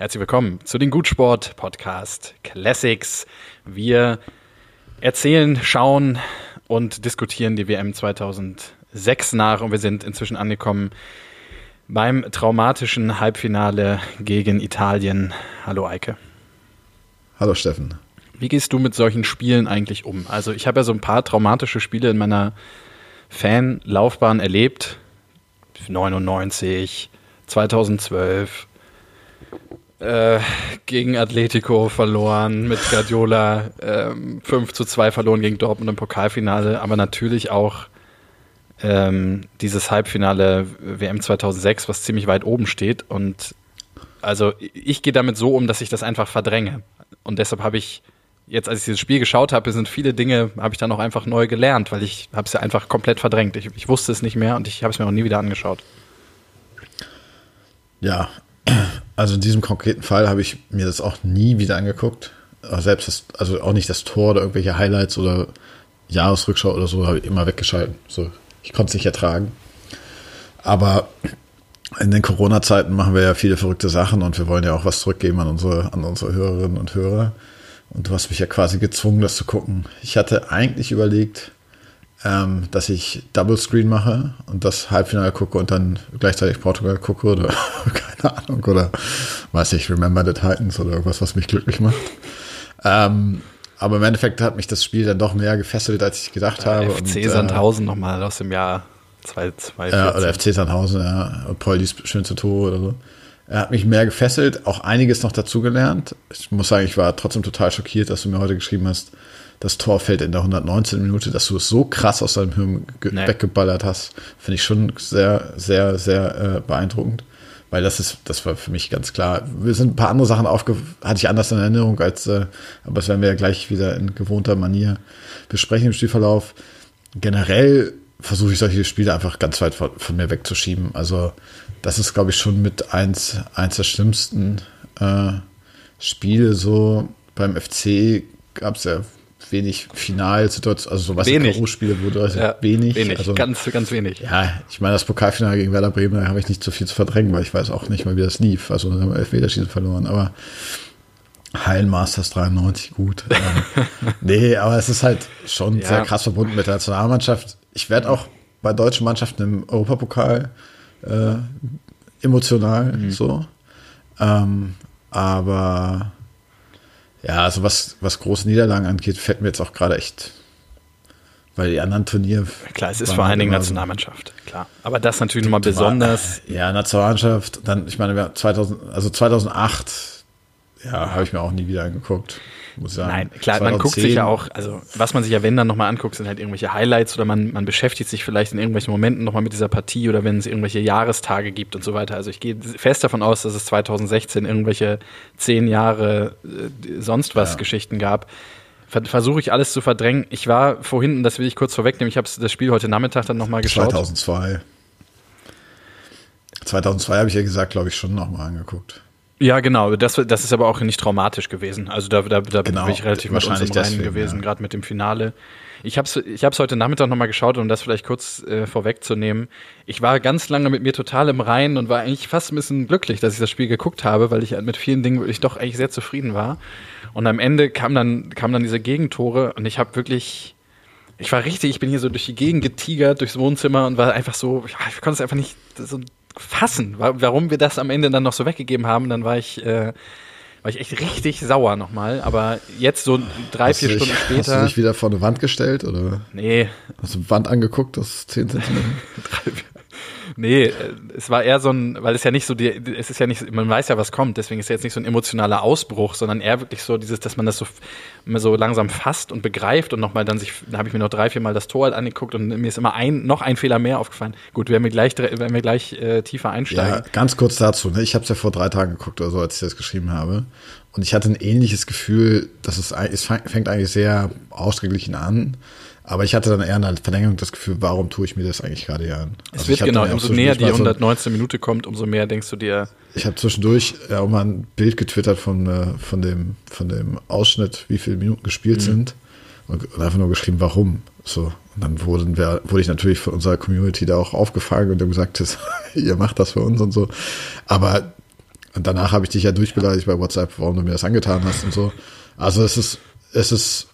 Herzlich willkommen zu den Gutsport Podcast Classics. Wir erzählen, schauen und diskutieren die WM 2006 nach und wir sind inzwischen angekommen beim traumatischen Halbfinale gegen Italien. Hallo Eike. Hallo Steffen. Wie gehst du mit solchen Spielen eigentlich um? Also ich habe ja so ein paar traumatische Spiele in meiner Fanlaufbahn erlebt. 99, 2012, äh, gegen Atletico verloren, mit Guardiola ähm, 5 zu 2 verloren gegen Dortmund im Pokalfinale, aber natürlich auch ähm, dieses Halbfinale WM 2006, was ziemlich weit oben steht. Und also ich gehe damit so um, dass ich das einfach verdränge. Und deshalb habe ich jetzt, als ich dieses Spiel geschaut habe, sind viele Dinge, habe ich dann auch einfach neu gelernt, weil ich habe es ja einfach komplett verdrängt. Ich, ich wusste es nicht mehr und ich habe es mir auch nie wieder angeschaut. Ja, also in diesem konkreten Fall habe ich mir das auch nie wieder angeguckt. Selbst das, also auch nicht das Tor oder irgendwelche Highlights oder Jahresrückschau oder so, habe ich immer weggeschalten. So, ich konnte es nicht ertragen. Aber in den Corona-Zeiten machen wir ja viele verrückte Sachen und wir wollen ja auch was zurückgeben an unsere, an unsere Hörerinnen und Hörer. Und du hast mich ja quasi gezwungen, das zu gucken. Ich hatte eigentlich überlegt, ähm, dass ich Double Screen mache und das Halbfinale gucke und dann gleichzeitig Portugal gucke oder keine Ahnung oder weiß ich, Remember the Titans oder irgendwas, was mich glücklich macht. Ähm, aber im Endeffekt hat mich das Spiel dann doch mehr gefesselt, als ich gedacht ja, habe. FC und, äh, Sandhausen äh, nochmal aus dem Jahr 2014. Ja, oder FC Sandhausen, ja. Paulis schönste Tore oder so. Er hat mich mehr gefesselt, auch einiges noch dazugelernt. Ich muss sagen, ich war trotzdem total schockiert, dass du mir heute geschrieben hast, das Tor fällt in der 119. Minute, dass du es so krass aus deinem Hirn nee. weggeballert hast. Finde ich schon sehr, sehr, sehr äh, beeindruckend. Weil das ist, das war für mich ganz klar. Wir sind ein paar andere Sachen aufge, hatte ich anders in Erinnerung als, äh, aber das werden wir ja gleich wieder in gewohnter Manier besprechen im Spielverlauf. Generell versuche ich solche Spiele einfach ganz weit von, von mir wegzuschieben. Also das ist, glaube ich, schon mit eins, eins der schlimmsten äh, Spiele so. Beim FC gab es ja wenig Finalsituationen, also so was K.O.-Spiele wurde also ja, wenig. Wenig, also, ganz, ganz wenig. Ja, ich meine, das Pokalfinale gegen Werder Bremen, da habe ich nicht so viel zu verdrängen, weil ich weiß auch nicht mal, wie das lief. Also da haben wir Elfmeterschießen verloren, aber Hallen Masters 93, gut. ähm, nee, aber es ist halt schon ja. sehr krass verbunden mit der Nationalmannschaft. Ich werde auch bei deutschen Mannschaften im Europapokal äh, emotional mhm. so. Ähm, aber ja, also was, was große Niederlagen angeht, fällt mir jetzt auch gerade echt, weil die anderen Turniere. Klar, es ist vor allen Dingen Nationalmannschaft, klar. Aber das natürlich nochmal besonders. Ja, Nationalmannschaft, dann, ich meine, 2000, also 2008, ja, habe ich mir auch nie wieder angeguckt muss sagen. Nein, klar, 2010. man guckt sich ja auch, also was man sich ja, wenn dann nochmal anguckt, sind halt irgendwelche Highlights oder man, man beschäftigt sich vielleicht in irgendwelchen Momenten nochmal mit dieser Partie oder wenn es irgendwelche Jahrestage gibt und so weiter. Also ich gehe fest davon aus, dass es 2016 irgendwelche zehn Jahre äh, sonst was ja. Geschichten gab. Versuche ich alles zu verdrängen. Ich war vorhin, das will ich kurz vorwegnehmen, ich habe das Spiel heute Nachmittag dann nochmal geschaut. 2002. 2002 habe ich ja gesagt, glaube ich, schon nochmal angeguckt. Ja, genau. Das, das ist aber auch nicht traumatisch gewesen. Also da, da, da genau, bin ich relativ mit uns im Reinen gewesen, ja. gerade mit dem Finale. Ich habe es ich hab's heute Nachmittag nochmal geschaut, um das vielleicht kurz äh, vorwegzunehmen. Ich war ganz lange mit mir total im Reinen und war eigentlich fast ein bisschen glücklich, dass ich das Spiel geguckt habe, weil ich mit vielen Dingen wirklich doch eigentlich sehr zufrieden war. Und am Ende kam dann, kamen dann diese Gegentore und ich habe wirklich, ich war richtig, ich bin hier so durch die Gegend getigert, durchs Wohnzimmer und war einfach so, ich konnte es einfach nicht so fassen, warum wir das am Ende dann noch so weggegeben haben. Dann war ich, äh, war ich echt richtig sauer nochmal. Aber jetzt so drei, hast vier dich, Stunden später. Hast du dich wieder vor eine Wand gestellt oder? Nee. Hast du die Wand angeguckt, das 10 Zentimeter? Nee, äh, es war eher so ein, weil es ja nicht so, die, es ist ja nicht, man weiß ja, was kommt, deswegen ist ja jetzt nicht so ein emotionaler Ausbruch, sondern eher wirklich so dieses, dass man das so, so langsam fasst und begreift und nochmal dann sich, da habe ich mir noch drei, vier Mal das Tor halt angeguckt und mir ist immer ein, noch ein Fehler mehr aufgefallen. Gut, werden wir gleich, werden wir gleich äh, tiefer einsteigen. Ja, ganz kurz dazu, ne? ich habe es ja vor drei Tagen geguckt oder so, als ich das geschrieben habe. Und ich hatte ein ähnliches Gefühl, dass es, es fängt eigentlich sehr ausgeglichen an. Aber ich hatte dann eher eine Verlängerung das Gefühl, warum tue ich mir das eigentlich gerade an? Es also wird genau, umso näher die 119 Minute kommt, umso mehr denkst du dir. Ich habe zwischendurch ja auch mal ein Bild getwittert von, äh, von, dem, von dem Ausschnitt, wie viele Minuten gespielt mhm. sind. Und, und, einfach nur geschrieben, warum. So. Und dann wurden wir, wurde ich natürlich von unserer Community da auch aufgefangen und haben gesagt, ihr macht das für uns und so. Aber Und danach habe ich dich ja durchbeleidigt bei WhatsApp, warum du mir das angetan hast und so. Also es ist, es ist,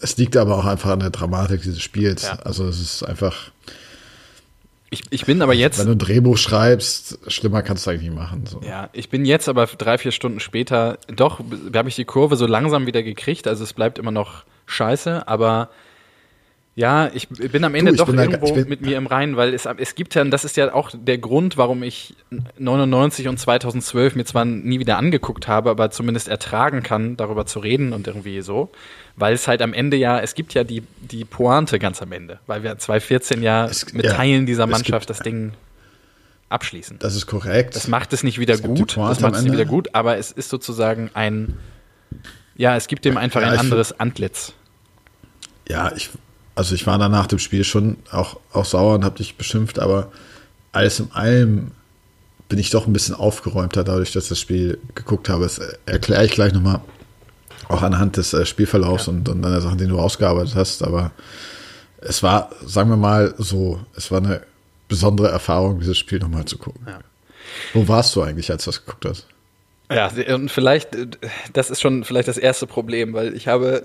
es liegt aber auch einfach an der Dramatik dieses Spiels. Ja. Also es ist einfach. Ich, ich bin aber jetzt. Wenn du ein Drehbuch schreibst, schlimmer kannst du eigentlich nicht machen. So. Ja, ich bin jetzt aber drei, vier Stunden später, doch, habe ich die Kurve so langsam wieder gekriegt. Also es bleibt immer noch scheiße, aber ja, ich bin am Ende du, doch irgendwo da, mit mir im Reinen, weil es, es gibt ja, das ist ja auch der Grund, warum ich 99 und 2012 mir zwar nie wieder angeguckt habe, aber zumindest ertragen kann, darüber zu reden und irgendwie so, weil es halt am Ende ja, es gibt ja die, die Pointe ganz am Ende, weil wir 2014 ja es, mit ja, Teilen dieser Mannschaft gibt, das Ding abschließen. Das ist korrekt. Das macht es nicht wieder es gut, das macht es nicht wieder gut, aber es ist sozusagen ein, ja, es gibt dem einfach ja, ein anderes Antlitz. Ja, ich also ich war dann nach dem Spiel schon auch, auch sauer und habe dich beschimpft, aber alles in allem bin ich doch ein bisschen aufgeräumter dadurch, dass ich das Spiel geguckt habe. Das erkläre ich gleich nochmal, auch anhand des äh, Spielverlaufs ja. und, und an der Sachen, die du ausgearbeitet hast. Aber es war, sagen wir mal so, es war eine besondere Erfahrung, dieses Spiel nochmal zu gucken. Ja. Wo warst du eigentlich, als du das geguckt hast? Ja, und vielleicht, äh, das ist schon vielleicht das erste Problem, weil ich habe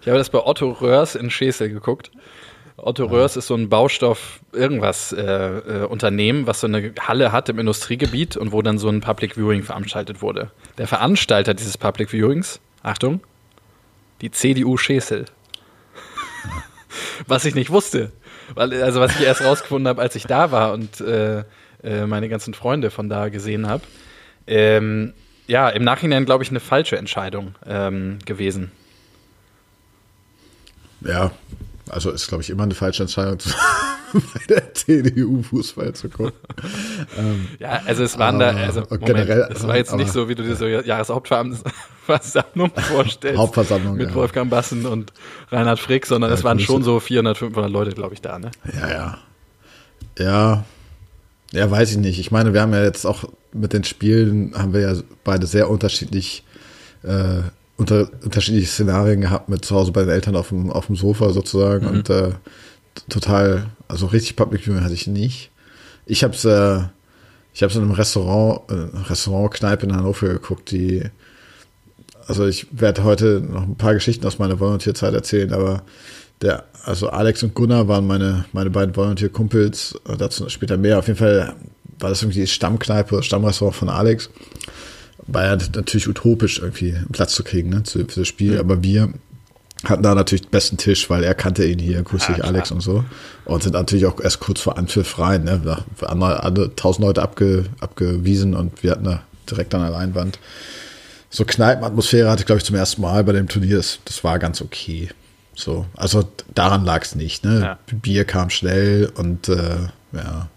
ich habe das bei Otto Röhrs in Schesel geguckt. Otto ja. Röhrs ist so ein Baustoff irgendwas äh, äh, Unternehmen, was so eine Halle hat im Industriegebiet und wo dann so ein Public Viewing veranstaltet wurde. Der Veranstalter dieses Public Viewings, Achtung, die CDU Schesel. was ich nicht wusste. Weil, also was ich erst rausgefunden habe, als ich da war und äh, äh, meine ganzen Freunde von da gesehen habe. Ähm, ja, im Nachhinein glaube ich eine falsche Entscheidung ähm, gewesen. Ja, also ist, glaube ich, immer eine falsche Entscheidung, bei der CDU Fußball zu gucken. ähm, ja, also es waren da, also Moment, generell, es war jetzt nicht so, wie du dir so Jahreshauptversammlung vorstellst. Hauptversammlung, Mit ja. Wolfgang Bassen und Reinhard Frick, sondern ja, es waren schon so 400, 500 Leute, glaube ich, da, ne? Ja, ja. Ja, ja, weiß ich nicht. Ich meine, wir haben ja jetzt auch mit den Spielen, haben wir ja beide sehr unterschiedlich äh, unter, unterschiedliche Szenarien gehabt mit zu Hause bei den Eltern auf dem, auf dem Sofa sozusagen mhm. und äh, total, also richtig Public Viewing hatte ich nicht. Ich habe es äh, ich habe es in einem Restaurant, äh, Restaurant-Kneipe in Hannover geguckt, die, also ich werde heute noch ein paar Geschichten aus meiner Volunteerzeit erzählen, aber der, also Alex und Gunnar waren meine, meine beiden Volunteer-Kumpels, dazu später mehr. Auf jeden Fall war das irgendwie die Stammkneipe, Stammrestaurant von Alex war ja natürlich utopisch, irgendwie einen Platz zu kriegen ne, für das Spiel. Mhm. Aber wir hatten da natürlich den besten Tisch, weil er kannte ihn hier, grüß dich ja, Alex und so. Und sind natürlich auch erst kurz vor Anpfiff rein. Ne? Andere, andere tausend Leute abge, abgewiesen und wir hatten da direkt an der Leinwand. So Kneipenatmosphäre hatte ich, glaube ich, zum ersten Mal bei dem Turnier. Das, das war ganz okay. So, also daran lag es nicht. Ne? Ja. Bier kam schnell und äh, ja,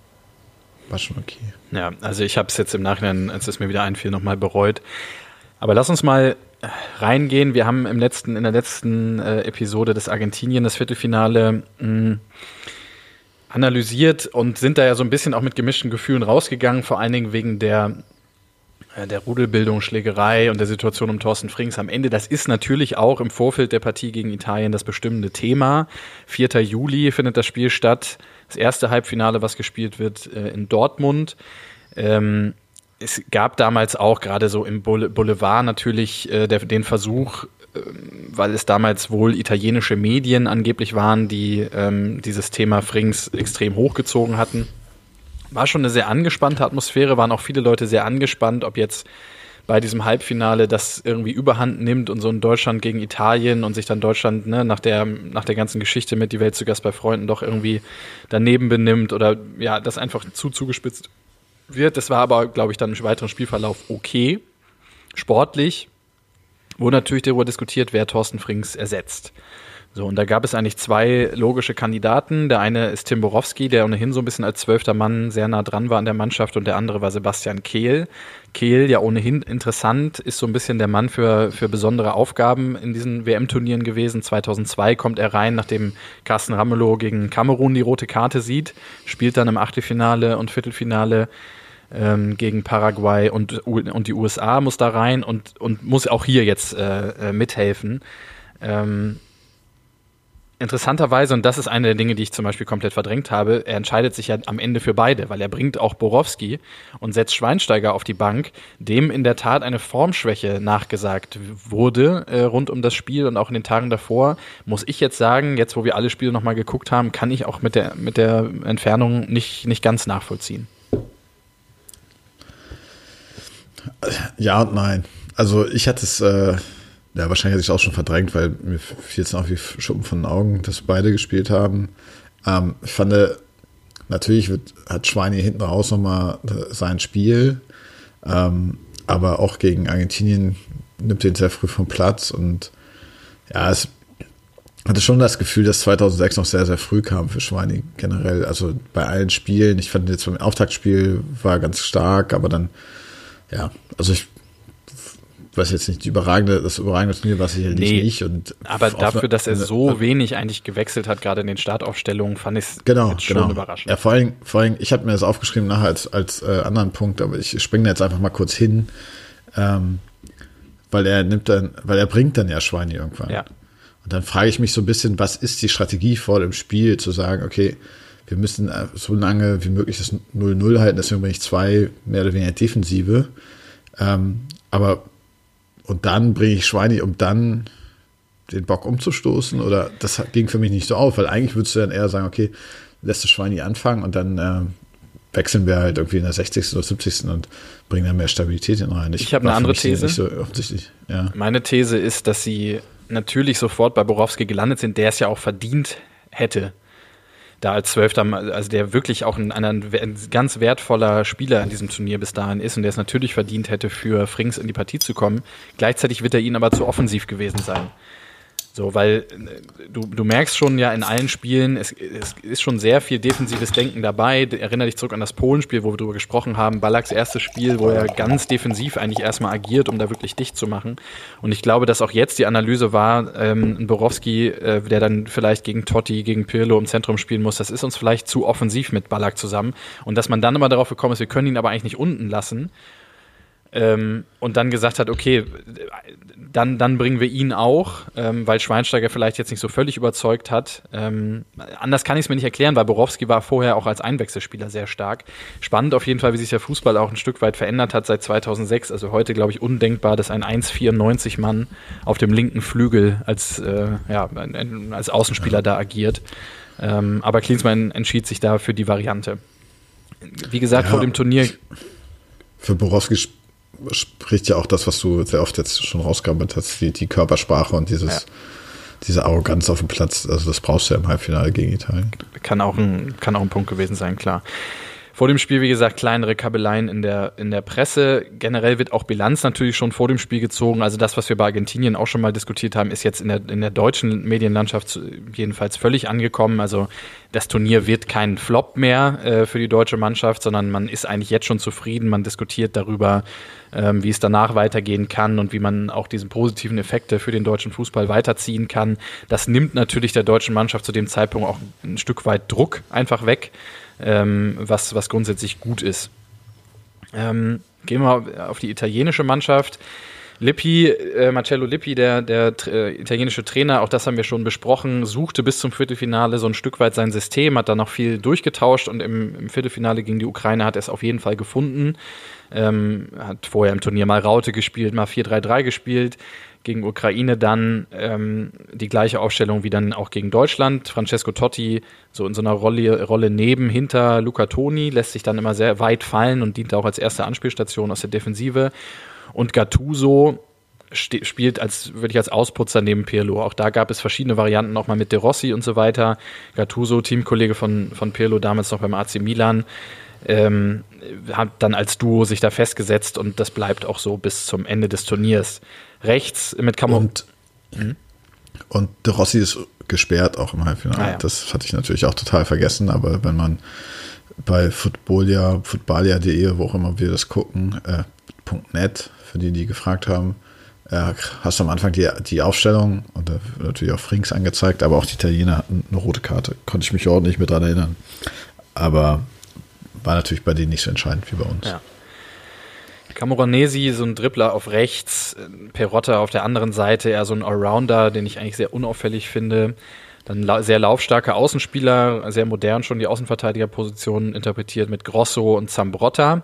war schon okay. Ja, also ich habe es jetzt im Nachhinein, als es mir wieder einfiel, nochmal bereut. Aber lass uns mal reingehen. Wir haben im letzten, in der letzten äh, Episode des Argentinien das Viertelfinale mh, hm, analysiert und sind da ja so ein bisschen auch mit gemischten Gefühlen rausgegangen, vor allen Dingen wegen der äh, der Rudelbildung, Schlägerei und der Situation um Thorsten Frings am Ende. Das ist natürlich auch im Vorfeld der Partie gegen Italien das bestimmende Thema. 4. Juli findet das Spiel statt. Das erste Halbfinale, was gespielt wird äh, in Dortmund. Ähm, es gab damals auch gerade so im Boulevard natürlich äh, der, den Versuch, äh, weil es damals wohl italienische Medien angeblich waren, die ähm, dieses Thema Frings extrem hochgezogen hatten war schon eine sehr angespannte Atmosphäre, waren auch viele Leute sehr angespannt, ob jetzt bei diesem Halbfinale das irgendwie überhand nimmt und so ein Deutschland gegen Italien und sich dann Deutschland ne, nach, der, nach der ganzen Geschichte mit die Welt zu Gast bei Freunden doch irgendwie daneben benimmt oder ja, das einfach zu zugespitzt wird. Das war aber, glaube ich, dann im weiteren Spielverlauf okay. Sportlich wurde natürlich darüber diskutiert, wer Thorsten Frings ersetzt. So, und da gab es eigentlich zwei logische Kandidaten. Der eine ist Tim Borowski, der ohnehin so ein bisschen als zwölfter Mann sehr nah dran war an der Mannschaft und der andere war Sebastian Kehl. Kehl, ja ohnehin interessant, ist so ein bisschen der Mann für, für besondere Aufgaben in diesen WM-Turnieren gewesen. 2002 kommt er rein, nachdem Carsten Ramelow gegen Kamerun die rote Karte sieht, spielt dann im Achtelfinale und Viertelfinale ähm, gegen Paraguay und, und die USA muss da rein und, und muss auch hier jetzt äh, äh mithelfen. Ähm, interessanterweise, und das ist eine der Dinge, die ich zum Beispiel komplett verdrängt habe, er entscheidet sich ja am Ende für beide, weil er bringt auch Borowski und setzt Schweinsteiger auf die Bank, dem in der Tat eine Formschwäche nachgesagt wurde äh, rund um das Spiel und auch in den Tagen davor. Muss ich jetzt sagen, jetzt wo wir alle Spiele nochmal geguckt haben, kann ich auch mit der, mit der Entfernung nicht, nicht ganz nachvollziehen. Ja und nein. Also ich hatte es, äh, ja, wahrscheinlich hatte ich es auch schon verdrängt, weil mir fiel es noch wie Schuppen von den Augen, dass beide gespielt haben. Ähm, ich fand, natürlich wird, hat Schweini hinten raus nochmal sein Spiel, ähm, aber auch gegen Argentinien nimmt den sehr früh vom Platz und ja, es hatte schon das Gefühl, dass 2006 noch sehr, sehr früh kam für Schweini generell. Also bei allen Spielen. Ich fand jetzt beim Auftaktspiel war ganz stark, aber dann, ja, also ich weiß jetzt nicht, die überragende, das überragende Turnier war sicherlich nee, nicht. Und aber dafür, dass er so wenig eigentlich gewechselt hat, gerade in den Startaufstellungen, fand ich es genau, schon genau. überraschend. Ja, vor allem, vor allem ich habe mir das aufgeschrieben nachher als, als äh, anderen Punkt, aber ich springe jetzt einfach mal kurz hin, ähm, weil er nimmt dann, weil er bringt dann ja Schweine irgendwann. Ja. Und dann frage ich mich so ein bisschen, was ist die Strategie vor dem Spiel, zu sagen, okay, wir müssen äh, so lange wie möglich das 0-0 halten, deswegen bin ich zwei mehr oder weniger Defensive. Ähm, aber und dann bringe ich Schweini, um dann den Bock umzustoßen? Oder das ging für mich nicht so auf, weil eigentlich würdest du dann eher sagen, okay, lässt du Schweini anfangen und dann äh, wechseln wir halt irgendwie in der 60. oder 70. und bringen dann mehr Stabilität in rein. Ich, ich habe eine andere These. So ja. Meine These ist, dass sie natürlich sofort bei Borowski gelandet sind, der es ja auch verdient hätte, da als Zwölfter, also der wirklich auch ein, ein, ein, ganz wertvoller Spieler in diesem Turnier bis dahin ist und der es natürlich verdient hätte, für Frings in die Partie zu kommen. Gleichzeitig wird er ihnen aber zu offensiv gewesen sein. So, weil äh, du, du merkst schon ja in allen Spielen, es, es ist schon sehr viel defensives Denken dabei. Erinnere dich zurück an das Polenspiel, wo wir darüber gesprochen haben. Ballacks erstes Spiel, wo er ganz defensiv eigentlich erstmal agiert, um da wirklich dicht zu machen. Und ich glaube, dass auch jetzt die Analyse war, ähm, Borowski, äh, der dann vielleicht gegen Totti, gegen Pirlo im Zentrum spielen muss, das ist uns vielleicht zu offensiv mit Ballack zusammen. Und dass man dann immer darauf gekommen ist, wir können ihn aber eigentlich nicht unten lassen. Ähm, und dann gesagt hat, okay, dann, dann bringen wir ihn auch, ähm, weil Schweinsteiger vielleicht jetzt nicht so völlig überzeugt hat. Ähm, anders kann ich es mir nicht erklären, weil Borowski war vorher auch als Einwechselspieler sehr stark. Spannend auf jeden Fall, wie sich der Fußball auch ein Stück weit verändert hat seit 2006. Also heute, glaube ich, undenkbar, dass ein 1,94 Mann auf dem linken Flügel als, äh, ja, als Außenspieler ja. da agiert. Ähm, aber Klinsmann entschied sich da für die Variante. Wie gesagt, ja, vor dem Turnier. Für Borowski spricht ja auch das, was du sehr oft jetzt schon rausgearbeitet hast, die, die Körpersprache und dieses, ja. diese Arroganz auf dem Platz. Also das brauchst du ja im Halbfinale gegen Italien. Kann auch ein, kann auch ein Punkt gewesen sein, klar. Vor dem Spiel, wie gesagt, kleinere Kabeleien in der, in der Presse. Generell wird auch Bilanz natürlich schon vor dem Spiel gezogen. Also das, was wir bei Argentinien auch schon mal diskutiert haben, ist jetzt in der, in der deutschen Medienlandschaft jedenfalls völlig angekommen. Also das Turnier wird kein Flop mehr äh, für die deutsche Mannschaft, sondern man ist eigentlich jetzt schon zufrieden. Man diskutiert darüber, ähm, wie es danach weitergehen kann und wie man auch diese positiven Effekte für den deutschen Fußball weiterziehen kann. Das nimmt natürlich der deutschen Mannschaft zu dem Zeitpunkt auch ein Stück weit Druck einfach weg ähm, was, was grundsätzlich gut ist. Ähm, gehen wir auf die italienische Mannschaft. Lippi, äh, Marcello Lippi, der, der äh, italienische Trainer, auch das haben wir schon besprochen, suchte bis zum Viertelfinale so ein Stück weit sein System, hat da noch viel durchgetauscht und im, im Viertelfinale gegen die Ukraine hat er es auf jeden Fall gefunden. Ähm, hat vorher im Turnier mal Raute gespielt, mal 4-3-3 gespielt gegen Ukraine dann ähm, die gleiche Aufstellung wie dann auch gegen Deutschland. Francesco Totti so in so einer Rolle, Rolle neben, hinter Luca Toni, lässt sich dann immer sehr weit fallen und dient auch als erste Anspielstation aus der Defensive. Und Gattuso spielt als, würde ich als Ausputzer neben Pirlo. Auch da gab es verschiedene Varianten, auch mal mit De Rossi und so weiter. Gattuso, Teamkollege von, von Pirlo, damals noch beim AC Milan, ähm, hat dann als Duo sich da festgesetzt und das bleibt auch so bis zum Ende des Turniers rechts mit Camo. Und, mhm. und De Rossi ist gesperrt auch im Halbfinale. Ah, ja. Das hatte ich natürlich auch total vergessen, aber wenn man bei Footballia, footballia.de, wo auch immer wir das gucken, äh, .net, für die, die gefragt haben, äh, hast du am Anfang die, die Aufstellung und da wird natürlich auch Frings angezeigt, aber auch die Italiener hatten eine rote Karte. Konnte ich mich ordentlich mit dran erinnern. Aber war natürlich bei denen nicht so entscheidend wie bei uns. Ja. Camoranesi, so ein Dribbler auf rechts, Perotta auf der anderen Seite, eher so ein Allrounder, den ich eigentlich sehr unauffällig finde. Dann sehr laufstarke Außenspieler, sehr modern schon die Außenverteidigerpositionen interpretiert mit Grosso und Zambrotta.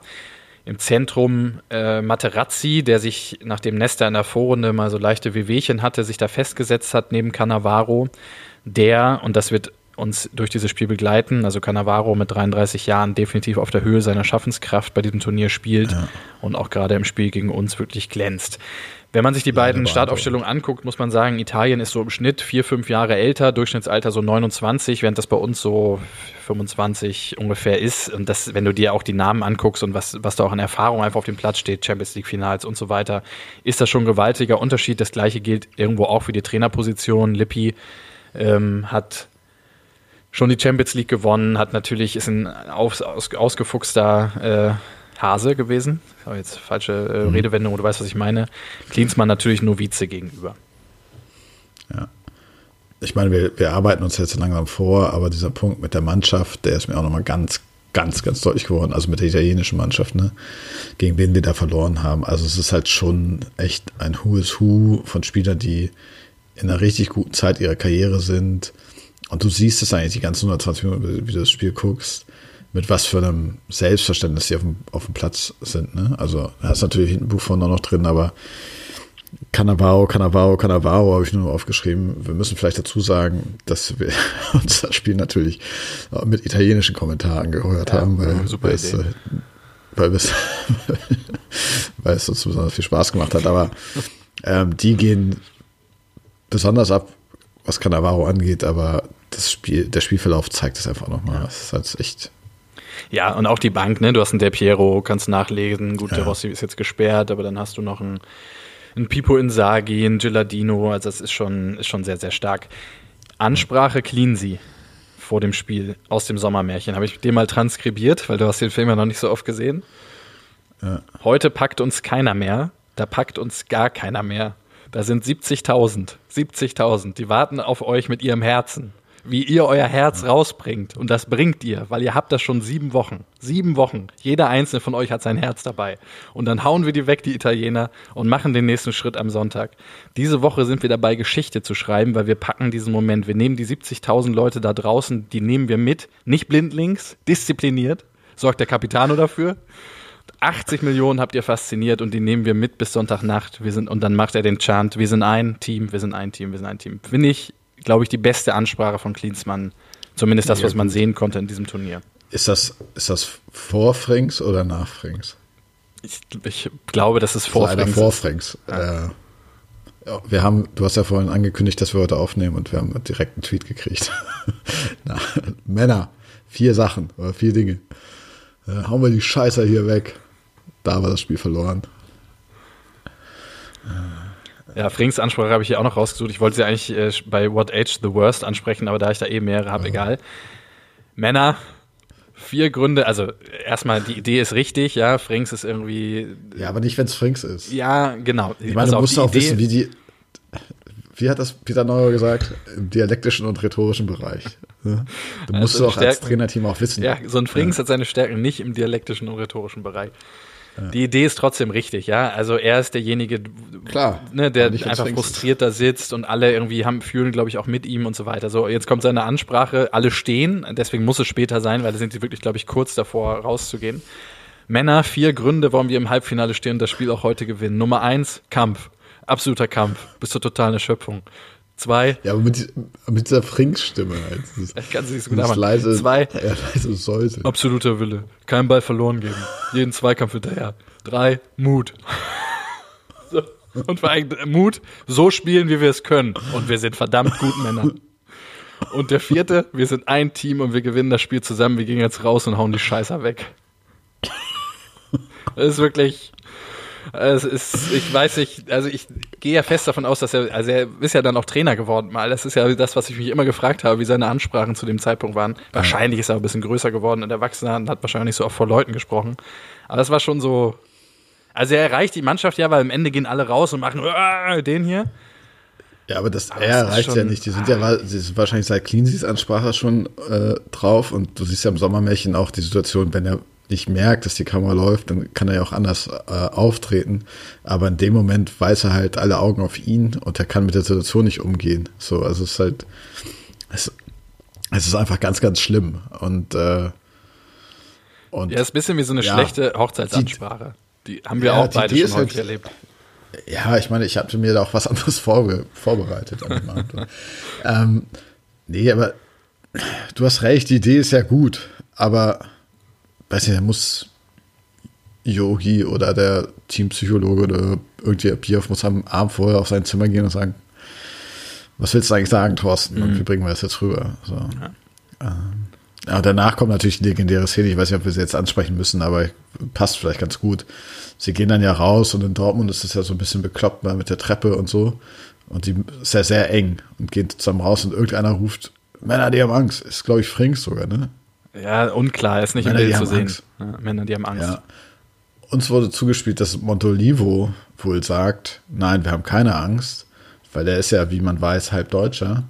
Im Zentrum äh, Materazzi, der sich, nachdem Nesta in der Vorrunde mal so leichte Wehwehchen hatte, sich da festgesetzt hat neben Cannavaro. Der, und das wird uns durch dieses Spiel begleiten. Also Cannavaro mit 33 Jahren definitiv auf der Höhe seiner Schaffenskraft bei diesem Turnier spielt ja. und auch gerade im Spiel gegen uns wirklich glänzt. Wenn man sich die beiden Startaufstellungen anguckt, muss man sagen, Italien ist so im Schnitt vier, fünf Jahre älter, Durchschnittsalter so 29, während das bei uns so 25 ungefähr ist. Und das, wenn du dir auch die Namen anguckst und was, was da auch an Erfahrung einfach auf dem Platz steht, Champions League Finals und so weiter, ist das schon ein gewaltiger Unterschied. Das gleiche gilt irgendwo auch für die Trainerposition. Lippi ähm, hat schon die Champions League gewonnen, hat natürlich, ist ein aus, aus, ausgefuchster äh, Hase gewesen. Jetzt falsche äh, mhm. Redewendung, du weißt, was ich meine. Klinsmann natürlich Novize gegenüber. Ja. Ich meine, wir, wir arbeiten uns jetzt langsam vor, aber dieser Punkt mit der Mannschaft, der ist mir auch nochmal ganz, ganz, ganz deutlich geworden. Also mit der italienischen Mannschaft, ne? gegen wen wir da verloren haben. Also es ist halt schon echt ein Who is Who von Spielern, die in einer richtig guten Zeit ihrer Karriere sind und du siehst es eigentlich die ganzen 120 Minuten, wie du das Spiel guckst, mit was für einem Selbstverständnis sie auf dem, auf dem Platz sind. Ne? Also, da ist natürlich hinten Buffon noch drin, aber Cannavaro, Cannavaro, Cannavaro habe ich nur aufgeschrieben. Wir müssen vielleicht dazu sagen, dass wir uns das Spiel natürlich mit italienischen Kommentaren gehört ja, haben, weil, super es, äh, weil, es, weil es uns besonders viel Spaß gemacht hat. Aber ähm, die gehen besonders ab, was Cannavaro angeht, aber das Spiel, der Spielverlauf zeigt es einfach nochmal. Das ist halt echt. Ja, und auch die Bank, ne? Du hast einen Del Piero, kannst nachlesen. Gut, ja. der Rossi ist jetzt gesperrt, aber dann hast du noch einen, einen Pipo Insagi, einen Geladino. Also, das ist schon, ist schon sehr, sehr stark. Ansprache Cleansy vor dem Spiel aus dem Sommermärchen. Habe ich dir mal transkribiert, weil du hast den Film ja noch nicht so oft gesehen. Ja. Heute packt uns keiner mehr. Da packt uns gar keiner mehr. Da sind 70.000. 70.000. Die warten auf euch mit ihrem Herzen wie ihr euer Herz rausbringt. Und das bringt ihr, weil ihr habt das schon sieben Wochen. Sieben Wochen. Jeder einzelne von euch hat sein Herz dabei. Und dann hauen wir die weg, die Italiener, und machen den nächsten Schritt am Sonntag. Diese Woche sind wir dabei, Geschichte zu schreiben, weil wir packen diesen Moment. Wir nehmen die 70.000 Leute da draußen, die nehmen wir mit. Nicht blindlings, diszipliniert. Sorgt der Capitano dafür. 80 Millionen habt ihr fasziniert und die nehmen wir mit bis Sonntagnacht. Wir sind, und dann macht er den Chant, wir sind ein Team, wir sind ein Team, wir sind ein Team. Finde ich glaube ich, die beste Ansprache von Klinsmann. Zumindest das, ja, was man sehen konnte in diesem Turnier. Ist das, ist das vor Frings oder nach Frings? Ich, ich glaube, das ist vor Frings. Vor Frings. Ja. Äh, wir haben, du hast ja vorhin angekündigt, dass wir heute aufnehmen und wir haben direkt einen Tweet gekriegt. Na, Männer, vier Sachen oder vier Dinge. Äh, hauen wir die Scheiße hier weg. Da war das Spiel verloren. Ja, Frings Ansprache habe ich hier auch noch rausgesucht. Ich wollte sie eigentlich äh, bei What Age the Worst ansprechen, aber da ich da eh mehrere habe, ja. egal. Männer, vier Gründe, also erstmal die Idee ist richtig, ja, Frings ist irgendwie. Ja, aber nicht, wenn es Frings ist. Ja, genau. Ich meine, du musst auch Idee, wissen, wie die. Wie hat das Peter Neuer gesagt? Im dialektischen und rhetorischen Bereich. Ne? Du musst also auch als Trainerteam auch wissen. Ja, so ein Frings ja. hat seine Stärken nicht im dialektischen und rhetorischen Bereich. Die Idee ist trotzdem richtig, ja. Also er ist derjenige, Klar, ne, der einfach frustriert da sitzt und alle irgendwie haben, fühlen, glaube ich, auch mit ihm und so weiter. So, jetzt kommt seine Ansprache, alle stehen, deswegen muss es später sein, weil da sind sie wirklich, glaube ich, kurz davor rauszugehen. Männer, vier Gründe, warum wir im Halbfinale stehen und das Spiel auch heute gewinnen. Nummer eins, Kampf. Absoluter Kampf. Bis zur totalen Erschöpfung. Zwei. Ja, aber mit, mit dieser Frings-Stimme halt. Ich kann sie nicht so gut machen. Leise, Zwei. Ja, leise sollte. Absoluter Wille. Kein Ball verloren geben. Jeden Zweikampf hinterher. Drei. Mut. so. Und vor allem Mut, so spielen, wie wir es können. Und wir sind verdammt gut Männer. Und der vierte, wir sind ein Team und wir gewinnen das Spiel zusammen. Wir gehen jetzt raus und hauen die Scheißer weg. Das ist wirklich, es ist, ich weiß nicht, also ich gehe ja fest davon aus, dass er, also er ist ja dann auch Trainer geworden mal. Das ist ja das, was ich mich immer gefragt habe, wie seine Ansprachen zu dem Zeitpunkt waren. Wahrscheinlich ist er ein bisschen größer geworden und erwachsener und hat wahrscheinlich so oft vor Leuten gesprochen. Aber das war schon so, also er erreicht die Mannschaft ja, weil am Ende gehen alle raus und machen den hier. Ja, aber das aber er erreicht ja nicht. Die sind ja ah. die sind wahrscheinlich seit Cleansys Ansprache schon äh, drauf und du siehst ja im Sommermärchen auch die Situation, wenn er nicht merkt, dass die Kamera läuft, dann kann er ja auch anders äh, auftreten. Aber in dem Moment weiß er halt alle Augen auf ihn und er kann mit der Situation nicht umgehen. So, also es ist halt, Es, es ist einfach ganz, ganz schlimm. Und, äh, und ja, ist ein bisschen wie so eine ja, schlechte Hochzeitsansprache. Die, die haben wir ja, auch beide schon häufig halt, erlebt. Ja, ich meine, ich hatte mir da auch was anderes vorbe vorbereitet an dem Abend. ähm, nee, aber du hast recht, die Idee ist ja gut, aber weiß nicht, da muss Yogi oder der Teampsychologe oder irgendwie Bioff muss am Abend vorher auf sein Zimmer gehen und sagen, was willst du eigentlich sagen, Thorsten? Und mhm. wie bringen wir das jetzt rüber? So. Ja. Ähm, ja, danach kommt natürlich die legendäre Szene. Ich weiß nicht, ob wir sie jetzt ansprechen müssen, aber passt vielleicht ganz gut. Sie gehen dann ja raus und in Dortmund ist es ja so ein bisschen bekloppt mit der Treppe und so. Und die ist ja sehr eng und gehen zusammen raus und irgendeiner ruft, Männer, die haben Angst. Ist, glaube ich, Frings sogar, ne? Ja, unklar, ist nicht Männer, im Bild zu sehen. Ja, Männer, die haben Angst. Ja. Uns wurde zugespielt, dass Montolivo wohl sagt, nein, wir haben keine Angst, weil der ist ja, wie man weiß, halb Deutscher.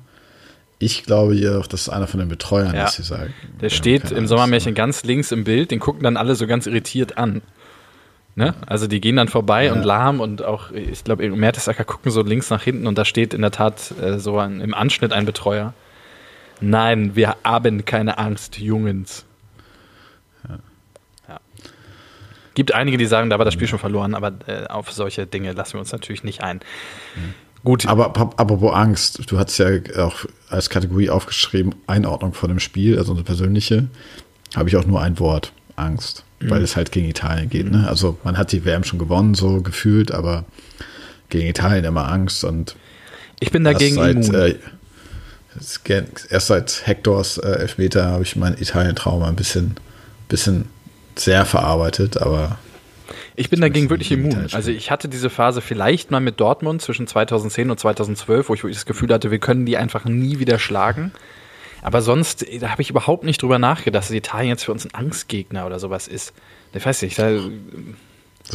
Ich glaube jedoch, das ist einer von den Betreuern, ja. dass sie sagen. Der steht im Sommermärchen ganz links im Bild, den gucken dann alle so ganz irritiert an. Ne? Also die gehen dann vorbei ja. und lahm und auch, ich glaube, Mertesacker gucken so links nach hinten und da steht in der Tat äh, so ein, im Anschnitt ein Betreuer. Nein, wir haben keine Angst, Jungens. Ja. ja. Gibt einige, die sagen, da war das Spiel schon verloren, aber äh, auf solche Dinge lassen wir uns natürlich nicht ein. Mhm. Gut. Aber apropos Angst, du hast ja auch als Kategorie aufgeschrieben, Einordnung von dem Spiel, also eine persönliche, habe ich auch nur ein Wort, Angst, mhm. weil es halt gegen Italien geht. Ne? Also man hat die WM schon gewonnen, so gefühlt, aber gegen Italien immer Angst und ich bin dagegen seit, immun. Äh, erst seit Hectors äh, Elfmeter habe ich mein Italien-Trauma ein bisschen, bisschen sehr verarbeitet, aber ich bin dagegen wirklich immun. Also ich hatte diese Phase vielleicht mal mit Dortmund zwischen 2010 und 2012, wo ich wirklich das Gefühl hatte, wir können die einfach nie wieder schlagen. Aber sonst, da habe ich überhaupt nicht drüber nachgedacht, dass Italien jetzt für uns ein Angstgegner oder sowas ist. Ich weiß nicht, da,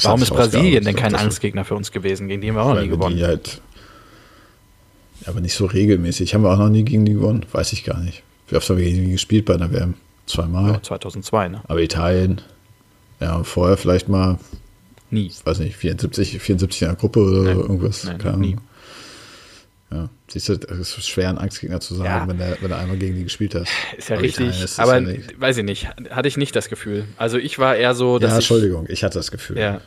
warum ist Brasilien denn kein Angstgegner für uns gewesen? Gegen die haben wir auch noch nie gewonnen. Halt, aber nicht so regelmäßig. Haben wir auch noch nie gegen die gewonnen? Weiß ich gar nicht. Wie oft haben wir gegen die gespielt bei einer WM? Zweimal? Ja, 2002, ne? Aber Italien, ja, vorher vielleicht mal Nie. Weiß nicht, 74, 74 in der Gruppe oder nein, irgendwas. Nein, nie. Ja, siehst du, es ist schwer, ein Angstgegner zu sein, ja. wenn, der, wenn du einmal gegen die gespielt hast. Ist ja aber richtig, ist aber ja weiß ich nicht, hatte ich nicht das Gefühl. Also ich war eher so, dass Ja, Entschuldigung, ich, ich hatte das Gefühl. Ja,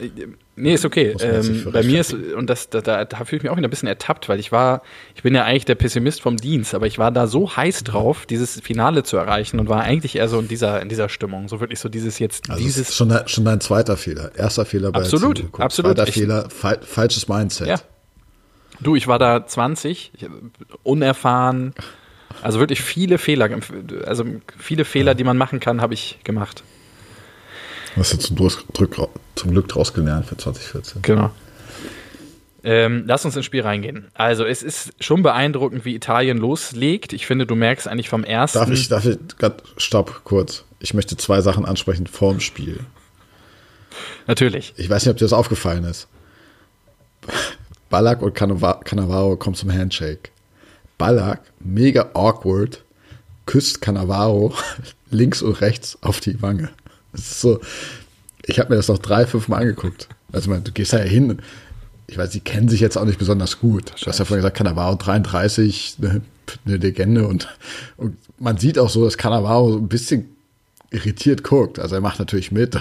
nee, ist okay. Ähm, bei mir ist, und das, da, da, da fühle ich mich auch wieder ein bisschen ertappt, weil ich war, ich bin ja eigentlich der Pessimist vom Dienst, aber ich war da so heiß drauf, dieses Finale zu erreichen und war eigentlich eher so in dieser, in dieser Stimmung. So wirklich so dieses jetzt, also dieses. schon, schon dein zweiter Fehler. Erster Fehler bei Absolut, absolut. Zweiter ich, Fehler, fa falsches Mindset. Ja. Du, ich war da 20, unerfahren. Also wirklich viele Fehler, also viele Fehler, ja. die man machen kann, habe ich gemacht. Hast du zum, zum Glück draus gelernt für 2014. Genau. Ähm, lass uns ins Spiel reingehen. Also es ist schon beeindruckend, wie Italien loslegt. Ich finde, du merkst eigentlich vom ersten. Darf ich, darf ich, stopp, kurz. Ich möchte zwei Sachen ansprechen vorm Spiel. Natürlich. Ich weiß nicht, ob dir das aufgefallen ist. Ballack und Cannavaro kommen zum Handshake. Ballack, mega awkward, küsst Cannavaro links und rechts auf die Wange. So, ich habe mir das noch drei, fünf Mal angeguckt. Also, du gehst da ja hin. Ich weiß, sie kennen sich jetzt auch nicht besonders gut. Du hast ja vorhin gesagt, Cannavaro 33, eine, eine Legende und, und man sieht auch so, dass Cannavaro ein bisschen irritiert guckt. Also er macht natürlich mit.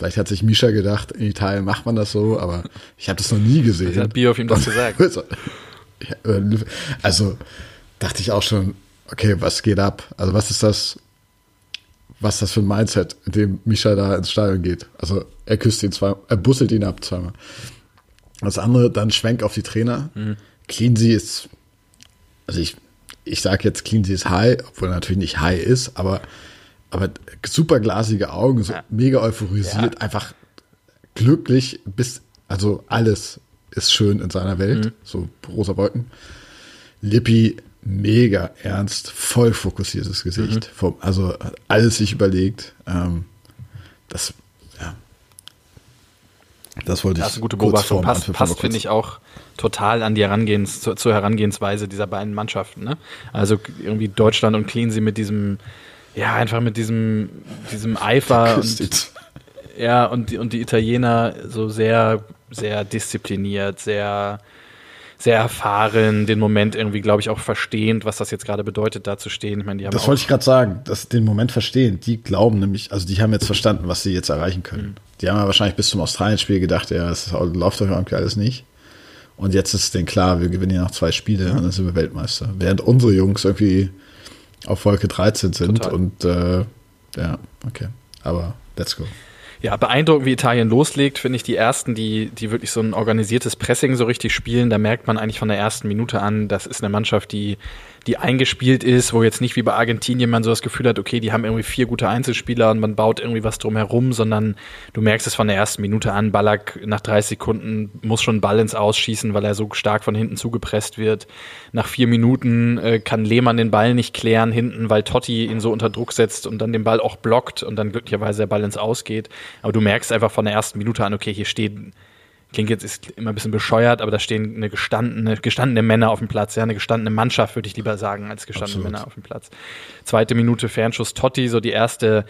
Vielleicht hat sich Misha gedacht, in Italien macht man das so, aber ich habe das noch nie gesehen. Das hat Bio auf ihm das gesagt. Äh, also dachte ich auch schon, okay, was geht ab? Also was ist das, was ist das für ein Mindset, in dem Misha da ins Stadion geht? Also er küsst ihn zweimal, er busselt ihn ab zweimal. Das andere, dann Schwenk auf die Trainer. Mhm. Cleansey ist, also ich, ich sage jetzt, Cleansey ist high, obwohl er natürlich nicht high ist, aber aber super glasige Augen, so ja. mega euphorisiert, ja. einfach glücklich bis, also alles ist schön in seiner Welt, mhm. so rosa Wolken. Lippi mega ernst, voll fokussiertes Gesicht, mhm. also alles sich überlegt. Ähm, das, ja. Das wollte das ich. Das ist eine gute Beobachtung. Passt, passt finde ich auch total an die Herangehens, zur, zur Herangehensweise dieser beiden Mannschaften. Ne? Also irgendwie Deutschland und Cleansea mit diesem ja, einfach mit diesem, diesem Eifer und, ja, und die, und die Italiener so sehr, sehr diszipliniert, sehr, sehr erfahren, den Moment irgendwie, glaube ich, auch verstehend, was das jetzt gerade bedeutet, da zu stehen. Ich meine, die haben das wollte ich gerade sagen, dass den Moment verstehen. Die glauben nämlich, also die haben jetzt verstanden, was sie jetzt erreichen können. Mhm. Die haben ja wahrscheinlich bis zum Australien-Spiel gedacht, ja, es läuft doch irgendwie alles nicht. Und jetzt ist denen klar, wir gewinnen ja noch zwei Spiele und dann sind wir Weltmeister. Während unsere Jungs irgendwie auf Wolke 13 sind Total. und äh, ja, okay. Aber let's go. Ja, beeindruckend, wie Italien loslegt, finde ich die ersten, die, die wirklich so ein organisiertes Pressing so richtig spielen. Da merkt man eigentlich von der ersten Minute an, das ist eine Mannschaft, die die eingespielt ist, wo jetzt nicht wie bei Argentinien man so das Gefühl hat, okay, die haben irgendwie vier gute Einzelspieler und man baut irgendwie was drumherum, sondern du merkst es von der ersten Minute an, Ballack nach 30 Sekunden muss schon Ball ins Ausschießen, weil er so stark von hinten zugepresst wird. Nach vier Minuten äh, kann Lehmann den Ball nicht klären hinten, weil Totti ihn so unter Druck setzt und dann den Ball auch blockt und dann glücklicherweise der Ball ins Ausgeht. Aber du merkst einfach von der ersten Minute an, okay, hier steht klingt jetzt ist immer ein bisschen bescheuert, aber da stehen eine gestandene, gestandene Männer auf dem Platz, ja, eine gestandene Mannschaft, würde ich lieber sagen, als gestandene Absolut. Männer auf dem Platz. Zweite Minute Fernschuss Totti, so die erste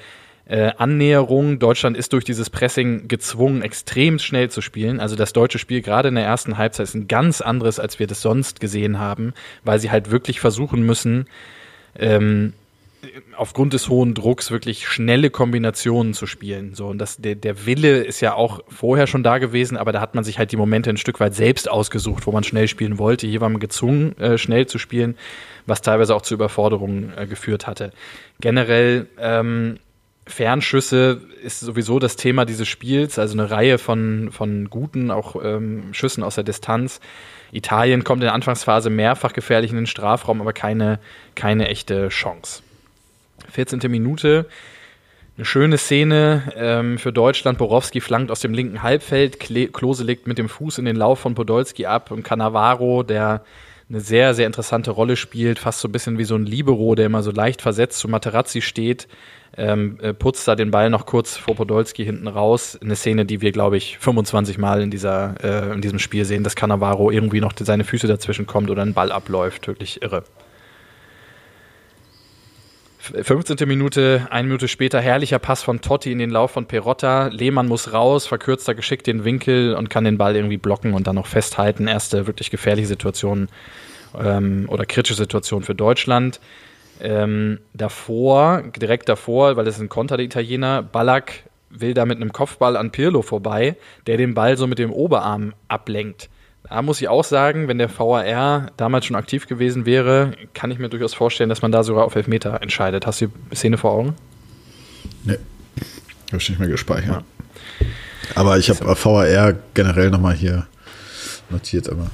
äh, Annäherung. Deutschland ist durch dieses Pressing gezwungen, extrem schnell zu spielen. Also das deutsche Spiel gerade in der ersten Halbzeit ist ein ganz anderes, als wir das sonst gesehen haben, weil sie halt wirklich versuchen müssen, ähm, aufgrund des hohen Drucks wirklich schnelle Kombinationen zu spielen. So, und das, der, der Wille ist ja auch vorher schon da gewesen, aber da hat man sich halt die Momente ein Stück weit selbst ausgesucht, wo man schnell spielen wollte. Hier war man gezwungen, äh, schnell zu spielen, was teilweise auch zu Überforderungen äh, geführt hatte. Generell ähm, Fernschüsse ist sowieso das Thema dieses Spiels, also eine Reihe von, von guten, auch ähm, Schüssen aus der Distanz. Italien kommt in der Anfangsphase mehrfach gefährlich in den Strafraum, aber keine, keine echte Chance. 14. Minute. Eine schöne Szene ähm, für Deutschland. Borowski flankt aus dem linken Halbfeld. Klose legt mit dem Fuß in den Lauf von Podolski ab und Cannavaro, der eine sehr, sehr interessante Rolle spielt, fast so ein bisschen wie so ein Libero, der immer so leicht versetzt zu Materazzi steht, ähm, äh, putzt da den Ball noch kurz vor Podolski hinten raus. Eine Szene, die wir, glaube ich, 25 Mal in, dieser, äh, in diesem Spiel sehen, dass Cannavaro irgendwie noch seine Füße dazwischen kommt oder ein Ball abläuft. Wirklich irre. 15. Minute, eine Minute später, herrlicher Pass von Totti in den Lauf von Perotta. Lehmann muss raus, verkürzt da geschickt den Winkel und kann den Ball irgendwie blocken und dann noch festhalten. Erste wirklich gefährliche Situation ähm, oder kritische Situation für Deutschland. Ähm, davor, direkt davor, weil ist ein Konter der Italiener, Ballack will da mit einem Kopfball an Pirlo vorbei, der den Ball so mit dem Oberarm ablenkt. Da muss ich auch sagen, wenn der VAR damals schon aktiv gewesen wäre, kann ich mir durchaus vorstellen, dass man da sogar auf Elfmeter entscheidet. Hast du die Szene vor Augen? Nee. Habe ich nicht mehr gespeichert. Ja. Aber ich habe VAR generell nochmal hier notiert, aber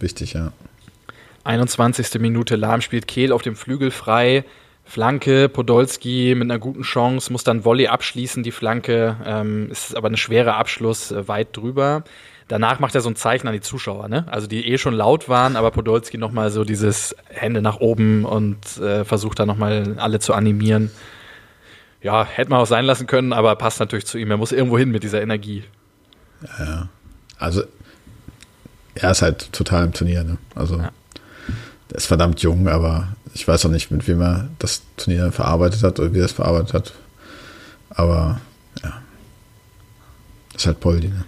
wichtig, ja. 21. Minute, Lahm spielt Kehl auf dem Flügel frei. Flanke, Podolski mit einer guten Chance, muss dann Volley abschließen, die Flanke. Ähm, ist aber ein schwerer Abschluss, äh, weit drüber. Danach macht er so ein Zeichen an die Zuschauer, ne? Also die eh schon laut waren, aber Podolski nochmal so dieses Hände nach oben und äh, versucht da nochmal alle zu animieren. Ja, hätte man auch sein lassen können, aber passt natürlich zu ihm. Er muss irgendwo hin mit dieser Energie. Ja, also er ist halt total im Turnier, ne? Also ja. er ist verdammt jung, aber ich weiß auch nicht, mit wem er das Turnier verarbeitet hat oder wie er es verarbeitet hat. Aber ja, ist halt Poldi, ne?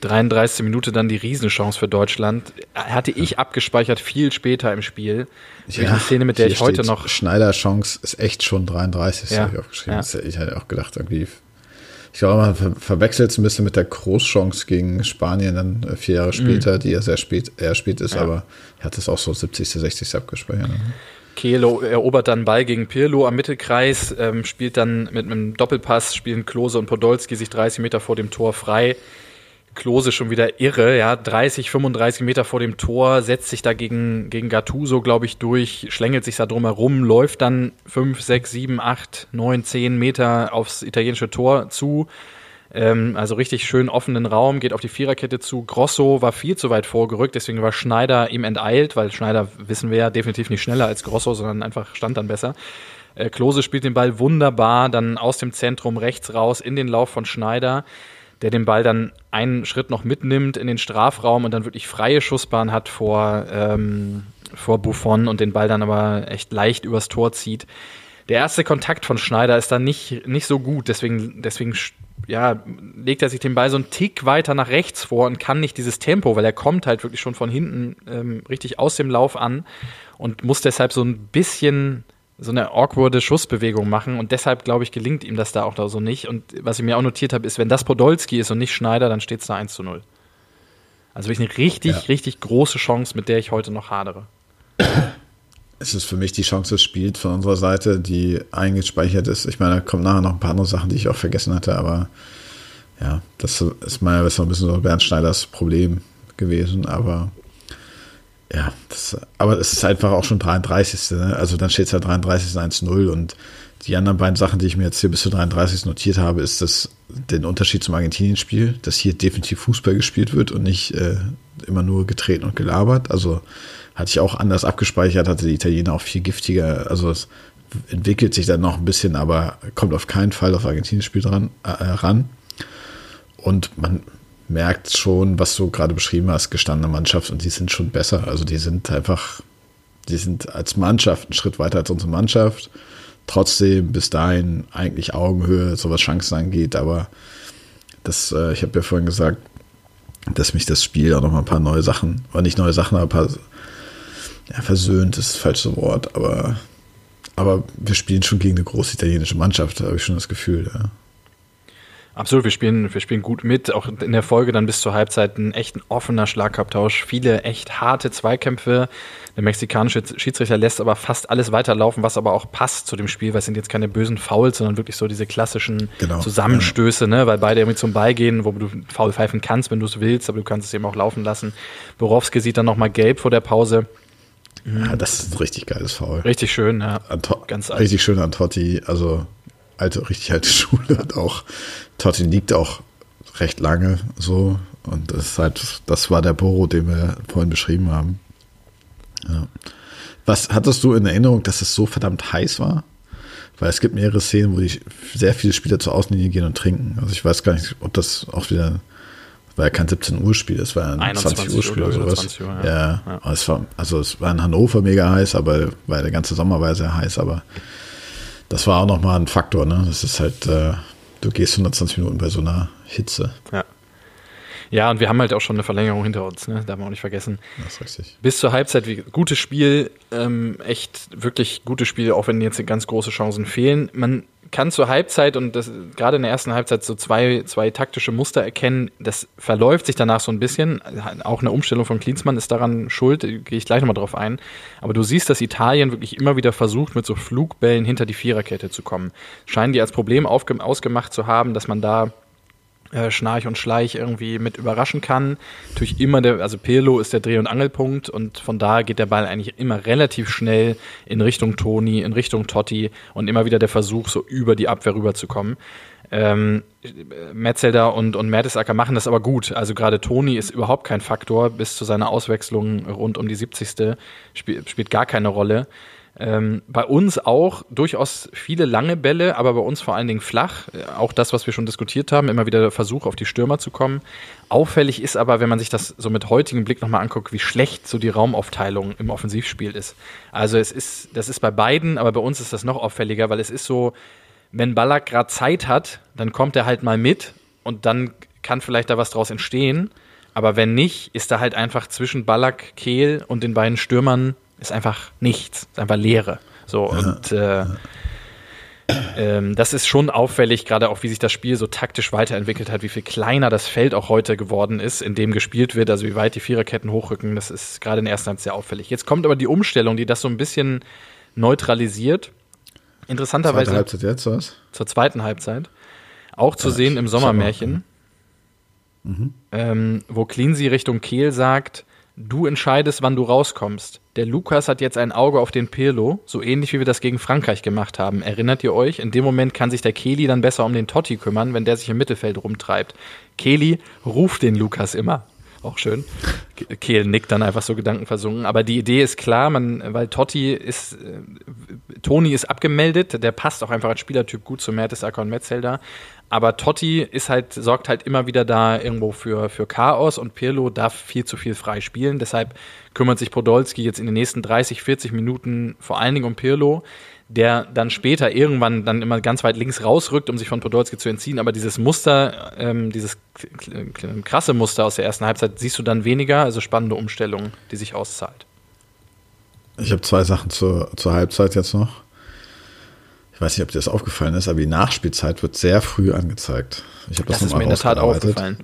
33. Minute dann die Riesenchance für Deutschland. Hatte ich abgespeichert viel später im Spiel. Ja, eine Szene, mit der ich heute noch. Schneider Chance ist echt schon 33, ja, habe ich aufgeschrieben. Ja. Ich hatte auch gedacht, irgendwie. Ich glaube, man ver verwechselt es ein bisschen mit der Großchance gegen Spanien dann äh, vier Jahre später, mhm. die ja sehr spät, eher spät ist, ja. aber er hat es auch so 70., 60. abgespeichert. Ne? Kelo erobert dann Ball gegen Pirlo am Mittelkreis, ähm, spielt dann mit einem Doppelpass, spielen Klose und Podolski sich 30 Meter vor dem Tor frei. Klose schon wieder irre, ja, 30, 35 Meter vor dem Tor, setzt sich da gegen, gegen Gattuso, glaube ich, durch, schlängelt sich da drumherum, läuft dann 5, 6, 7, 8, 9, 10 Meter aufs italienische Tor zu. Ähm, also richtig schön offenen Raum, geht auf die Viererkette zu. Grosso war viel zu weit vorgerückt, deswegen war Schneider ihm enteilt, weil Schneider, wissen wir ja, definitiv nicht schneller als Grosso, sondern einfach stand dann besser. Äh, Klose spielt den Ball wunderbar, dann aus dem Zentrum rechts raus in den Lauf von Schneider der den Ball dann einen Schritt noch mitnimmt in den Strafraum und dann wirklich freie Schussbahn hat vor, ähm, vor Buffon und den Ball dann aber echt leicht übers Tor zieht. Der erste Kontakt von Schneider ist dann nicht, nicht so gut, deswegen, deswegen ja, legt er sich den Ball so einen Tick weiter nach rechts vor und kann nicht dieses Tempo, weil er kommt halt wirklich schon von hinten ähm, richtig aus dem Lauf an und muss deshalb so ein bisschen so eine awkwarde Schussbewegung machen und deshalb, glaube ich, gelingt ihm das da auch da so nicht. Und was ich mir auch notiert habe, ist, wenn das Podolski ist und nicht Schneider, dann steht es da 1 zu 0. Also wirklich eine richtig, ja. richtig große Chance, mit der ich heute noch hadere. Es ist für mich die Chance des Spiels von unserer Seite, die eingespeichert ist. Ich meine, da kommen nachher noch ein paar andere Sachen, die ich auch vergessen hatte, aber ja, das ist mal ein bisschen so Bernd Schneiders Problem gewesen, aber ja, das, aber es ist einfach auch schon 33. Ne? Also dann steht es halt 33 1-0 und die anderen beiden Sachen, die ich mir jetzt hier bis zu 33 notiert habe, ist das den Unterschied zum Argentinien-Spiel, dass hier definitiv Fußball gespielt wird und nicht äh, immer nur getreten und gelabert. Also hatte ich auch anders abgespeichert, hatte die Italiener auch viel giftiger. Also es entwickelt sich dann noch ein bisschen, aber kommt auf keinen Fall auf Argentinien-Spiel dran äh, ran. Und man merkt schon, was du gerade beschrieben hast, gestandene Mannschaft und die sind schon besser. Also die sind einfach, die sind als Mannschaft einen Schritt weiter als unsere Mannschaft. Trotzdem bis dahin eigentlich Augenhöhe, so was Chancen angeht, aber das, äh, ich habe ja vorhin gesagt, dass mich das Spiel auch noch mal ein paar neue Sachen, oder nicht neue Sachen, aber ein paar, ja, versöhnt ist das falsche Wort, aber, aber wir spielen schon gegen eine große italienische Mannschaft, habe ich schon das Gefühl, ja. Absolut, wir spielen, wir spielen gut mit. Auch in der Folge dann bis zur Halbzeit ein echt offener Schlagabtausch. Viele echt harte Zweikämpfe. Der mexikanische Schiedsrichter lässt aber fast alles weiterlaufen, was aber auch passt zu dem Spiel, weil es sind jetzt keine bösen Fouls, sondern wirklich so diese klassischen genau, Zusammenstöße, ne? weil beide irgendwie zum Ball gehen, wo du Foul pfeifen kannst, wenn du es willst, aber du kannst es eben auch laufen lassen. Borowski sieht dann nochmal gelb vor der Pause. Ja, das ist ein richtig geiles Foul. Richtig schön, ja. Anto Ganz alt. Richtig schön an Totti. Also alte, richtig alte Schule und auch Totti liegt auch recht lange so. Und das ist halt, das war der Boro, den wir vorhin beschrieben haben. Ja. Was hattest du in Erinnerung, dass es so verdammt heiß war? Weil es gibt mehrere Szenen, wo die sehr viele Spieler zur Außenlinie gehen und trinken. Also ich weiß gar nicht, ob das auch wieder, war ja kein 17 Uhr Spiel, es war ein 20 Uhr Spiel oder sowas. Uhr, ja. ja. ja. Es war, also es war in Hannover mega heiß, aber weil der ganze Sommer war sehr heiß, aber das war auch nochmal ein Faktor, ne? Das ist halt, äh, du gehst 120 Minuten bei so einer Hitze. Ja. Ja, und wir haben halt auch schon eine Verlängerung hinter uns, ne? darf man auch nicht vergessen. Das ist richtig. Bis zur Halbzeit, wie, gutes Spiel, ähm, echt wirklich gutes Spiel, auch wenn jetzt ganz große Chancen fehlen. Man kann zur Halbzeit und das, gerade in der ersten Halbzeit so zwei, zwei taktische Muster erkennen. Das verläuft sich danach so ein bisschen. Auch eine Umstellung von Klinsmann ist daran schuld, gehe ich gleich nochmal drauf ein. Aber du siehst, dass Italien wirklich immer wieder versucht, mit so Flugbällen hinter die Viererkette zu kommen. Scheinen die als Problem ausgemacht zu haben, dass man da äh, Schnarch und Schleich irgendwie mit überraschen kann. Natürlich immer der, also Pirlo ist der Dreh- und Angelpunkt und von da geht der Ball eigentlich immer relativ schnell in Richtung Toni, in Richtung Totti und immer wieder der Versuch, so über die Abwehr rüberzukommen. Ähm, Metzelder und, und Mertesacker machen das aber gut. Also gerade Toni ist überhaupt kein Faktor bis zu seiner Auswechslung rund um die 70. Spiel, spielt gar keine Rolle. Ähm, bei uns auch durchaus viele lange Bälle, aber bei uns vor allen Dingen flach. Äh, auch das, was wir schon diskutiert haben, immer wieder der Versuch, auf die Stürmer zu kommen. Auffällig ist aber, wenn man sich das so mit heutigem Blick nochmal anguckt, wie schlecht so die Raumaufteilung im Offensivspiel ist. Also es ist, das ist bei beiden, aber bei uns ist das noch auffälliger, weil es ist so, wenn Ballack gerade Zeit hat, dann kommt er halt mal mit und dann kann vielleicht da was draus entstehen. Aber wenn nicht, ist da halt einfach zwischen Ballack, Kehl und den beiden Stürmern ist einfach nichts, ist einfach Leere. So und äh, ähm, das ist schon auffällig, gerade auch wie sich das Spiel so taktisch weiterentwickelt hat, wie viel kleiner das Feld auch heute geworden ist, in dem gespielt wird, also wie weit die Viererketten hochrücken, das ist gerade in der ersten Halbzeit sehr auffällig. Jetzt kommt aber die Umstellung, die das so ein bisschen neutralisiert. Interessanterweise. Zweite Halbzeit jetzt, was? Zur zweiten Halbzeit. Auch zu ja, sehen im Sommermärchen, mhm. ähm, wo Cleansey Richtung Kehl sagt, du entscheidest, wann du rauskommst. Der Lukas hat jetzt ein Auge auf den Pirlo, so ähnlich wie wir das gegen Frankreich gemacht haben. Erinnert ihr euch? In dem Moment kann sich der Keli dann besser um den Totti kümmern, wenn der sich im Mittelfeld rumtreibt. Keli ruft den Lukas immer. Auch schön. Kehl nickt dann einfach so gedankenversungen. Aber die Idee ist klar, man, weil Totti ist, äh, Toni ist abgemeldet, der passt auch einfach als Spielertyp gut zu Mertesacker und Metzelder. Aber Totti ist halt, sorgt halt immer wieder da irgendwo für, für Chaos und Pirlo darf viel zu viel frei spielen. Deshalb kümmert sich Podolski jetzt in den nächsten 30, 40 Minuten vor allen Dingen um Pirlo, der dann später irgendwann dann immer ganz weit links rausrückt, um sich von Podolski zu entziehen. Aber dieses Muster, ähm, dieses krasse Muster aus der ersten Halbzeit siehst du dann weniger, also spannende Umstellung, die sich auszahlt. Ich habe zwei Sachen zur, zur Halbzeit jetzt noch ich weiß nicht, ob dir das aufgefallen ist, aber die Nachspielzeit wird sehr früh angezeigt. Ich habe das, das ist mir in der Tat aufgefallen.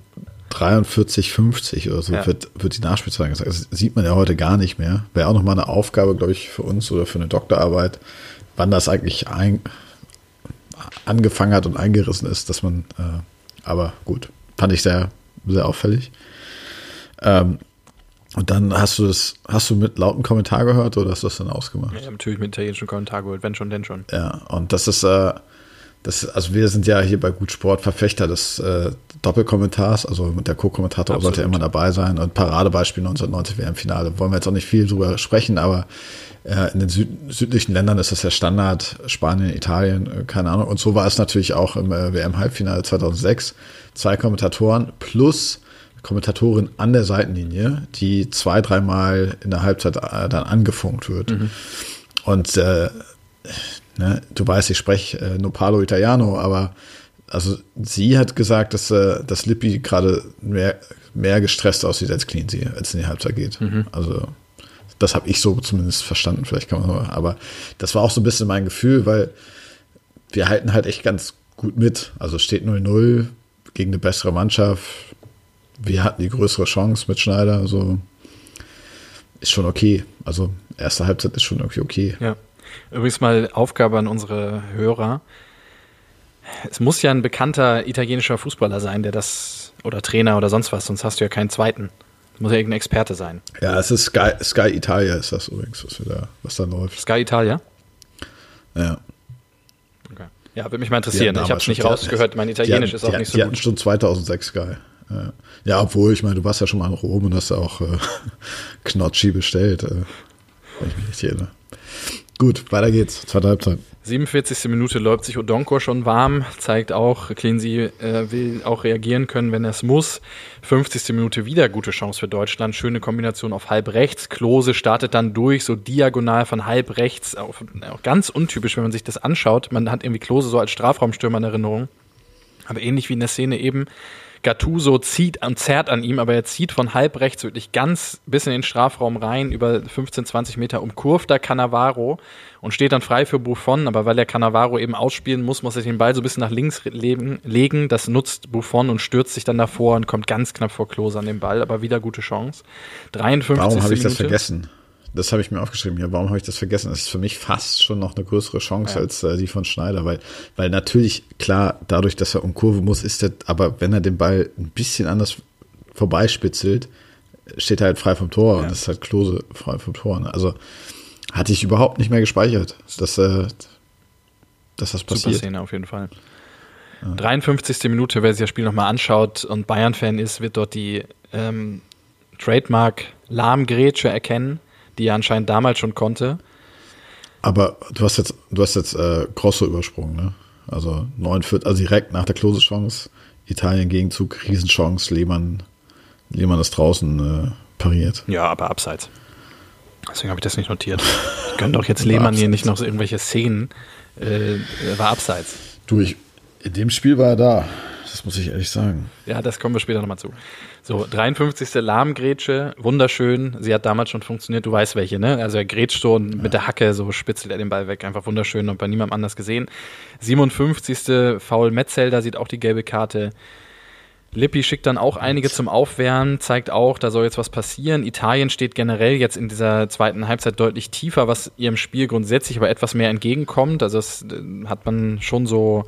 43,50 oder so ja. wird, wird die Nachspielzeit angezeigt. Das sieht man ja heute gar nicht mehr. Wäre auch nochmal eine Aufgabe, glaube ich, für uns oder für eine Doktorarbeit, wann das eigentlich ein, angefangen hat und eingerissen ist, dass man, äh, aber gut, fand ich sehr, sehr auffällig. Ähm, und dann hast du das, hast du mit lauten Kommentar gehört oder hast du das dann ausgemacht? Ja, natürlich mit italienischen Kommentar gehört, wenn schon, denn schon. Ja, und das ist, äh, das, also wir sind ja hier bei Gut Sport Verfechter des äh, Doppelkommentars, also mit der Co-Kommentator sollte immer dabei sein und Paradebeispiel 1990 WM-Finale. Wollen wir jetzt auch nicht viel drüber sprechen, aber äh, in den Süd südlichen Ländern ist das ja Standard, Spanien, Italien, äh, keine Ahnung. Und so war es natürlich auch im äh, WM-Halbfinale 2006. Zwei Kommentatoren plus Kommentatorin an der Seitenlinie, die zwei, dreimal in der Halbzeit äh, dann angefunkt wird. Mhm. Und äh, ne, du weißt, ich spreche äh, no palo italiano, aber also sie hat gesagt, dass, äh, dass Lippi gerade mehr, mehr gestresst aussieht als Cleansea, als in die Halbzeit geht. Mhm. Also das habe ich so zumindest verstanden, vielleicht kann man aber das war auch so ein bisschen mein Gefühl, weil wir halten halt echt ganz gut mit. Also steht 0-0 gegen eine bessere Mannschaft wir hatten die größere Chance mit Schneider. Also ist schon okay. Also erste Halbzeit ist schon irgendwie okay. Ja. Übrigens mal Aufgabe an unsere Hörer. Es muss ja ein bekannter italienischer Fußballer sein, der das, oder Trainer oder sonst was, sonst hast du ja keinen zweiten. Das muss ja irgendein Experte sein. Ja, es ist Sky, Sky Italia, ist das übrigens, was, da, was da läuft. Sky Italia? Ja. Okay. Ja, würde mich mal interessieren. Ich habe es nicht rausgehört. Mein Italienisch die, ist auch die, nicht so die gut. Die hatten schon 2006 Sky. Ja, obwohl, ich meine, du warst ja schon mal in Rom und hast ja auch äh, Knotschi bestellt, äh, wenn ich mich nicht erinnere. Gut, weiter geht's. Zweite Halbzeit. 47. Minute läuft sich Odonkor schon warm, zeigt auch, Cleansey äh, will auch reagieren können, wenn er es muss. 50. Minute wieder gute Chance für Deutschland, schöne Kombination auf halb rechts. Klose startet dann durch, so diagonal von halb rechts, auch, auch ganz untypisch, wenn man sich das anschaut. Man hat irgendwie Klose so als Strafraumstürmer in Erinnerung. Aber ähnlich wie in der Szene eben, Gattuso zieht und zerrt an ihm, aber er zieht von halb rechts wirklich ganz bis in den Strafraum rein, über 15, 20 Meter umkurvt da Cannavaro und steht dann frei für Buffon, aber weil er Cannavaro eben ausspielen muss, muss er den Ball so ein bisschen nach links legen. Das nutzt Buffon und stürzt sich dann davor und kommt ganz knapp vor Klose an den Ball, aber wieder gute Chance. 53. Warum habe ich das vergessen? Das habe ich mir aufgeschrieben hier. Warum habe ich das vergessen? Das ist für mich fast schon noch eine größere Chance ja. als äh, die von Schneider, weil, weil natürlich, klar, dadurch, dass er um Kurve muss, ist er, aber wenn er den Ball ein bisschen anders vorbeispitzelt, steht er halt frei vom Tor ja. und ist halt Klose frei vom Tor. Ne? Also hatte ich überhaupt nicht mehr gespeichert, dass, äh, dass das passiert. Super Szene auf jeden Fall. Ja. 53. Minute, wer sich das Spiel nochmal anschaut und Bayern-Fan ist, wird dort die ähm, Trademark Lahmgrätsche erkennen die er anscheinend damals schon konnte. Aber du hast jetzt, du hast jetzt äh, Grosso übersprungen, ne? Also 49, also direkt nach der Klose-Chance, Italien Gegenzug, Riesenchance, Lehmann, Lehmann ist draußen äh, pariert. Ja, aber abseits. Deswegen habe ich das nicht notiert. Ich könnte doch jetzt Lehmann hier nicht noch so irgendwelche Szenen. Äh, war abseits. Du, ich, in dem Spiel war er da. Das muss ich ehrlich sagen. Ja, das kommen wir später nochmal zu. So, 53. Lahmgrätsche, wunderschön. Sie hat damals schon funktioniert, du weißt welche, ne? Also er grätscht so und mit der Hacke so spitzelt er den Ball weg. Einfach wunderschön und bei niemandem anders gesehen. 57. Foul Metzelder sieht auch die gelbe Karte. Lippi schickt dann auch einige zum Aufwärmen, zeigt auch, da soll jetzt was passieren. Italien steht generell jetzt in dieser zweiten Halbzeit deutlich tiefer, was ihrem Spiel grundsätzlich aber etwas mehr entgegenkommt. Also das äh, hat man schon so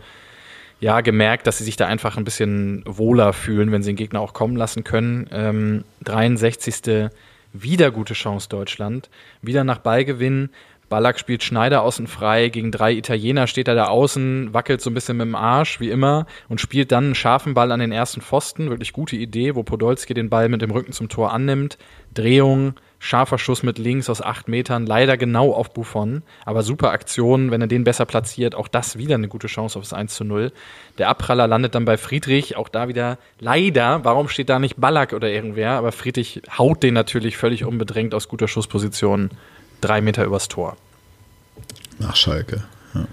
ja gemerkt, dass sie sich da einfach ein bisschen wohler fühlen, wenn sie den Gegner auch kommen lassen können. Ähm, 63. Wieder gute Chance Deutschland. Wieder nach Ballgewinn. Ballack spielt Schneider außen frei, gegen drei Italiener steht er da außen, wackelt so ein bisschen mit dem Arsch, wie immer, und spielt dann einen scharfen Ball an den ersten Pfosten. Wirklich gute Idee, wo Podolski den Ball mit dem Rücken zum Tor annimmt. Drehung, scharfer Schuss mit links aus acht Metern, leider genau auf Buffon, aber super Aktion, wenn er den besser platziert, auch das wieder eine gute Chance auf das 1 zu 0. Der Abpraller landet dann bei Friedrich, auch da wieder leider, warum steht da nicht Ballack oder irgendwer, aber Friedrich haut den natürlich völlig unbedrängt aus guter Schussposition drei Meter übers Tor. Nach Schalke. Ja.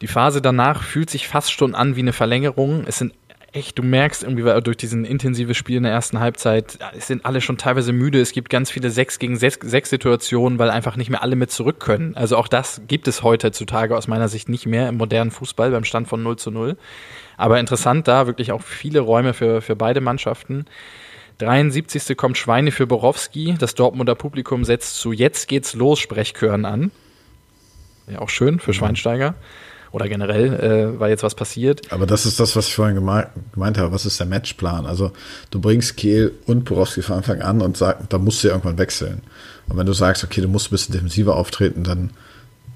Die Phase danach fühlt sich fast schon an wie eine Verlängerung. Es sind echt, du merkst irgendwie durch diesen intensives Spiel in der ersten Halbzeit, es sind alle schon teilweise müde. Es gibt ganz viele 6 gegen 6, 6 Situationen, weil einfach nicht mehr alle mit zurück können. Also auch das gibt es heutzutage aus meiner Sicht nicht mehr im modernen Fußball beim Stand von 0 zu 0. Aber interessant da, wirklich auch viele Räume für, für beide Mannschaften. 73. kommt Schweine für Borowski. Das Dortmunder Publikum setzt zu Jetzt geht's los Sprechchören an. Ja, auch schön für Schweinsteiger oder generell äh, war jetzt was passiert. Aber das ist das, was ich vorhin gemeint, habe. Was ist der Matchplan? Also du bringst Kehl und Borowski von Anfang an und sag, da musst du ja irgendwann wechseln. Und wenn du sagst, okay, du musst ein bisschen defensiver auftreten, dann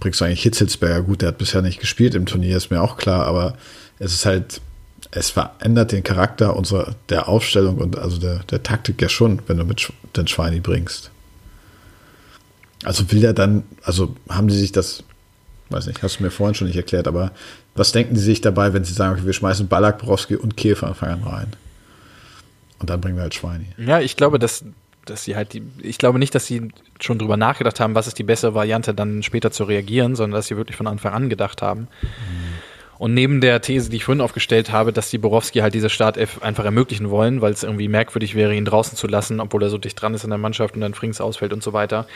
bringst du eigentlich Hitzelsberger. Gut, der hat bisher nicht gespielt im Turnier, ist mir auch klar, aber es ist halt, es verändert den Charakter unserer, der Aufstellung und also der, der Taktik ja schon, wenn du mit den Schweini bringst. Also will der dann, also haben sie sich das weiß nicht, hast du mir vorhin schon nicht erklärt, aber was denken Sie sich dabei, wenn Sie sagen, okay, wir schmeißen Ballack, Borowski und Kehl von Anfang an rein? Und dann bringen wir halt Schweini. Ja, ich glaube, dass, dass sie halt die, ich glaube nicht, dass sie schon drüber nachgedacht haben, was ist die bessere Variante, dann später zu reagieren, sondern dass sie wirklich von Anfang an gedacht haben. Mhm. Und neben der These, die ich vorhin aufgestellt habe, dass die Borowski halt diese Startelf einfach ermöglichen wollen, weil es irgendwie merkwürdig wäre, ihn draußen zu lassen, obwohl er so dicht dran ist in der Mannschaft und dann Frings ausfällt und so weiter,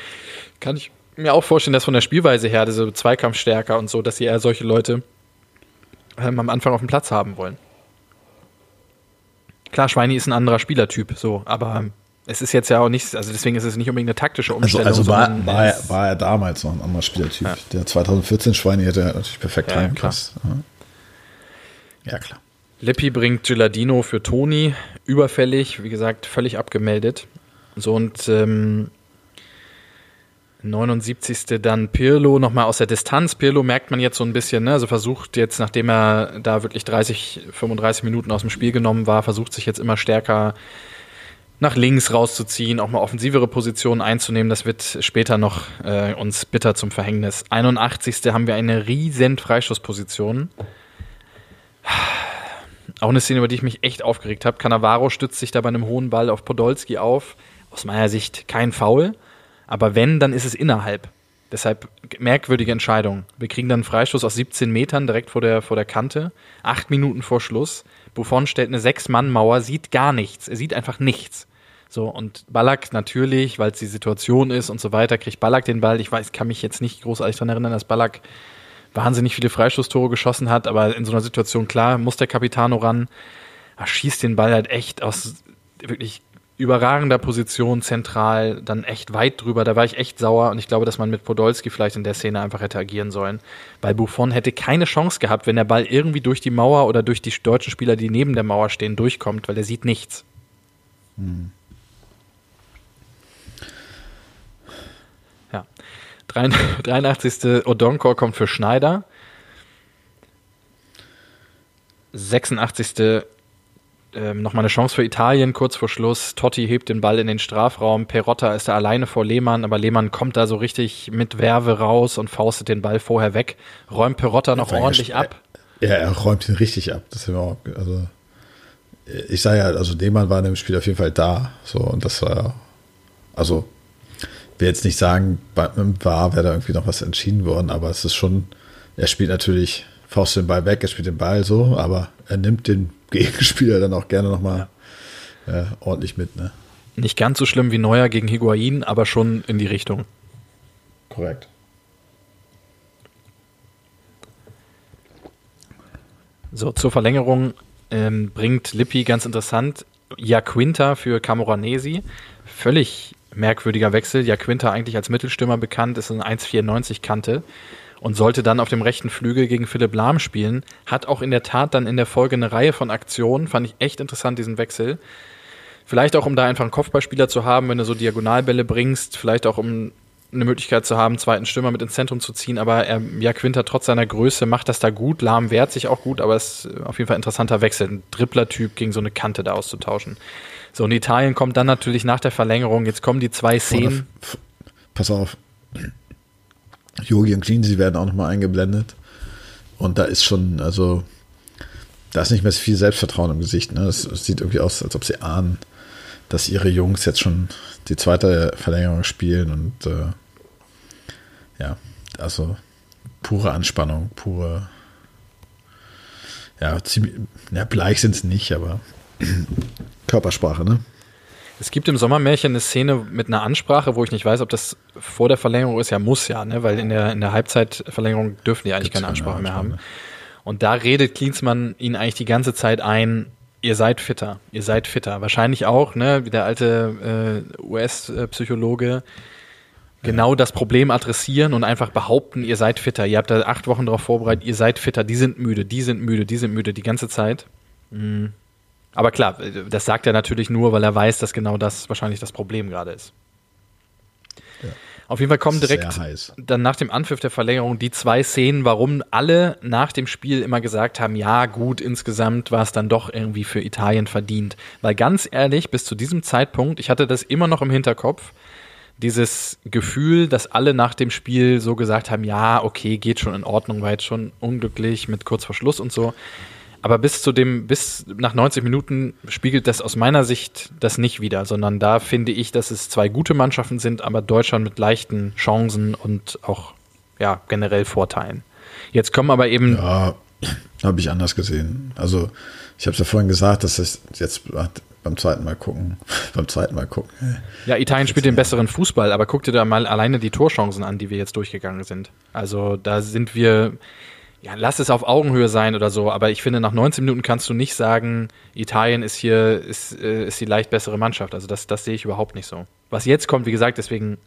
kann ich mir auch vorstellen, dass von der Spielweise her, diese Zweikampfstärker und so, dass sie eher solche Leute ähm, am Anfang auf dem Platz haben wollen. Klar, Schweini ist ein anderer Spielertyp, so, aber es ist jetzt ja auch nicht, also deswegen ist es nicht unbedingt eine taktische Umstellung. Also, also war, war, er, war er damals noch ein anderer Spielertyp. Ja. Der 2014 Schweini hätte natürlich perfekt ja, reingepasst. Ja. ja, klar. Lippi bringt Gilardino für Toni, überfällig, wie gesagt, völlig abgemeldet. So und ähm, 79. dann Pirlo nochmal aus der Distanz. Pirlo merkt man jetzt so ein bisschen, ne? also versucht jetzt, nachdem er da wirklich 30, 35 Minuten aus dem Spiel genommen war, versucht sich jetzt immer stärker nach links rauszuziehen, auch mal offensivere Positionen einzunehmen. Das wird später noch äh, uns bitter zum Verhängnis. 81. haben wir eine riesen Freischussposition. Auch eine Szene, über die ich mich echt aufgeregt habe. Cannavaro stützt sich da bei einem hohen Ball auf Podolski auf. Aus meiner Sicht kein Foul. Aber wenn, dann ist es innerhalb. Deshalb merkwürdige Entscheidung. Wir kriegen dann einen Freistoß aus 17 Metern direkt vor der, vor der Kante. Acht Minuten vor Schluss. Buffon stellt eine Sechs-Mann-Mauer, sieht gar nichts. Er sieht einfach nichts. So, und Ballack natürlich, weil es die Situation ist und so weiter, kriegt Ballack den Ball. Ich weiß, kann mich jetzt nicht großartig daran erinnern, dass Ballack wahnsinnig viele Freistoßtore geschossen hat, aber in so einer Situation, klar, muss der Capitano ran. Er schießt den Ball halt echt aus wirklich überragender Position zentral, dann echt weit drüber. Da war ich echt sauer und ich glaube, dass man mit Podolski vielleicht in der Szene einfach hätte agieren sollen. Weil Buffon hätte keine Chance gehabt, wenn der Ball irgendwie durch die Mauer oder durch die deutschen Spieler, die neben der Mauer stehen, durchkommt, weil er sieht nichts. Hm. Ja. 83. Odonkor kommt für Schneider. 86 ähm, nochmal eine Chance für Italien kurz vor Schluss. Totti hebt den Ball in den Strafraum. Perotta ist da alleine vor Lehmann, aber Lehmann kommt da so richtig mit Werbe raus und faustet den Ball vorher weg. Räumt Perotta noch ordentlich ab. Ja, er räumt ihn richtig ab. Das war auch, also ich sage ja, also Lehmann war in dem Spiel auf jeden Fall da. So, und das war, also, ich will jetzt nicht sagen, War wäre da irgendwie noch was entschieden worden, aber es ist schon, er spielt natürlich, faust den Ball weg, er spielt den Ball so, aber er nimmt den Gegenspieler dann auch gerne nochmal ja. äh, ordentlich mit. Ne? Nicht ganz so schlimm wie Neuer gegen Higuain, aber schon in die Richtung. Korrekt. So, zur Verlängerung ähm, bringt Lippi ganz interessant Jaquinta für Camoranesi. Völlig merkwürdiger Wechsel. Jaquinta eigentlich als Mittelstürmer bekannt, ist eine 1,94 Kante und sollte dann auf dem rechten Flügel gegen Philipp Lahm spielen. Hat auch in der Tat dann in der Folge eine Reihe von Aktionen. Fand ich echt interessant, diesen Wechsel. Vielleicht auch, um da einfach einen Kopfballspieler zu haben, wenn du so Diagonalbälle bringst. Vielleicht auch, um eine Möglichkeit zu haben, zweiten Stürmer mit ins Zentrum zu ziehen, aber er, ja, Quinter trotz seiner Größe macht das da gut, Lahm wehrt sich auch gut, aber es ist auf jeden Fall ein interessanter Wechsel, ein Dribbler-Typ gegen so eine Kante da auszutauschen. So, und Italien kommt dann natürlich nach der Verlängerung, jetzt kommen die zwei Szenen. Pass auf, Jogi und Clean, sie werden auch nochmal eingeblendet. Und da ist schon, also, da ist nicht mehr so viel Selbstvertrauen im Gesicht. Ne? Es, sieht irgendwie aus, als ob sie ahnen, dass ihre Jungs jetzt schon die zweite Verlängerung spielen und äh, ja, also pure Anspannung, pure, ja, ziemlich, ja bleich sind es nicht, aber Körpersprache, ne? Es gibt im Sommermärchen eine Szene mit einer Ansprache, wo ich nicht weiß, ob das vor der Verlängerung ist. Ja, muss ja, ne? weil in der, in der Halbzeitverlängerung dürfen die eigentlich Gibt's keine Ansprache mehr haben. Und da redet Klinsmann ihn eigentlich die ganze Zeit ein, ihr seid fitter, ihr seid fitter. Wahrscheinlich auch, ne, wie der alte äh, US-Psychologe, genau das Problem adressieren und einfach behaupten, ihr seid fitter. Ihr habt da acht Wochen darauf vorbereitet, ihr seid fitter, die sind müde, die sind müde, die sind müde, die ganze Zeit. Mhm. Aber klar, das sagt er natürlich nur, weil er weiß, dass genau das wahrscheinlich das Problem gerade ist. Ja. Auf jeden Fall kommen direkt dann nach dem Anpfiff der Verlängerung die zwei Szenen, warum alle nach dem Spiel immer gesagt haben, ja gut, insgesamt war es dann doch irgendwie für Italien verdient. Weil ganz ehrlich, bis zu diesem Zeitpunkt, ich hatte das immer noch im Hinterkopf, dieses Gefühl, dass alle nach dem Spiel so gesagt haben, ja, okay, geht schon in Ordnung, war jetzt schon unglücklich mit kurz vor Schluss und so. Aber bis zu dem, bis nach 90 Minuten spiegelt das aus meiner Sicht das nicht wieder, sondern da finde ich, dass es zwei gute Mannschaften sind, aber Deutschland mit leichten Chancen und auch ja, generell Vorteilen. Jetzt kommen aber eben. Ja, habe ich anders gesehen. Also, ich habe es ja vorhin gesagt, dass ich jetzt beim zweiten Mal gucken, beim zweiten Mal gucken. Ja, Italien spielt den besseren Fußball, aber guck dir da mal alleine die Torchancen an, die wir jetzt durchgegangen sind. Also, da sind wir ja, lass es auf Augenhöhe sein oder so, aber ich finde, nach 19 Minuten kannst du nicht sagen, Italien ist hier, ist, äh, ist die leicht bessere Mannschaft. Also das, das sehe ich überhaupt nicht so. Was jetzt kommt, wie gesagt, deswegen,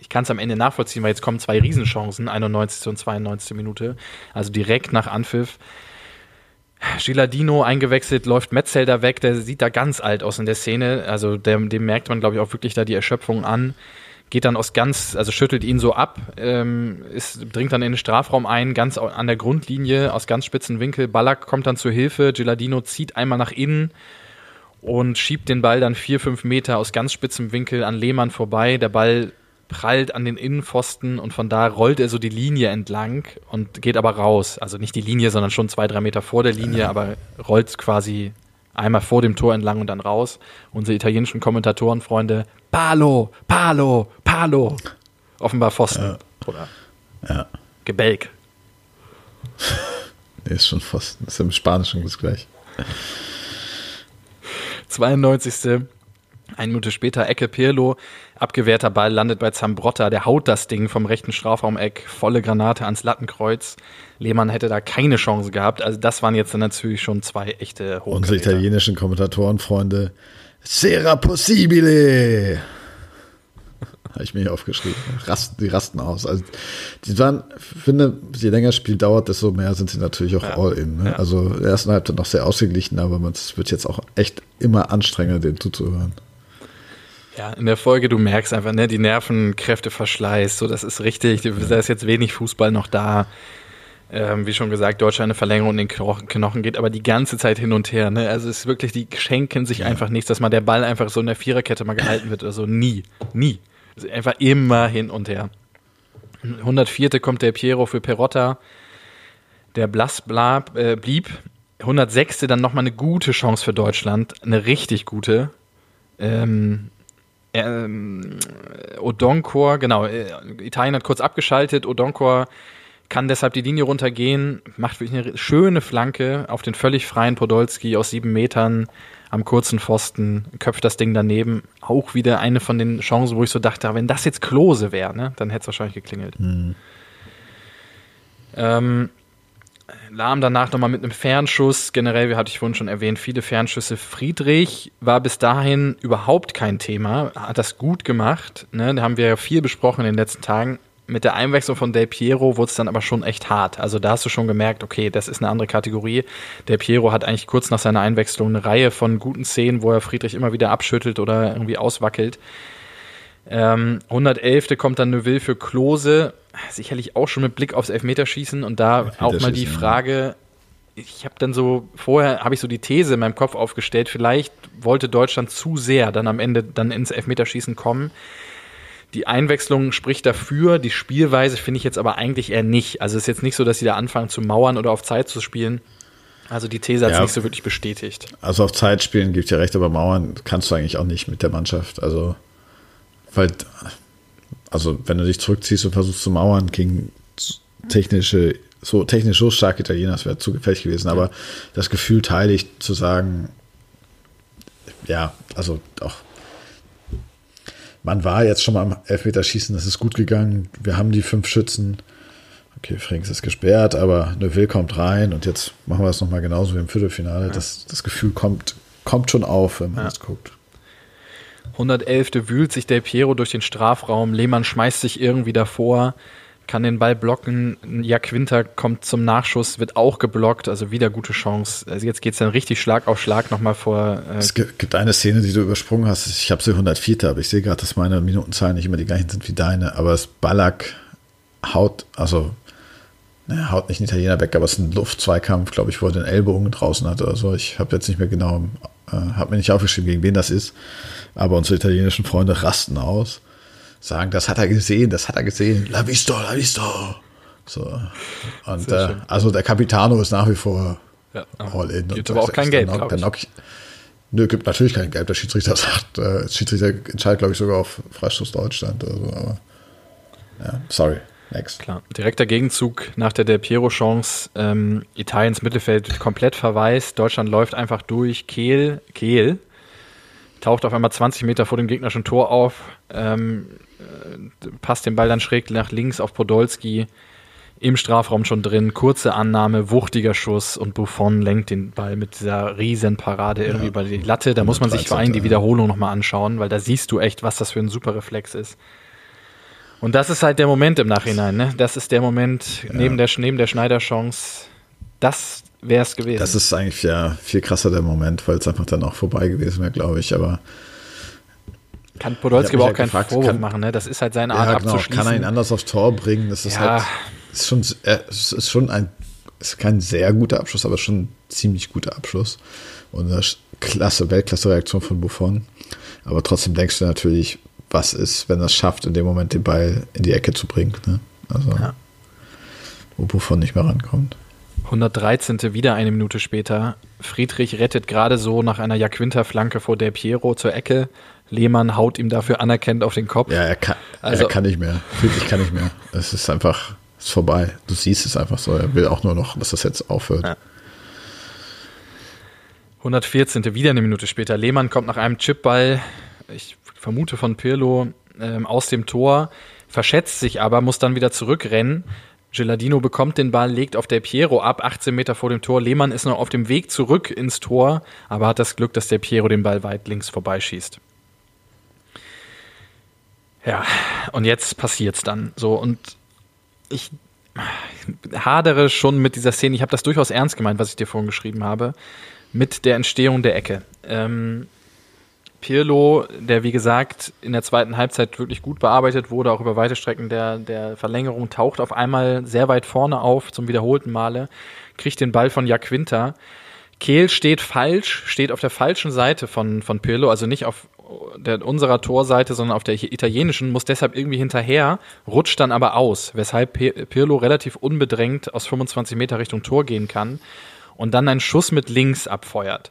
ich kann es am Ende nachvollziehen, weil jetzt kommen zwei Riesenchancen, 91. und 92. Minute, also direkt nach Anpfiff. Giladino eingewechselt, läuft Metzelder weg, der sieht da ganz alt aus in der Szene. Also dem, dem merkt man, glaube ich, auch wirklich da die Erschöpfung an geht dann aus ganz, also schüttelt ihn so ab, ähm, ist, dringt dann in den Strafraum ein, ganz an der Grundlinie, aus ganz spitzen Winkel. Ballack kommt dann zur Hilfe, Giladino zieht einmal nach innen und schiebt den Ball dann vier, fünf Meter aus ganz spitzem Winkel an Lehmann vorbei. Der Ball prallt an den Innenpfosten und von da rollt er so die Linie entlang und geht aber raus. Also nicht die Linie, sondern schon zwei, drei Meter vor der Linie, aber rollt quasi einmal vor dem Tor entlang und dann raus. Unsere italienischen Kommentatorenfreunde, Palo, Palo, Palo. Offenbar Pfosten. Ja. Oder ja. Gebälk. nee, ist schon Pfosten. Ist im Spanischen das gleich. 92. Eine Minute später Ecke Pirlo, abgewehrter Ball landet bei Zambrotta, der haut das Ding vom rechten Strafraumeck, volle Granate ans Lattenkreuz. Lehmann hätte da keine Chance gehabt. Also das waren jetzt dann natürlich schon zwei echte Hochkaräter. Unsere italienischen Kommentatorenfreunde, Sera possibile! Habe ich mir hier aufgeschrieben. Rasten, die rasten aus. Also, die waren, finde, je länger das Spiel dauert, desto mehr sind sie natürlich auch ja. all in. Ne? Ja. Also, in der ersten Halbzeit noch sehr ausgeglichen, aber es wird jetzt auch echt immer anstrengender, dem zuzuhören. Ja, in der Folge, du merkst einfach, ne, die Nervenkräfte verschleißt, so, das ist richtig, da ist jetzt wenig Fußball noch da. Ähm, wie schon gesagt, Deutschland eine Verlängerung in den Knochen geht, aber die ganze Zeit hin und her. Ne? Also es ist wirklich, die schenken sich ja. einfach nichts, dass mal der Ball einfach so in der Viererkette mal gehalten wird oder so. Nie, nie. Einfach immer hin und her. 104. kommt der Piero für Perotta. Der Blass blab, äh, blieb. 106. dann nochmal eine gute Chance für Deutschland. Eine richtig gute. Ähm, ähm, Odonkor, genau, äh, Italien hat kurz abgeschaltet. Odonkor kann deshalb die Linie runtergehen, macht wirklich eine schöne Flanke auf den völlig freien Podolski aus sieben Metern am kurzen Pfosten, köpft das Ding daneben. Auch wieder eine von den Chancen, wo ich so dachte, wenn das jetzt Klose wäre, ne, dann hätte es wahrscheinlich geklingelt. Mhm. Ähm, Lahm danach nochmal mit einem Fernschuss. Generell, wie hatte ich vorhin schon erwähnt, viele Fernschüsse. Friedrich war bis dahin überhaupt kein Thema, hat das gut gemacht. Ne? Da haben wir ja viel besprochen in den letzten Tagen mit der Einwechslung von Del Piero wurde es dann aber schon echt hart. Also da hast du schon gemerkt, okay, das ist eine andere Kategorie. Del Piero hat eigentlich kurz nach seiner Einwechslung eine Reihe von guten Szenen, wo er Friedrich immer wieder abschüttelt oder irgendwie auswackelt. Ähm, 111. kommt dann Neuville für Klose, sicherlich auch schon mit Blick aufs Elfmeterschießen und da auch mal die Frage, ich habe dann so, vorher habe ich so die These in meinem Kopf aufgestellt, vielleicht wollte Deutschland zu sehr dann am Ende dann ins Elfmeterschießen kommen. Die Einwechslung spricht dafür, die Spielweise finde ich jetzt aber eigentlich eher nicht. Also es ist jetzt nicht so, dass sie da anfangen zu mauern oder auf Zeit zu spielen. Also die These hat es ja, nicht so wirklich bestätigt. Also auf Zeit spielen gibt ja recht, aber mauern kannst du eigentlich auch nicht mit der Mannschaft. Also weil, also wenn du dich zurückziehst und versuchst zu mauern gegen technische, so technisch so starke Italiener, das wäre zu gefährlich gewesen. Aber das Gefühl teile ich zu sagen, ja, also auch man war jetzt schon mal am Elfmeterschießen, das ist gut gegangen. Wir haben die fünf Schützen. Okay, Frings ist gesperrt, aber Neuville kommt rein und jetzt machen wir es nochmal genauso wie im Viertelfinale. Ja. Das, das Gefühl kommt, kommt schon auf, wenn man ja. das guckt. 111. wühlt sich Del Piero durch den Strafraum. Lehmann schmeißt sich irgendwie davor kann den Ball blocken. Jack Winter kommt zum Nachschuss, wird auch geblockt, also wieder gute Chance. Also jetzt geht es dann richtig Schlag auf Schlag nochmal vor. Äh es gibt eine Szene, die du übersprungen hast. Ich habe sie 104, aber ich sehe gerade, dass meine Minutenzahlen nicht immer die gleichen sind wie deine. Aber das Ballack haut, also ne, haut nicht einen Italiener weg, aber es ist ein Luftzweikampf, glaube ich, wo er den Ellbogen draußen hat oder so. Ich habe jetzt nicht mehr genau, äh, habe mir nicht aufgeschrieben, gegen wen das ist. Aber unsere italienischen Freunde rasten aus sagen, das hat er gesehen, das hat er gesehen. La visto, la visto. So. Und äh, also der Capitano ist nach wie vor ja, all in. Gibt aber auch kein Geld, glaube ich. Knock, Nö, gibt natürlich kein Geld. Der Schiedsrichter sagt, äh, Schiedsrichter entscheidet, glaube ich, sogar auf Freistoß Deutschland oder so. Aber ja, sorry. Next. Klar. Direkter Gegenzug nach der Del Piero-Chance. Ähm, Italiens Mittelfeld komplett verwaist. Deutschland läuft einfach durch. Kehl, Kehl taucht auf einmal 20 Meter vor dem gegnerischen Tor auf. Ähm, äh, passt den Ball dann schräg nach links auf Podolski. Im Strafraum schon drin, kurze Annahme, wuchtiger Schuss und Buffon lenkt den Ball mit dieser riesen Parade irgendwie ja. über die Latte. Da muss man sich vor allem die Wiederholung nochmal anschauen, weil da siehst du echt, was das für ein super Reflex ist. Und das ist halt der Moment im Nachhinein, ne? Das ist der Moment ja. neben der, neben der Schneider-Chance. Das wäre es gewesen. Das ist eigentlich ja viel krasser der Moment, weil es einfach dann auch vorbei gewesen wäre, glaube ich. Aber kann Podolski aber auch keinen gefragt, Vorwurf kann, machen, ne? Das ist halt seine Art ja, genau. abzuschließen. Kann er ihn anders aufs Tor bringen? Das ist ja. halt ist schon, es ist schon ein, ist kein sehr guter Abschluss, aber schon ein ziemlich guter Abschluss. Und eine klasse, Weltklasse-Reaktion von Buffon. Aber trotzdem denkst du natürlich, was ist, wenn er es schafft, in dem Moment den Ball in die Ecke zu bringen. Ne? Also, ja. wo Buffon nicht mehr rankommt. 113. wieder eine Minute später. Friedrich rettet gerade so nach einer Jaquinter-Flanke vor Del Piero zur Ecke. Lehmann haut ihm dafür anerkennend auf den Kopf. Ja, er kann, also, er kann nicht mehr. Friedrich kann nicht mehr. Es ist einfach, es ist vorbei. Du siehst es einfach so. Er will auch nur noch, dass das jetzt aufhört. Ja. 114. wieder eine Minute später. Lehmann kommt nach einem Chipball, ich vermute von Pirlo, ähm, aus dem Tor, verschätzt sich aber, muss dann wieder zurückrennen. Geladino bekommt den Ball, legt auf der Piero ab, 18 Meter vor dem Tor. Lehmann ist noch auf dem Weg zurück ins Tor, aber hat das Glück, dass der Piero den Ball weit links vorbeischießt. Ja, und jetzt passiert's dann so und ich hadere schon mit dieser Szene. Ich habe das durchaus ernst gemeint, was ich dir vorhin geschrieben habe, mit der Entstehung der Ecke. Ähm, Pirlo, der wie gesagt in der zweiten Halbzeit wirklich gut bearbeitet wurde, auch über weite Strecken der, der Verlängerung, taucht auf einmal sehr weit vorne auf zum wiederholten Male, kriegt den Ball von Jack Winter. Kehl steht falsch, steht auf der falschen Seite von, von Pirlo, also nicht auf der, unserer Torseite, sondern auf der italienischen, muss deshalb irgendwie hinterher, rutscht dann aber aus, weshalb Pirlo relativ unbedrängt aus 25 Meter Richtung Tor gehen kann und dann einen Schuss mit links abfeuert.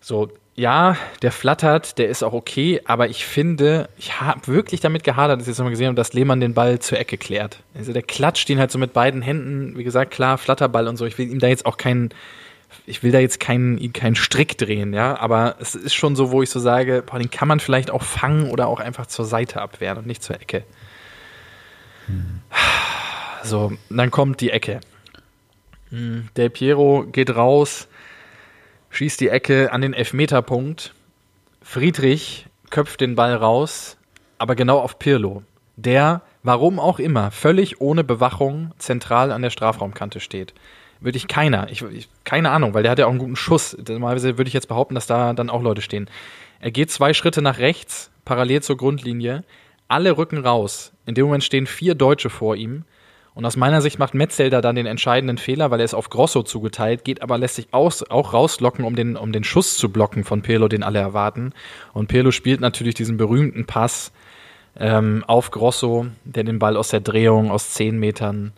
So, ja, der flattert, der ist auch okay, aber ich finde, ich habe wirklich damit gehadert, dass ich jetzt nochmal gesehen habe, dass Lehmann den Ball zur Ecke klärt. Also der klatscht ihn halt so mit beiden Händen, wie gesagt, klar, Flatterball und so. Ich will ihm da jetzt auch keinen ich will da jetzt keinen, keinen Strick drehen, ja, aber es ist schon so, wo ich so sage, boah, den kann man vielleicht auch fangen oder auch einfach zur Seite abwehren und nicht zur Ecke. Hm. So, dann kommt die Ecke. Hm, Del Piero geht raus, schießt die Ecke an den Elfmeterpunkt. Friedrich köpft den Ball raus, aber genau auf Pirlo, der, warum auch immer, völlig ohne Bewachung zentral an der Strafraumkante steht würde ich keiner. Ich, ich, keine Ahnung, weil der hat ja auch einen guten Schuss. Normalerweise würde ich jetzt behaupten, dass da dann auch Leute stehen. Er geht zwei Schritte nach rechts, parallel zur Grundlinie. Alle rücken raus. In dem Moment stehen vier Deutsche vor ihm. Und aus meiner Sicht macht Metzelder dann den entscheidenden Fehler, weil er ist auf Grosso zugeteilt, geht aber lässt sich aus, auch rauslocken, um den, um den Schuss zu blocken von Pirlo, den alle erwarten. Und Pirlo spielt natürlich diesen berühmten Pass ähm, auf Grosso, der den Ball aus der Drehung aus zehn Metern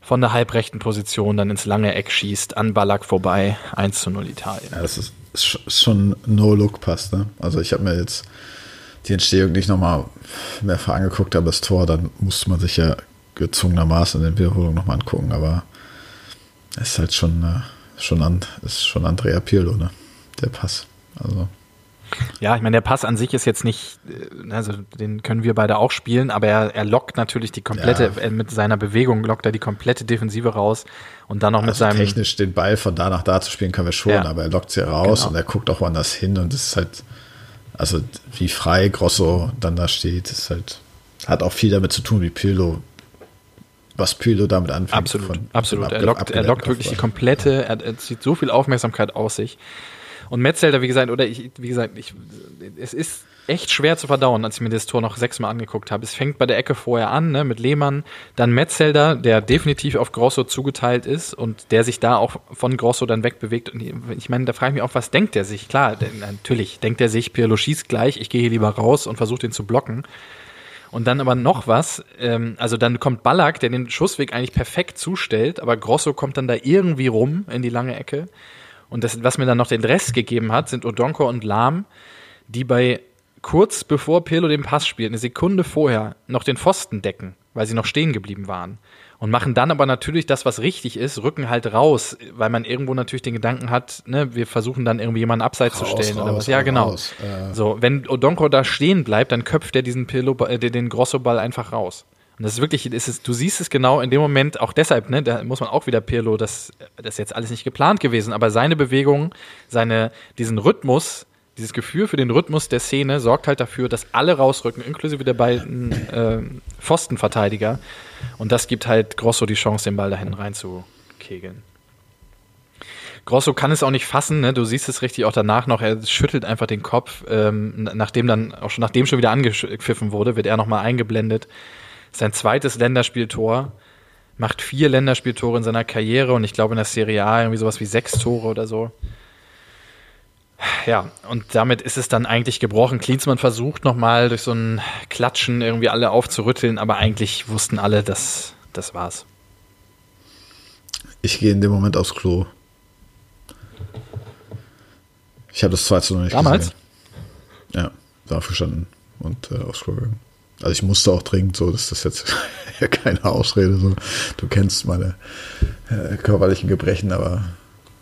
von der halbrechten Position dann ins lange Eck schießt, an Ballack vorbei, 1 zu 0 Italien. Ja, das ist, ist schon No-Look-Pass, ne? Also ich habe mir jetzt die Entstehung nicht nochmal mehrfach angeguckt, aber das Tor, dann musste man sich ja gezwungenermaßen in der Wiederholung nochmal angucken, aber es ist halt schon, äh, schon, an, ist schon Andrea Pirlo, ne? Der Pass. Also. Ja, ich meine, der Pass an sich ist jetzt nicht, äh, also den können wir beide auch spielen, aber er, er lockt natürlich die komplette, ja. mit seiner Bewegung lockt er die komplette Defensive raus und dann noch also mit seinem. Technisch den Ball von da nach da zu spielen können wir schon, ja. aber er lockt sie raus genau. und er guckt auch woanders hin und es ist halt, also wie frei Grosso dann da steht, ist halt, hat auch viel damit zu tun, wie Pirlo was Pirlo damit anfängt. Absolut, von, absolut. er lockt, er lockt wirklich die komplette, er, er zieht so viel Aufmerksamkeit aus sich. Und Metzelder, wie gesagt, oder ich, wie gesagt, ich, es ist echt schwer zu verdauen, als ich mir das Tor noch sechsmal angeguckt habe. Es fängt bei der Ecke vorher an, ne, mit Lehmann, dann Metzelder, der definitiv auf Grosso zugeteilt ist und der sich da auch von Grosso dann wegbewegt. Und ich meine, da frage ich mich auch, was denkt er sich? Klar, natürlich denkt er sich, Pirlo schießt gleich, ich gehe hier lieber raus und versuche den zu blocken. Und dann aber noch was, ähm, also dann kommt Ballack, der den Schussweg eigentlich perfekt zustellt, aber Grosso kommt dann da irgendwie rum in die lange Ecke. Und das, was mir dann noch den Rest gegeben hat, sind Odonko und Lahm, die bei kurz bevor Pirlo den Pass spielt, eine Sekunde vorher, noch den Pfosten decken, weil sie noch stehen geblieben waren. Und machen dann aber natürlich das, was richtig ist, rücken halt raus, weil man irgendwo natürlich den Gedanken hat, ne, wir versuchen dann irgendwie jemanden abseits raus, zu stellen raus, oder was. Ja, genau. Raus, äh. So, wenn Odonko da stehen bleibt, dann köpft er diesen Pirlo, äh, den Grosso-Ball einfach raus. Und das ist wirklich, ist es, du siehst es genau in dem Moment, auch deshalb, ne, da muss man auch wieder Pirlo, das, das ist jetzt alles nicht geplant gewesen, aber seine Bewegung, seine, diesen Rhythmus, dieses Gefühl für den Rhythmus der Szene sorgt halt dafür, dass alle rausrücken, inklusive der beiden äh, Pfostenverteidiger. Und das gibt halt Grosso die Chance, den Ball dahin reinzukegeln. Grosso kann es auch nicht fassen, ne? du siehst es richtig auch danach noch, er schüttelt einfach den Kopf, ähm, nachdem dann, auch schon nachdem schon wieder angepfiffen wurde, wird er nochmal eingeblendet sein zweites Länderspieltor, macht vier Länderspieltore in seiner Karriere und ich glaube in der Serie A irgendwie sowas wie sechs Tore oder so. Ja, und damit ist es dann eigentlich gebrochen. Klinsmann versucht nochmal durch so ein Klatschen irgendwie alle aufzurütteln, aber eigentlich wussten alle, dass das war's. Ich gehe in dem Moment aufs Klo. Ich habe das 2 zu 0 nicht Damals? gesehen. Ja, war aufgestanden und äh, aufs Klo gegangen. Also ich musste auch dringend so, das ist jetzt keine Ausrede. So. Du kennst meine äh, körperlichen Gebrechen, aber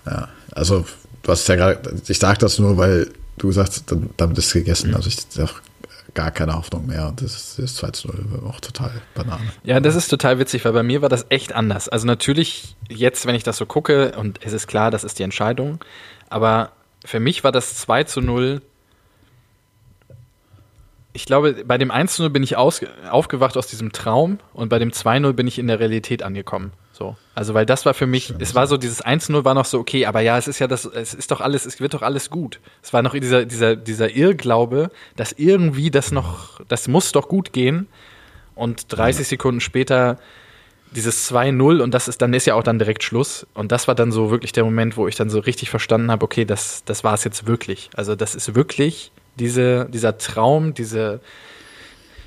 ja, also du hast ja gerade, ich sage das nur, weil du sagst, damit ist es gegessen. Also ich habe gar keine Hoffnung mehr und das ist das 2 zu 0 auch total Banane. Ja, das ist total witzig, weil bei mir war das echt anders. Also natürlich jetzt, wenn ich das so gucke und es ist klar, das ist die Entscheidung, aber für mich war das 2 zu 0 ich glaube, bei dem 1-0 bin ich aus, aufgewacht aus diesem Traum und bei dem 2-0 bin ich in der Realität angekommen. So. Also, weil das war für mich, Schön, es war so, dieses 1-0 war noch so, okay, aber ja, es ist ja das, es ist doch alles, es wird doch alles gut. Es war noch dieser, dieser, dieser Irrglaube, dass irgendwie das noch, das muss doch gut gehen. Und 30 ja. Sekunden später dieses 2-0 und das ist, dann ist ja auch dann direkt Schluss. Und das war dann so wirklich der Moment, wo ich dann so richtig verstanden habe, okay, das, das war es jetzt wirklich. Also, das ist wirklich diese, dieser Traum, diese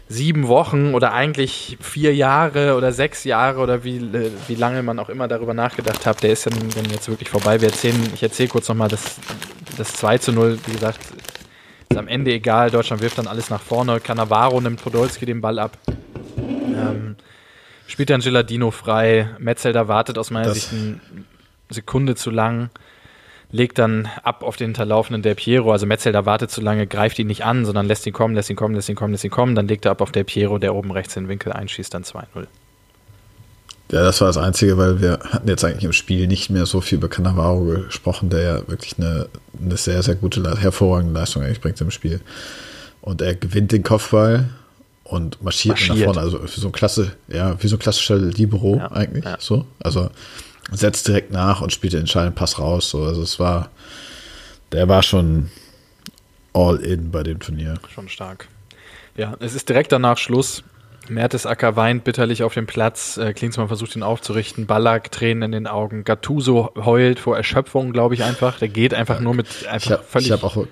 sieben Wochen oder eigentlich vier Jahre oder sechs Jahre oder wie, wie lange man auch immer darüber nachgedacht hat, der ist dann, dann jetzt wirklich vorbei. Wir erzählen, ich erzähle kurz nochmal das, das 2 zu 0, wie gesagt, ist am Ende egal, Deutschland wirft dann alles nach vorne, Cannavaro nimmt Podolski den Ball ab. Ähm, spielt dann Geladino frei, Metzelder wartet aus meiner das Sicht eine Sekunde zu lang legt dann ab auf den hinterlaufenden Del Piero. Also Metzelder wartet zu lange, greift ihn nicht an, sondern lässt ihn kommen, lässt ihn kommen, lässt ihn kommen, lässt ihn kommen. Dann legt er ab auf Del Piero, der oben rechts in den Winkel einschießt, dann 2-0. Ja, das war das Einzige, weil wir hatten jetzt eigentlich im Spiel nicht mehr so viel über Cannavaro gesprochen, der ja wirklich eine, eine sehr, sehr gute, hervorragende Leistung eigentlich bringt im Spiel. Und er gewinnt den Kopfball und marschiert, marschiert. nach vorne. Also für so ein klasse, ja, wie so ein klassischer Libero ja, eigentlich. Ja. So. Also setzt direkt nach und spielt den entscheidenden Pass raus. So. Also es war, der war schon all in bei dem Turnier. Schon stark. Ja, es ist direkt danach Schluss. Mertesacker weint bitterlich auf dem Platz. Äh, Klinsmann versucht ihn aufzurichten. Ballack Tränen in den Augen. Gattuso heult vor Erschöpfung, glaube ich einfach. Der geht einfach nur mit einfach ich hab, völlig. Ich habe auch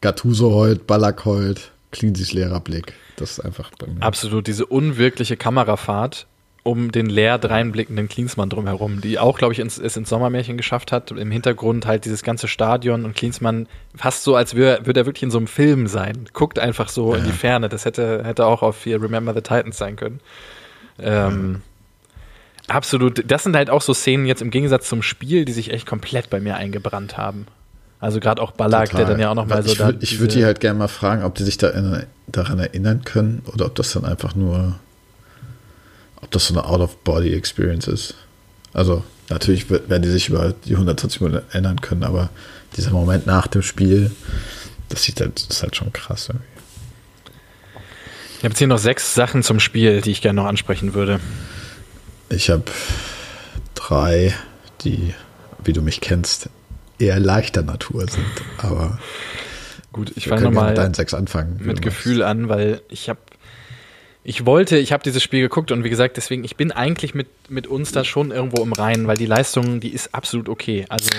Gattuso heult, Ballack heult, Cleansis leerer Blick. Das ist einfach bei mir. Absolut, diese unwirkliche Kamerafahrt um den leer dreinblickenden Klinsmann drumherum, die auch, glaube ich, ins, es ins Sommermärchen geschafft hat. Im Hintergrund halt dieses ganze Stadion und Klinsmann fast so, als würde würd er wirklich in so einem Film sein. Guckt einfach so ja. in die Ferne. Das hätte, hätte auch auf hier Remember the Titans sein können. Ähm, ja. Absolut. Das sind halt auch so Szenen jetzt im Gegensatz zum Spiel, die sich echt komplett bei mir eingebrannt haben. Also gerade auch Ballack, Total. der dann ja auch noch mal so Ich, würd, ich würde die halt gerne mal fragen, ob die sich da in, daran erinnern können oder ob das dann einfach nur ob das so eine Out-of-Body-Experience ist. Also natürlich werden die sich über die 120 Minuten ändern können, aber dieser Moment nach dem Spiel, das sieht halt, das ist halt schon krass irgendwie. Ich habe jetzt hier noch sechs Sachen zum Spiel, die ich gerne noch ansprechen würde. Ich habe drei, die, wie du mich kennst, eher leichter Natur sind, aber gut, ich fange nochmal mit deinen sechs anfangen. Mit Gefühl an, weil ich habe ich wollte, ich habe dieses Spiel geguckt und wie gesagt, deswegen, ich bin eigentlich mit, mit uns da schon irgendwo im Reinen, weil die Leistung, die ist absolut okay. Also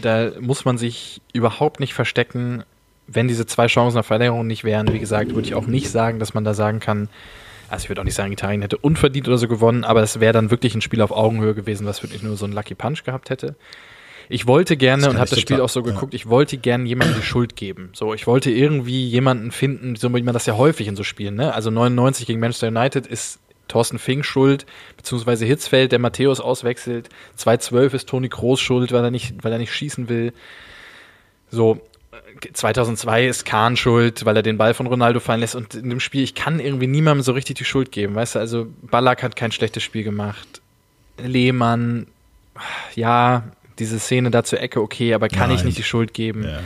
da muss man sich überhaupt nicht verstecken, wenn diese zwei Chancen auf Verlängerung nicht wären. Wie gesagt, würde ich auch nicht sagen, dass man da sagen kann, also ich würde auch nicht sagen, Italien hätte unverdient oder so gewonnen, aber es wäre dann wirklich ein Spiel auf Augenhöhe gewesen, was wirklich nur so ein Lucky Punch gehabt hätte. Ich wollte gerne und habe das Spiel auch so geguckt, ja. ich wollte gerne jemandem die Schuld geben. So, ich wollte irgendwie jemanden finden, so wie man das ja häufig in so Spielen, ne? Also 99 gegen Manchester United ist Thorsten Fink schuld, beziehungsweise Hitzfeld, der Matthäus auswechselt. 2-12 ist Toni Kroos schuld, weil er nicht, weil er nicht schießen will. So, 2002 ist Kahn schuld, weil er den Ball von Ronaldo fallen lässt. Und in dem Spiel, ich kann irgendwie niemandem so richtig die Schuld geben. Weißt du, also Ballack hat kein schlechtes Spiel gemacht. Lehmann, ja, diese Szene da zur Ecke, okay, aber kann Nein. ich nicht die Schuld geben. Ja.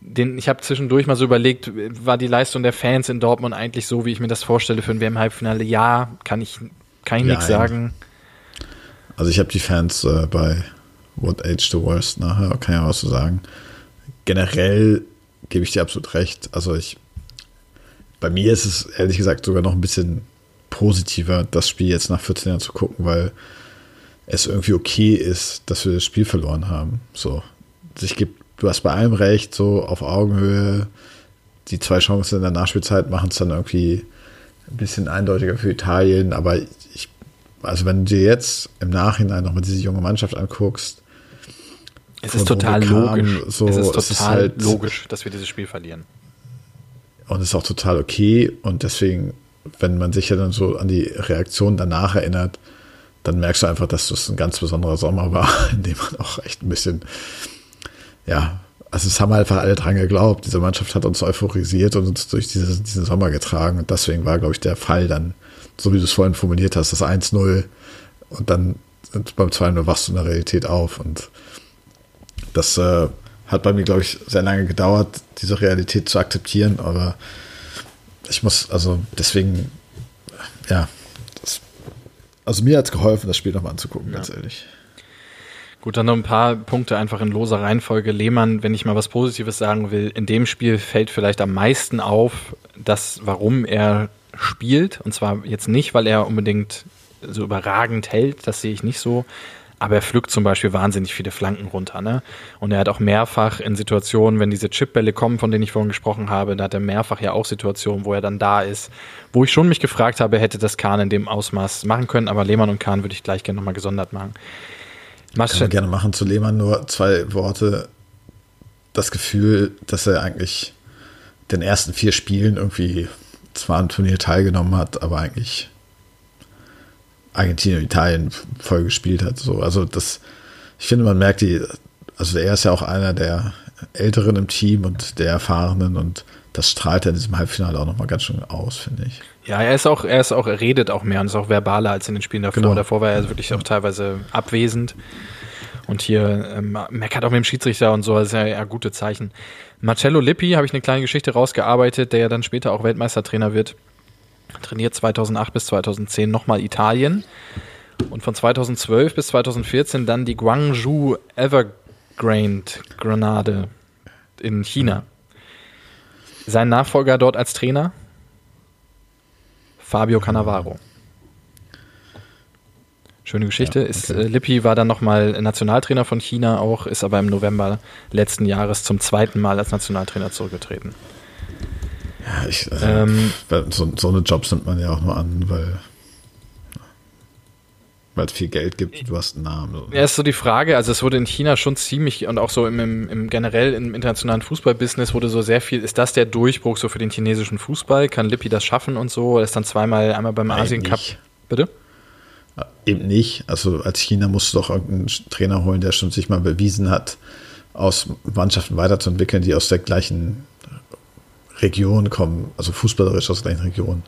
Den, ich habe zwischendurch mal so überlegt, war die Leistung der Fans in Dortmund eigentlich so, wie ich mir das vorstelle für ein WM-Halbfinale? Ja, kann ich, kann ich nichts sagen. Also ich habe die Fans äh, bei What Age the Worst nachher, kann ich auch so sagen. Generell gebe ich dir absolut recht. Also ich, bei mir ist es ehrlich gesagt sogar noch ein bisschen positiver, das Spiel jetzt nach 14 Jahren zu gucken, weil es irgendwie okay ist, dass wir das Spiel verloren haben. So, sich gibt, du hast bei allem recht, so auf Augenhöhe. Die zwei Chancen in der Nachspielzeit machen es dann irgendwie ein bisschen eindeutiger für Italien, aber ich, also wenn du dir jetzt im Nachhinein nochmal diese junge Mannschaft anguckst, es ist total logisch. So, es ist total es ist halt, logisch, dass wir dieses Spiel verlieren. Und es ist auch total okay. Und deswegen, wenn man sich ja dann so an die Reaktion danach erinnert, dann merkst du einfach, dass das ein ganz besonderer Sommer war, in dem man auch echt ein bisschen, ja, also es haben einfach alle dran geglaubt. Diese Mannschaft hat uns euphorisiert und uns durch diese, diesen Sommer getragen. Und deswegen war, glaube ich, der Fall dann, so wie du es vorhin formuliert hast, das 1-0 und dann beim 2-0 wachst du in der Realität auf. Und das äh, hat bei mir, glaube ich, sehr lange gedauert, diese Realität zu akzeptieren. Aber ich muss, also deswegen, ja, also mir hat es geholfen, das Spiel nochmal anzugucken, ja. ganz ehrlich. Gut, dann noch ein paar Punkte einfach in loser Reihenfolge. Lehmann, wenn ich mal was Positives sagen will, in dem Spiel fällt vielleicht am meisten auf, dass warum er spielt. Und zwar jetzt nicht, weil er unbedingt so überragend hält, das sehe ich nicht so, aber er pflückt zum Beispiel wahnsinnig viele Flanken runter. Ne? Und er hat auch mehrfach in Situationen, wenn diese Chipbälle kommen, von denen ich vorhin gesprochen habe, da hat er mehrfach ja auch Situationen, wo er dann da ist, wo ich schon mich gefragt habe, hätte das Kahn in dem Ausmaß machen können, aber Lehmann und Kahn würde ich gleich gerne nochmal gesondert machen. Machst Kann gerne machen zu Lehmann nur zwei Worte. Das Gefühl, dass er eigentlich den ersten vier Spielen irgendwie zwar am Turnier teilgenommen hat, aber eigentlich Argentinien und Italien voll gespielt hat. So, also das, ich finde, man merkt die, also er ist ja auch einer der Älteren im Team und der Erfahrenen und das strahlt er in diesem Halbfinale auch nochmal ganz schön aus, finde ich. Ja, er ist auch, er ist auch, er redet auch mehr und ist auch verbaler als in den Spielen davor. Genau. Davor war er wirklich auch teilweise abwesend. Und hier ähm, meckert auch mit dem Schiedsrichter und so, das ist ja, ja gute Zeichen. Marcello Lippi habe ich eine kleine Geschichte rausgearbeitet, der ja dann später auch Weltmeistertrainer wird trainiert 2008 bis 2010 nochmal Italien und von 2012 bis 2014 dann die Guangzhou Evergrande Granade in China. Sein Nachfolger dort als Trainer? Fabio Cannavaro. Schöne Geschichte. Ja, okay. ist, äh, Lippi war dann nochmal Nationaltrainer von China auch, ist aber im November letzten Jahres zum zweiten Mal als Nationaltrainer zurückgetreten. Ja, ich, äh, ähm, so, so eine Jobs nimmt man ja auch nur an, weil weil es viel Geld gibt, du hast einen Namen. Ja, ist so die Frage, also es wurde in China schon ziemlich und auch so im, im, im generell im internationalen Fußballbusiness wurde so sehr viel, ist das der Durchbruch so für den chinesischen Fußball? Kann Lippi das schaffen und so? Er ist dann zweimal, einmal beim Nein, Asien Cup. Nicht. Bitte? Eben nicht. Also als China musst du doch irgendeinen Trainer holen, der schon sich mal bewiesen hat, aus Mannschaften weiterzuentwickeln, die aus der gleichen Region kommen, also fußballerisch aus der gleichen Region.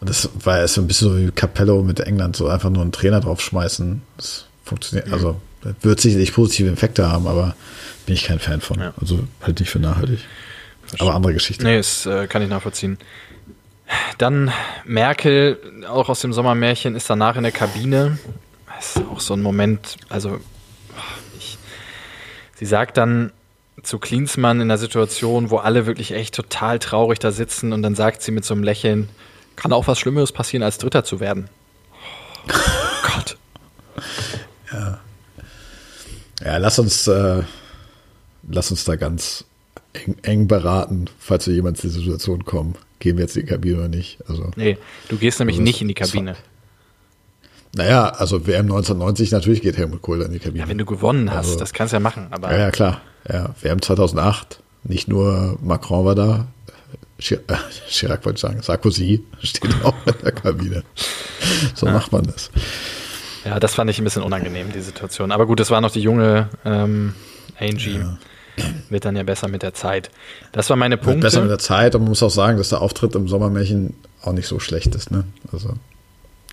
Und das war ja so ein bisschen so wie Capello mit England, so einfach nur einen Trainer draufschmeißen. Das funktioniert, mhm. also wird sicherlich positive Effekte haben, aber bin ich kein Fan von. Ja. Also halt nicht für nachhaltig. Verstehen. Aber andere Geschichte. Nee, das äh, kann ich nachvollziehen. Dann Merkel, auch aus dem Sommermärchen, ist danach in der Kabine. Das ist auch so ein Moment, also ich, sie sagt dann zu Klinsmann in einer Situation, wo alle wirklich echt total traurig da sitzen und dann sagt sie mit so einem Lächeln, kann auch was Schlimmeres passieren, als Dritter zu werden. Oh Gott. Ja. Ja, lass uns, äh, lass uns da ganz eng, eng beraten, falls wir jemals in die Situation kommen. Gehen wir jetzt in die Kabine oder nicht? Also, nee, du gehst nämlich also nicht in die Kabine. Naja, also WM 1990, natürlich geht Helmut Kohl in die Kabine. Ja, wenn du gewonnen hast, also, das kannst du ja machen. Aber ja, ja, klar. Ja, WM 2008, nicht nur Macron war da, Chirac wollte ich sagen, Sarkozy steht auch in der Kabine. So ja. macht man das. Ja, das fand ich ein bisschen unangenehm, die Situation. Aber gut, das war noch die junge ähm, Angie. Ja. Wird dann ja besser mit der Zeit. Das war meine Punkte. Wird besser mit der Zeit und man muss auch sagen, dass der Auftritt im Sommermärchen auch nicht so schlecht ist. Ne? Also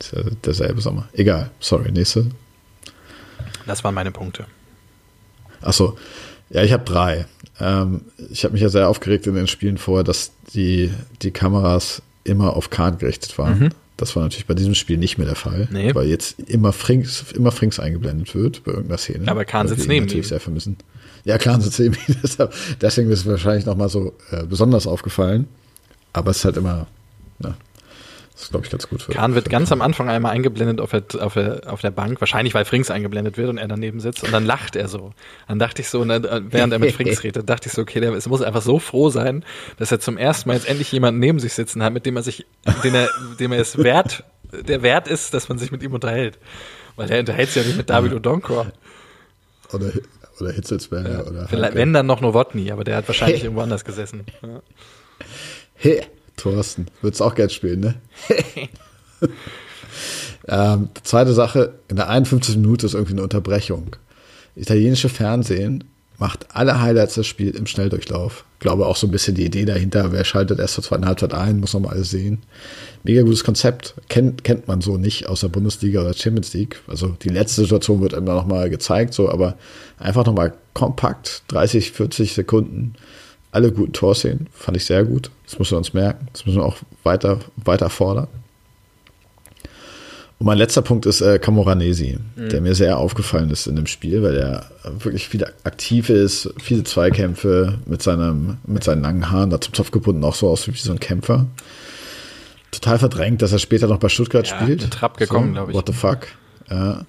ist ja derselbe Sommer. Egal, sorry, nächste. Das waren meine Punkte. Achso, ja, ich habe drei. Ähm, ich habe mich ja sehr aufgeregt in den Spielen vorher, dass die, die Kameras immer auf Kahn gerichtet waren. Mhm. Das war natürlich bei diesem Spiel nicht mehr der Fall, nee. weil jetzt immer Frings, immer Frings eingeblendet wird bei irgendeiner Szene. Aber Kahn sitzt neben ihm. sehr vermissen. Ja, Kahn sitzt neben ihm. Deswegen ist es wahrscheinlich nochmal so äh, besonders aufgefallen. Aber es ist halt immer, na, das ist, glaube ich, ganz gut für. Kahn wird für ganz Kahn. am Anfang einmal eingeblendet auf der, auf, der, auf der Bank, wahrscheinlich weil Frings eingeblendet wird und er daneben sitzt und dann lacht er so. Dann dachte ich so, ne, während er mit Frings redet, dachte ich so, okay, der es muss einfach so froh sein, dass er zum ersten Mal jetzt endlich jemanden neben sich sitzen hat, mit dem er sich, den er, dem er es wert, der wert ist, dass man sich mit ihm unterhält. Weil er unterhält sich ja nicht mit David Odonkor. Oder, oder Hitzelsberger. Ja, oder Vielleicht, wenn dann noch Nowotny, aber der hat wahrscheinlich irgendwo anders gesessen. Ja. Hey. Thorsten, würdest auch Geld spielen, ne? ähm, zweite Sache, in der 51. Minute ist irgendwie eine Unterbrechung. Italienische Fernsehen macht alle Highlights des Spiels im Schnelldurchlauf. Ich glaube auch so ein bisschen die Idee dahinter, wer schaltet erst zur zweiten Halbzeit ein, muss nochmal alles sehen. Mega gutes Konzept, kennt, kennt man so nicht aus der Bundesliga oder Champions League. Also die letzte Situation wird immer nochmal gezeigt, so, aber einfach nochmal kompakt, 30, 40 Sekunden alle guten Torszenen, fand ich sehr gut. Das müssen wir uns merken. Das müssen wir auch weiter, weiter fordern. Und mein letzter Punkt ist äh, Camoranesi, mhm. der mir sehr aufgefallen ist in dem Spiel, weil er wirklich viel aktiv ist, viele Zweikämpfe mit, seinem, mit seinen langen Haaren, da zum Zopf gebunden, auch so aus wie so ein Kämpfer. Total verdrängt, dass er später noch bei Stuttgart ja, spielt. Trapp gekommen, so, glaube ich. What the fuck. Ja.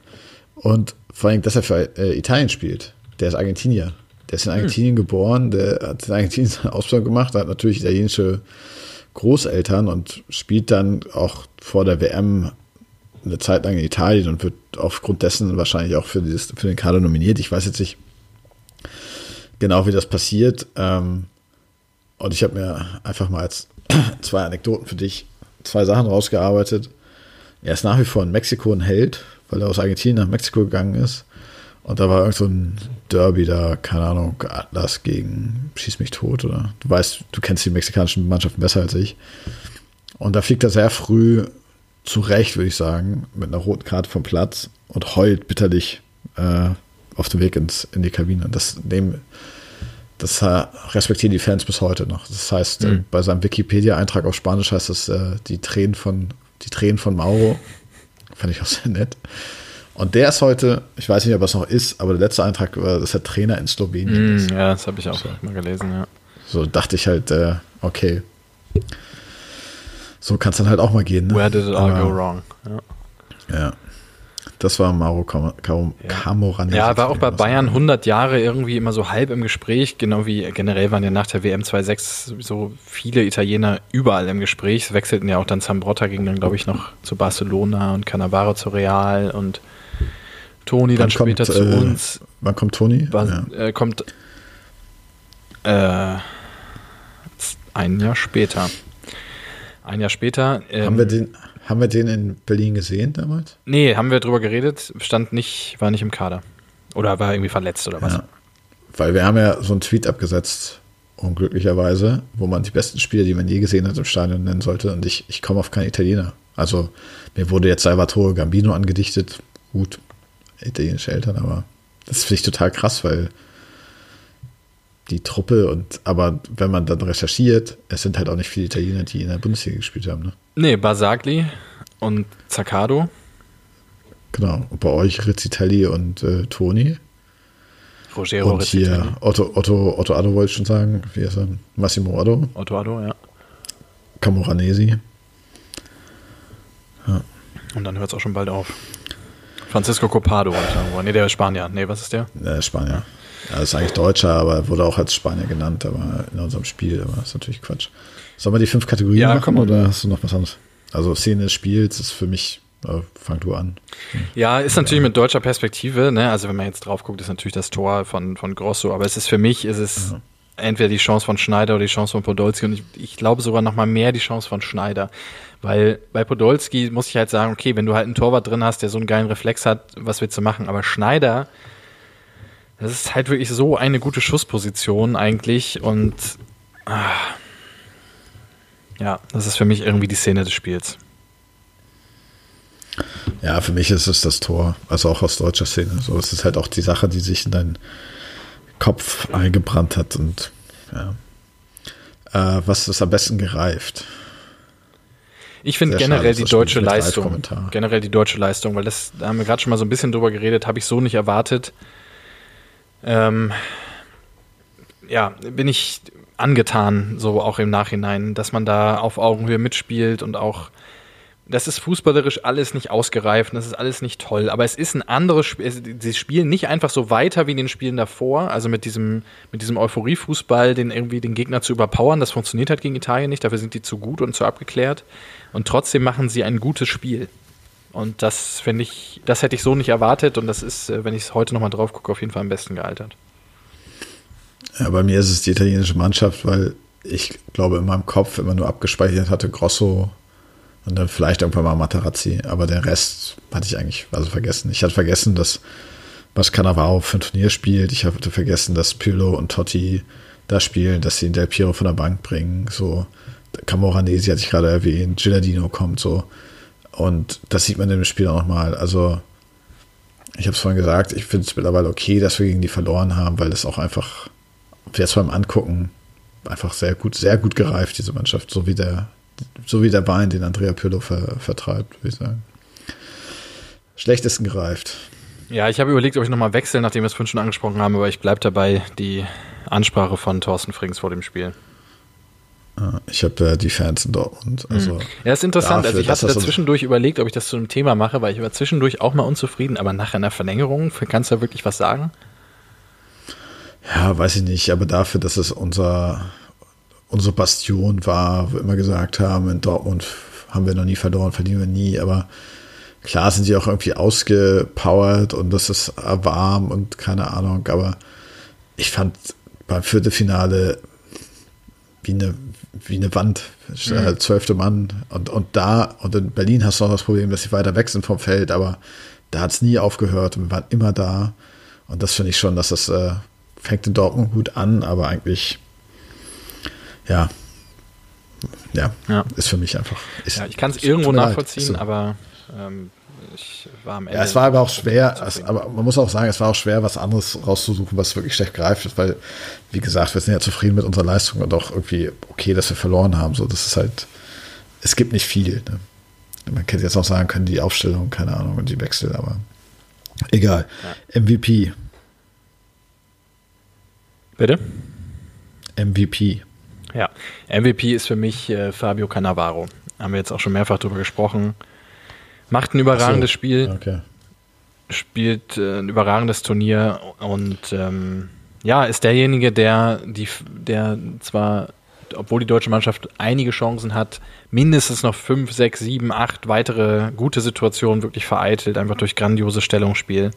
Und vor allem, dass er für äh, Italien spielt. Der ist Argentinier. Der ist in Argentinien hm. geboren, der hat in Argentinien seine Ausbildung gemacht, hat natürlich italienische Großeltern und spielt dann auch vor der WM eine Zeit lang in Italien und wird aufgrund dessen wahrscheinlich auch für, dieses, für den Kader nominiert. Ich weiß jetzt nicht genau, wie das passiert. Ähm, und ich habe mir einfach mal als zwei Anekdoten für dich zwei Sachen rausgearbeitet. Er ist nach wie vor in Mexiko ein Held, weil er aus Argentinien nach Mexiko gegangen ist. Und da war irgend so ein Derby da, keine Ahnung, Atlas gegen Schieß mich tot, oder? Du weißt, du kennst die mexikanischen Mannschaften besser als ich. Und da fliegt er sehr früh zu Recht, würde ich sagen, mit einer roten Karte vom Platz und heult bitterlich äh, auf dem Weg ins, in die Kabine. Das nehmen, das äh, respektieren die Fans bis heute noch. Das heißt, mhm. bei seinem Wikipedia-Eintrag auf Spanisch heißt das äh, die Tränen von, die Tränen von Mauro. Fand ich auch sehr nett. Und der ist heute, ich weiß nicht, ob es noch ist, aber der letzte Eintrag war, dass er Trainer in Slowenien mm, ist. Ja, das habe ich auch so. mal gelesen, ja. So dachte ich halt, äh, okay. So kann es dann halt auch mal gehen. Ne? Where did it all Aber, go wrong? Ja. ja. Das war Mauro Cam Cam ja. Camoranesi. Ja, war auch bei Bayern 100 Jahre irgendwie immer so halb im Gespräch, genau wie generell waren ja nach der WM 2.6 so viele Italiener überall im Gespräch. Es wechselten ja auch dann Zambrotta ging dann, glaube ich, noch zu Barcelona und Cannavaro zu Real und Toni dann kommt, später zu äh, uns. Wann kommt Toni? ja. äh, kommt äh, ein Jahr später. Ein Jahr später. Ähm, haben, wir den, haben wir den in Berlin gesehen damals? Nee, haben wir drüber geredet. Stand nicht, war nicht im Kader. Oder war irgendwie verletzt oder was? Ja. Weil wir haben ja so einen Tweet abgesetzt, unglücklicherweise, wo man die besten Spieler, die man je gesehen hat, im Stadion nennen sollte. Und ich, ich komme auf keinen Italiener. Also mir wurde jetzt Salvatore Gambino angedichtet. Gut, italienische Eltern, aber das finde ich total krass, weil die Truppe und aber wenn man dann recherchiert, es sind halt auch nicht viele Italiener, die in der Bundesliga gespielt haben, ne? Nee, Basagli und Zaccardo. Genau, und bei euch Rizzitelli und äh, Toni. Rogero und hier Otto, Otto, Otto Addo wollte ich schon sagen. Wie ist er? Massimo Addo. Otto Addo, ja. Camoranesi. Ja. Und dann hört es auch schon bald auf. Francisco Copado. Nee, der ist Spanier. Nee, was ist der? Der ist Spanier. Ja, ist eigentlich Deutscher, aber wurde auch als Spanier genannt, aber in unserem Spiel, aber das ist natürlich Quatsch. Sollen wir die fünf Kategorien ja, machen oder hast du noch was anderes? Also Szene des Spiels ist für mich, äh, fang du an. Ja, ist natürlich mit deutscher Perspektive, ne? Also wenn man jetzt drauf guckt, ist natürlich das Tor von, von Grosso, aber es ist für mich, ist es ja. entweder die Chance von Schneider oder die Chance von Podolski und ich, ich glaube sogar noch mal mehr die Chance von Schneider. Weil bei Podolski muss ich halt sagen, okay, wenn du halt einen Torwart drin hast, der so einen geilen Reflex hat, was willst du machen? Aber Schneider, das ist halt wirklich so eine gute Schussposition eigentlich und ah, ja, das ist für mich irgendwie die Szene des Spiels. Ja, für mich ist es das Tor, also auch aus deutscher Szene. So, es ist halt auch die Sache, die sich in deinen Kopf eingebrannt hat und ja. Äh, was ist am besten gereift? Ich finde generell schade, die deutsche Leistung, generell die deutsche Leistung, weil das, da haben wir gerade schon mal so ein bisschen drüber geredet, habe ich so nicht erwartet. Ähm, ja, bin ich angetan, so auch im Nachhinein, dass man da auf Augenhöhe mitspielt und auch das ist fußballerisch alles nicht ausgereift, das ist alles nicht toll, aber es ist ein anderes Spiel. Sie spielen nicht einfach so weiter wie in den Spielen davor, also mit diesem, mit diesem Euphorie-Fußball, den irgendwie den Gegner zu überpowern, das funktioniert halt gegen Italien nicht, dafür sind die zu gut und zu abgeklärt. Und trotzdem machen sie ein gutes Spiel. Und das finde ich, das hätte ich so nicht erwartet und das ist, äh, wenn ich es heute nochmal drauf gucke, auf jeden Fall am besten gealtert. Ja, bei mir ist es die italienische Mannschaft, weil ich glaube, in meinem Kopf immer nur abgespeichert hatte Grosso und dann vielleicht irgendwann mal Materazzi, aber den Rest hatte ich eigentlich also vergessen. Ich hatte vergessen, dass was Cannavaro für ein Turnier spielt. Ich hatte vergessen, dass Pirlo und Totti da spielen, dass sie Del Piero von der Bank bringen. So, Camoranesi hatte ich gerade erwähnt, Gilardino kommt so. Und das sieht man im Spiel auch nochmal. Also, ich habe es vorhin gesagt, ich finde es mittlerweile okay, dass wir gegen die verloren haben, weil das auch einfach, jetzt beim Angucken, einfach sehr gut, sehr gut gereift, diese Mannschaft, so wie der, so wie der Bein, den Andrea Pirlo ver, vertreibt, würde ich sagen. Schlechtesten gereift. Ja, ich habe überlegt, ob ich nochmal wechsle, nachdem wir es vorhin schon angesprochen haben, aber ich bleibe dabei, die Ansprache von Thorsten Frings vor dem Spiel. Ich habe äh, die Fans in Dortmund. Hm. Also ja, ist interessant. Dafür, also ich hatte da zwischendurch überlegt, ob ich das zu einem Thema mache, weil ich war zwischendurch auch mal unzufrieden, aber nach einer Verlängerung kannst du da wirklich was sagen? Ja, weiß ich nicht, aber dafür, dass es unser, unsere Bastion war, wo wir immer gesagt haben, in Dortmund haben wir noch nie verloren, verlieren wir nie, aber klar sind sie auch irgendwie ausgepowert und das ist warm und keine Ahnung, aber ich fand beim Viertelfinale wie eine, wie eine Wand, mhm. zwölfte Mann. Und, und da, und in Berlin hast du auch das Problem, dass sie weiter weg sind vom Feld, aber da hat es nie aufgehört und wir waren immer da. Und das finde ich schon, dass das äh, fängt in Dortmund gut an, aber eigentlich, ja, ja, ja. ist für mich einfach. Ist, ja, ich kann es irgendwo nachvollziehen, so. aber ähm, ich war am Ende. Ja, es war aber auch schwer, es, aber man muss auch sagen, es war auch schwer, was anderes rauszusuchen, was wirklich schlecht greift, weil, wie gesagt, wir sind ja zufrieden mit unserer Leistung und auch irgendwie okay, dass wir verloren haben. So, das ist halt, es gibt nicht viel. Ne? Man könnte jetzt auch sagen können, die Aufstellung, keine Ahnung, und die Wechsel, aber egal. Ja. MVP. Bitte? MVP. Ja, MVP ist für mich äh, Fabio Cannavaro. Haben wir jetzt auch schon mehrfach drüber gesprochen. Macht ein überragendes so, Spiel. Okay. Spielt äh, ein überragendes Turnier und ähm, ja, ist derjenige, der, die, der zwar, obwohl die deutsche Mannschaft einige Chancen hat, mindestens noch fünf, sechs, sieben, acht weitere gute Situationen wirklich vereitelt, einfach durch grandiose Stellungsspiel.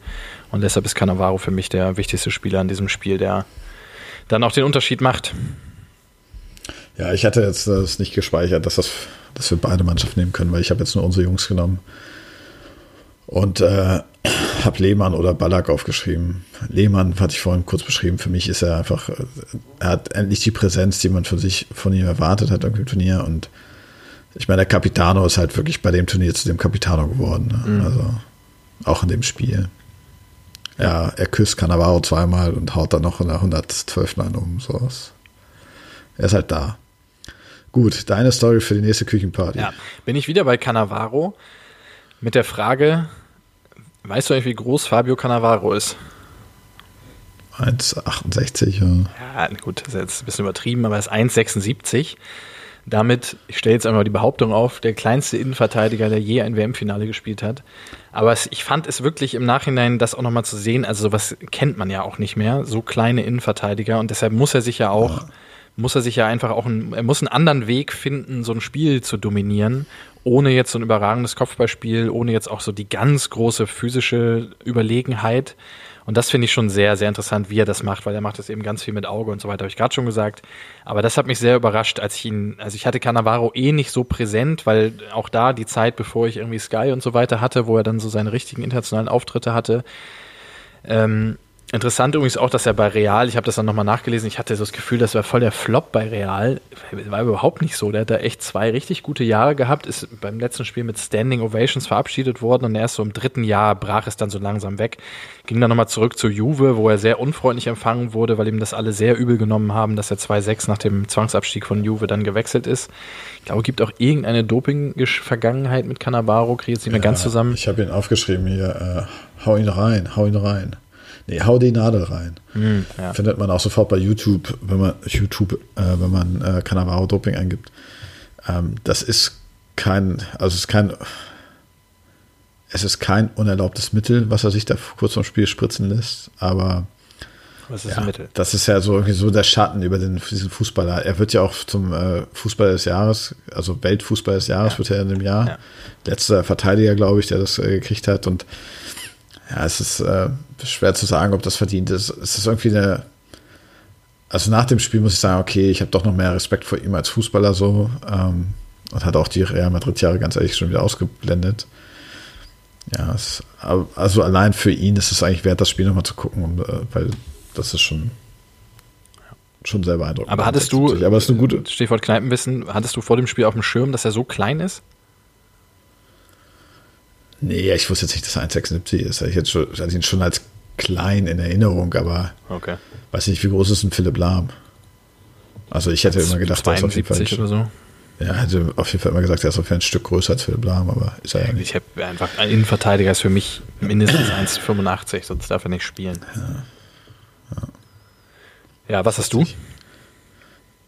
Und deshalb ist Cannavaro für mich der wichtigste Spieler in diesem Spiel, der dann auch den Unterschied macht. Ja, ich hatte jetzt das nicht gespeichert, dass, das, dass wir beide Mannschaften nehmen können, weil ich habe jetzt nur unsere Jungs genommen. Und äh, habe Lehmann oder Ballack aufgeschrieben. Lehmann hatte ich vorhin kurz beschrieben. Für mich ist er einfach, äh, er hat endlich die Präsenz, die man von sich von ihm erwartet hat im Turnier. Und ich meine, der Capitano ist halt wirklich bei dem Turnier zu dem Capitano geworden. Ne? Mhm. Also auch in dem Spiel. Ja, er küsst Cannavaro zweimal und haut dann noch in der 112. an um. So. Er ist halt da. Gut, deine Story für die nächste Küchenparty. Ja, bin ich wieder bei Cannavaro mit der Frage, weißt du eigentlich, wie groß Fabio Cannavaro ist? 1,68. Ja. ja, gut, das ist jetzt ein bisschen übertrieben, aber er ist 1,76. Damit, ich stelle jetzt einmal die Behauptung auf, der kleinste Innenverteidiger, der je ein WM-Finale gespielt hat. Aber es, ich fand es wirklich im Nachhinein, das auch nochmal zu sehen, also sowas kennt man ja auch nicht mehr, so kleine Innenverteidiger und deshalb muss er sich ja auch ja muss er sich ja einfach auch, ein, er muss einen anderen Weg finden, so ein Spiel zu dominieren, ohne jetzt so ein überragendes Kopfballspiel, ohne jetzt auch so die ganz große physische Überlegenheit. Und das finde ich schon sehr, sehr interessant, wie er das macht, weil er macht das eben ganz viel mit Auge und so weiter, habe ich gerade schon gesagt. Aber das hat mich sehr überrascht, als ich ihn, also ich hatte Cannavaro eh nicht so präsent, weil auch da die Zeit, bevor ich irgendwie Sky und so weiter hatte, wo er dann so seine richtigen internationalen Auftritte hatte, ähm, Interessant übrigens auch, dass er bei Real, ich habe das dann nochmal nachgelesen, ich hatte so das Gefühl, das war voll der Flop bei Real. War überhaupt nicht so. Der hat da echt zwei richtig gute Jahre gehabt, ist beim letzten Spiel mit Standing Ovations verabschiedet worden und erst so im dritten Jahr brach es dann so langsam weg. Ging dann nochmal zurück zu Juve, wo er sehr unfreundlich empfangen wurde, weil ihm das alle sehr übel genommen haben, dass er 2-6 nach dem Zwangsabstieg von Juve dann gewechselt ist. Ich glaube, es gibt auch irgendeine Doping-Vergangenheit mit Cannavaro, kriege jetzt nicht mehr ja, ganz zusammen. Ich habe ihn aufgeschrieben hier, äh, hau ihn rein, hau ihn rein. Nee, hau die Nadel rein. Mhm, ja. Findet man auch sofort bei YouTube, wenn man YouTube, äh, wenn man äh, Cannavaro Doping eingibt. Ähm, das ist kein, also es ist kein, es ist kein unerlaubtes Mittel, was er sich da kurz vorm Spiel spritzen lässt, aber was ist ja? Das ist ja so irgendwie so der Schatten über den, diesen Fußballer. Er wird ja auch zum äh, Fußballer des Jahres, also Weltfußballer des Jahres ja. wird er in dem Jahr. Ja. Letzter Verteidiger, glaube ich, der das äh, gekriegt hat und ja, es ist äh, schwer zu sagen, ob das verdient ist. Es ist irgendwie eine. Also nach dem Spiel muss ich sagen, okay, ich habe doch noch mehr Respekt vor ihm als Fußballer so ähm, und hat auch die Real Madrid-Jahre ganz ehrlich schon wieder ausgeblendet. Ja, es, also allein für ihn ist es eigentlich wert, das Spiel nochmal zu gucken, äh, weil das ist schon schon sehr beeindruckend. Aber hattest du, aber ist eine gute Stichwort Kneipenwissen, hattest du vor dem Spiel auf dem Schirm, dass er so klein ist? Nee, ich wusste jetzt nicht, dass er 1,76 ist. Ich jetzt schon, hatte ihn schon als klein in Erinnerung, aber okay. weiß nicht, wie groß ist ein Philipp Lahm? Also ich hätte immer gedacht, er ist auf jeden Fall oder so. Ja, hätte auf jeden Fall immer gesagt, er ist auf ein Stück größer als Philipp Lahm, aber ist er ja nicht. Ich habe einfach, ein Innenverteidiger ist für mich mindestens 1,85, sonst darf er nicht spielen. Ja, ja. ja was hast du?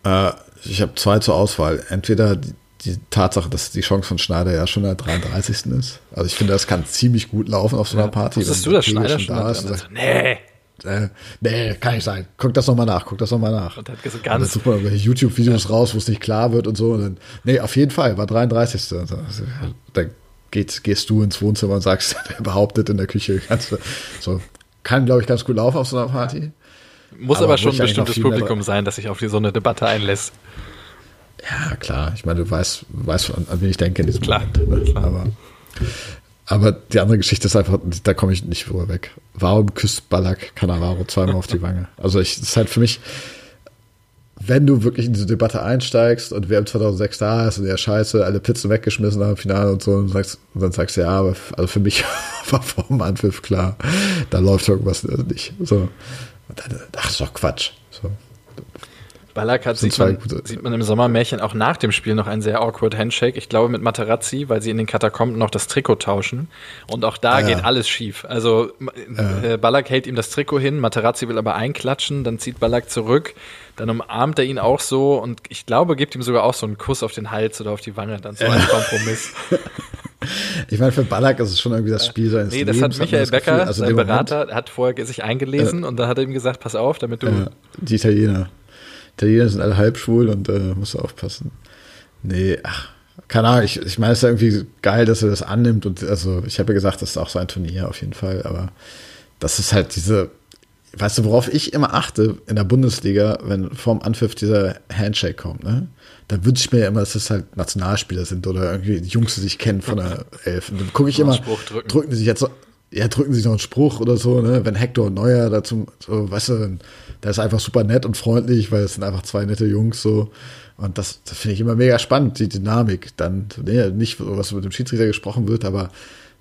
Äh, ich habe zwei zur Auswahl. Entweder die, Tatsache, dass die Chance von Schneider ja schon der 33. ist. Also ich finde, das kann ziemlich gut laufen auf so einer ja. Party. Wusstest du, dass Schneider schon da ist? Also, nee. Äh, nee, kann nicht sein. Guck das nochmal nach, guck das nochmal nach. Und, ganz und dann sucht man YouTube-Videos ja. raus, wo es nicht klar wird und so. Und dann, nee, auf jeden Fall, war 33. Also, dann geht, gehst du ins Wohnzimmer und sagst, der behauptet in der Küche, kannst, so, kann, glaube ich, ganz gut laufen auf so einer Party. Muss aber, aber schon ein bestimmtes Publikum sein, das sich auf die, so eine Debatte einlässt. Ja, klar. Ich meine, du weißt, weißt an, an wen ich denke in diesem klar, Moment. Ne? Klar. Aber, aber die andere Geschichte ist einfach, da komme ich nicht vorher weg. Warum küsst Ballack Cannavaro zweimal auf die Wange? Also ich, das ist halt für mich, wenn du wirklich in diese Debatte einsteigst und wer im 2006 da ist und der Scheiße, alle Pizzen weggeschmissen haben im Finale und so, und, sagst, und dann sagst du, ja, aber also für mich war vor dem Anpfiff klar, da läuft irgendwas nicht. So. Und dann, ach, ist doch Quatsch. Ballack hat, sieht man, sieht man im Sommermärchen auch nach dem Spiel noch ein sehr awkward Handshake. Ich glaube mit Materazzi, weil sie in den Katakomben noch das Trikot tauschen. Und auch da ah, geht ja. alles schief. Also ja. Äh, Ballack hält ihm das Trikot hin, Materazzi will aber einklatschen, dann zieht Ballack zurück, dann umarmt er ihn auch so und ich glaube, gibt ihm sogar auch so einen Kuss auf den Hals oder auf die Wange, dann so ja. als Kompromiss. Ich meine, für Ballack ist es schon irgendwie das Spiel seines Nee, das Lebens, hat Michael hat Becker, also sein Berater, Moment, hat vorher sich eingelesen äh, und dann hat er ihm gesagt, pass auf, damit du... Äh, die Italiener. Italiener sind alle halb schwul und äh, musst du aufpassen. Nee, ach, keine Ahnung, ich, ich meine, es ist irgendwie geil, dass er das annimmt und also ich habe ja gesagt, das ist auch so ein Turnier auf jeden Fall, aber das ist halt diese, weißt du, worauf ich immer achte in der Bundesliga, wenn vorm Anpfiff dieser Handshake kommt, ne? Da wünsche ich mir ja immer, dass das halt Nationalspieler sind oder irgendwie die Jungs, die sich kennen von der Elf. Und dann gucke ich immer, drücken. drücken die sich jetzt so, ja, drücken sie noch einen Spruch oder so, ne? Wenn Hector Neuer dazu, so, weißt du, der ist einfach super nett und freundlich, weil es sind einfach zwei nette Jungs so. Und das, das finde ich immer mega spannend, die Dynamik. Dann, nee, nicht, was mit dem Schiedsrichter gesprochen wird, aber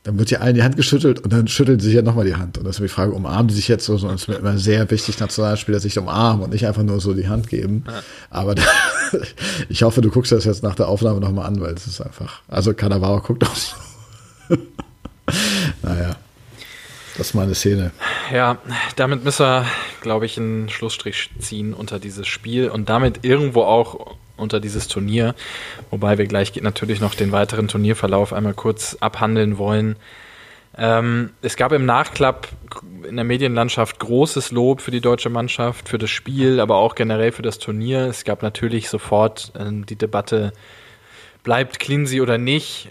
dann wird ja allen die Hand geschüttelt und dann schüttelt sie sich ja nochmal die Hand. Und das ist die Frage, umarmen die sich jetzt so? Sonst ist mir immer sehr wichtig, Nationalspieler sich umarmen und nicht einfach nur so die Hand geben. Aber da, ich hoffe, du guckst das jetzt nach der Aufnahme nochmal an, weil es ist einfach, also Cannavaro guckt auch so. naja. Das ist meine Szene. Ja, damit müssen wir, glaube ich, einen Schlussstrich ziehen unter dieses Spiel und damit irgendwo auch unter dieses Turnier. Wobei wir gleich natürlich noch den weiteren Turnierverlauf einmal kurz abhandeln wollen. Ähm, es gab im Nachklapp in der Medienlandschaft großes Lob für die deutsche Mannschaft, für das Spiel, aber auch generell für das Turnier. Es gab natürlich sofort äh, die Debatte, bleibt Cleansey oder nicht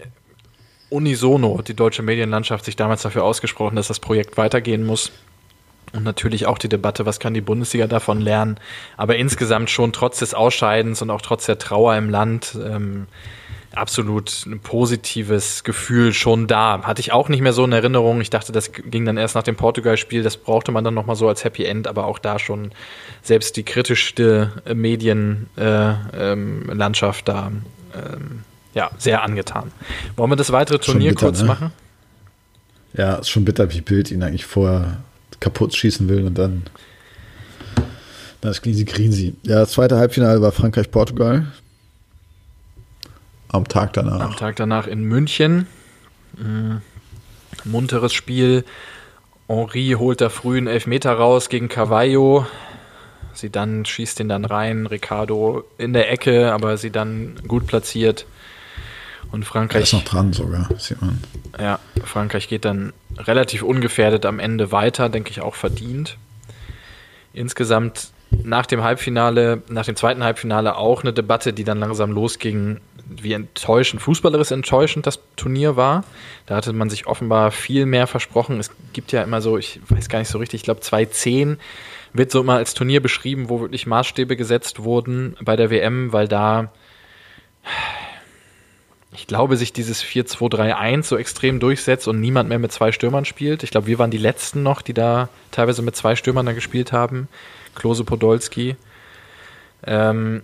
unisono die deutsche Medienlandschaft sich damals dafür ausgesprochen, dass das Projekt weitergehen muss. Und natürlich auch die Debatte, was kann die Bundesliga davon lernen. Aber insgesamt schon trotz des Ausscheidens und auch trotz der Trauer im Land ähm, absolut ein positives Gefühl schon da. Hatte ich auch nicht mehr so in Erinnerung. Ich dachte, das ging dann erst nach dem Portugal-Spiel. Das brauchte man dann nochmal so als Happy End. Aber auch da schon selbst die kritischste Medienlandschaft äh, ähm, da ähm, ja, sehr angetan. Wollen wir das weitere Turnier bitter, kurz ne? machen? Ja, ist schon bitter, wie Bild ihn eigentlich vorher kaputt schießen will und dann das Grinsi Grinsi. Ja, das zweite Halbfinale war Frankreich-Portugal. Am Tag danach. Am Tag danach in München. Mhm. Munteres Spiel. Henri holt da früh einen Elfmeter raus gegen Cavallo. Sie dann schießt ihn dann rein. Ricardo in der Ecke, aber sie dann gut platziert. Und Frankreich. ist noch dran sogar, sieht man. Ja, Frankreich geht dann relativ ungefährdet am Ende weiter, denke ich auch verdient. Insgesamt nach dem Halbfinale, nach dem zweiten Halbfinale auch eine Debatte, die dann langsam losging, wie enttäuschend, fußballerisch enttäuschend das Turnier war. Da hatte man sich offenbar viel mehr versprochen. Es gibt ja immer so, ich weiß gar nicht so richtig, ich glaube 2010 wird so immer als Turnier beschrieben, wo wirklich Maßstäbe gesetzt wurden bei der WM, weil da ich glaube, sich dieses 4-2-3-1 so extrem durchsetzt und niemand mehr mit zwei Stürmern spielt. Ich glaube, wir waren die Letzten noch, die da teilweise mit zwei Stürmern da gespielt haben. Klose Podolski. Ähm,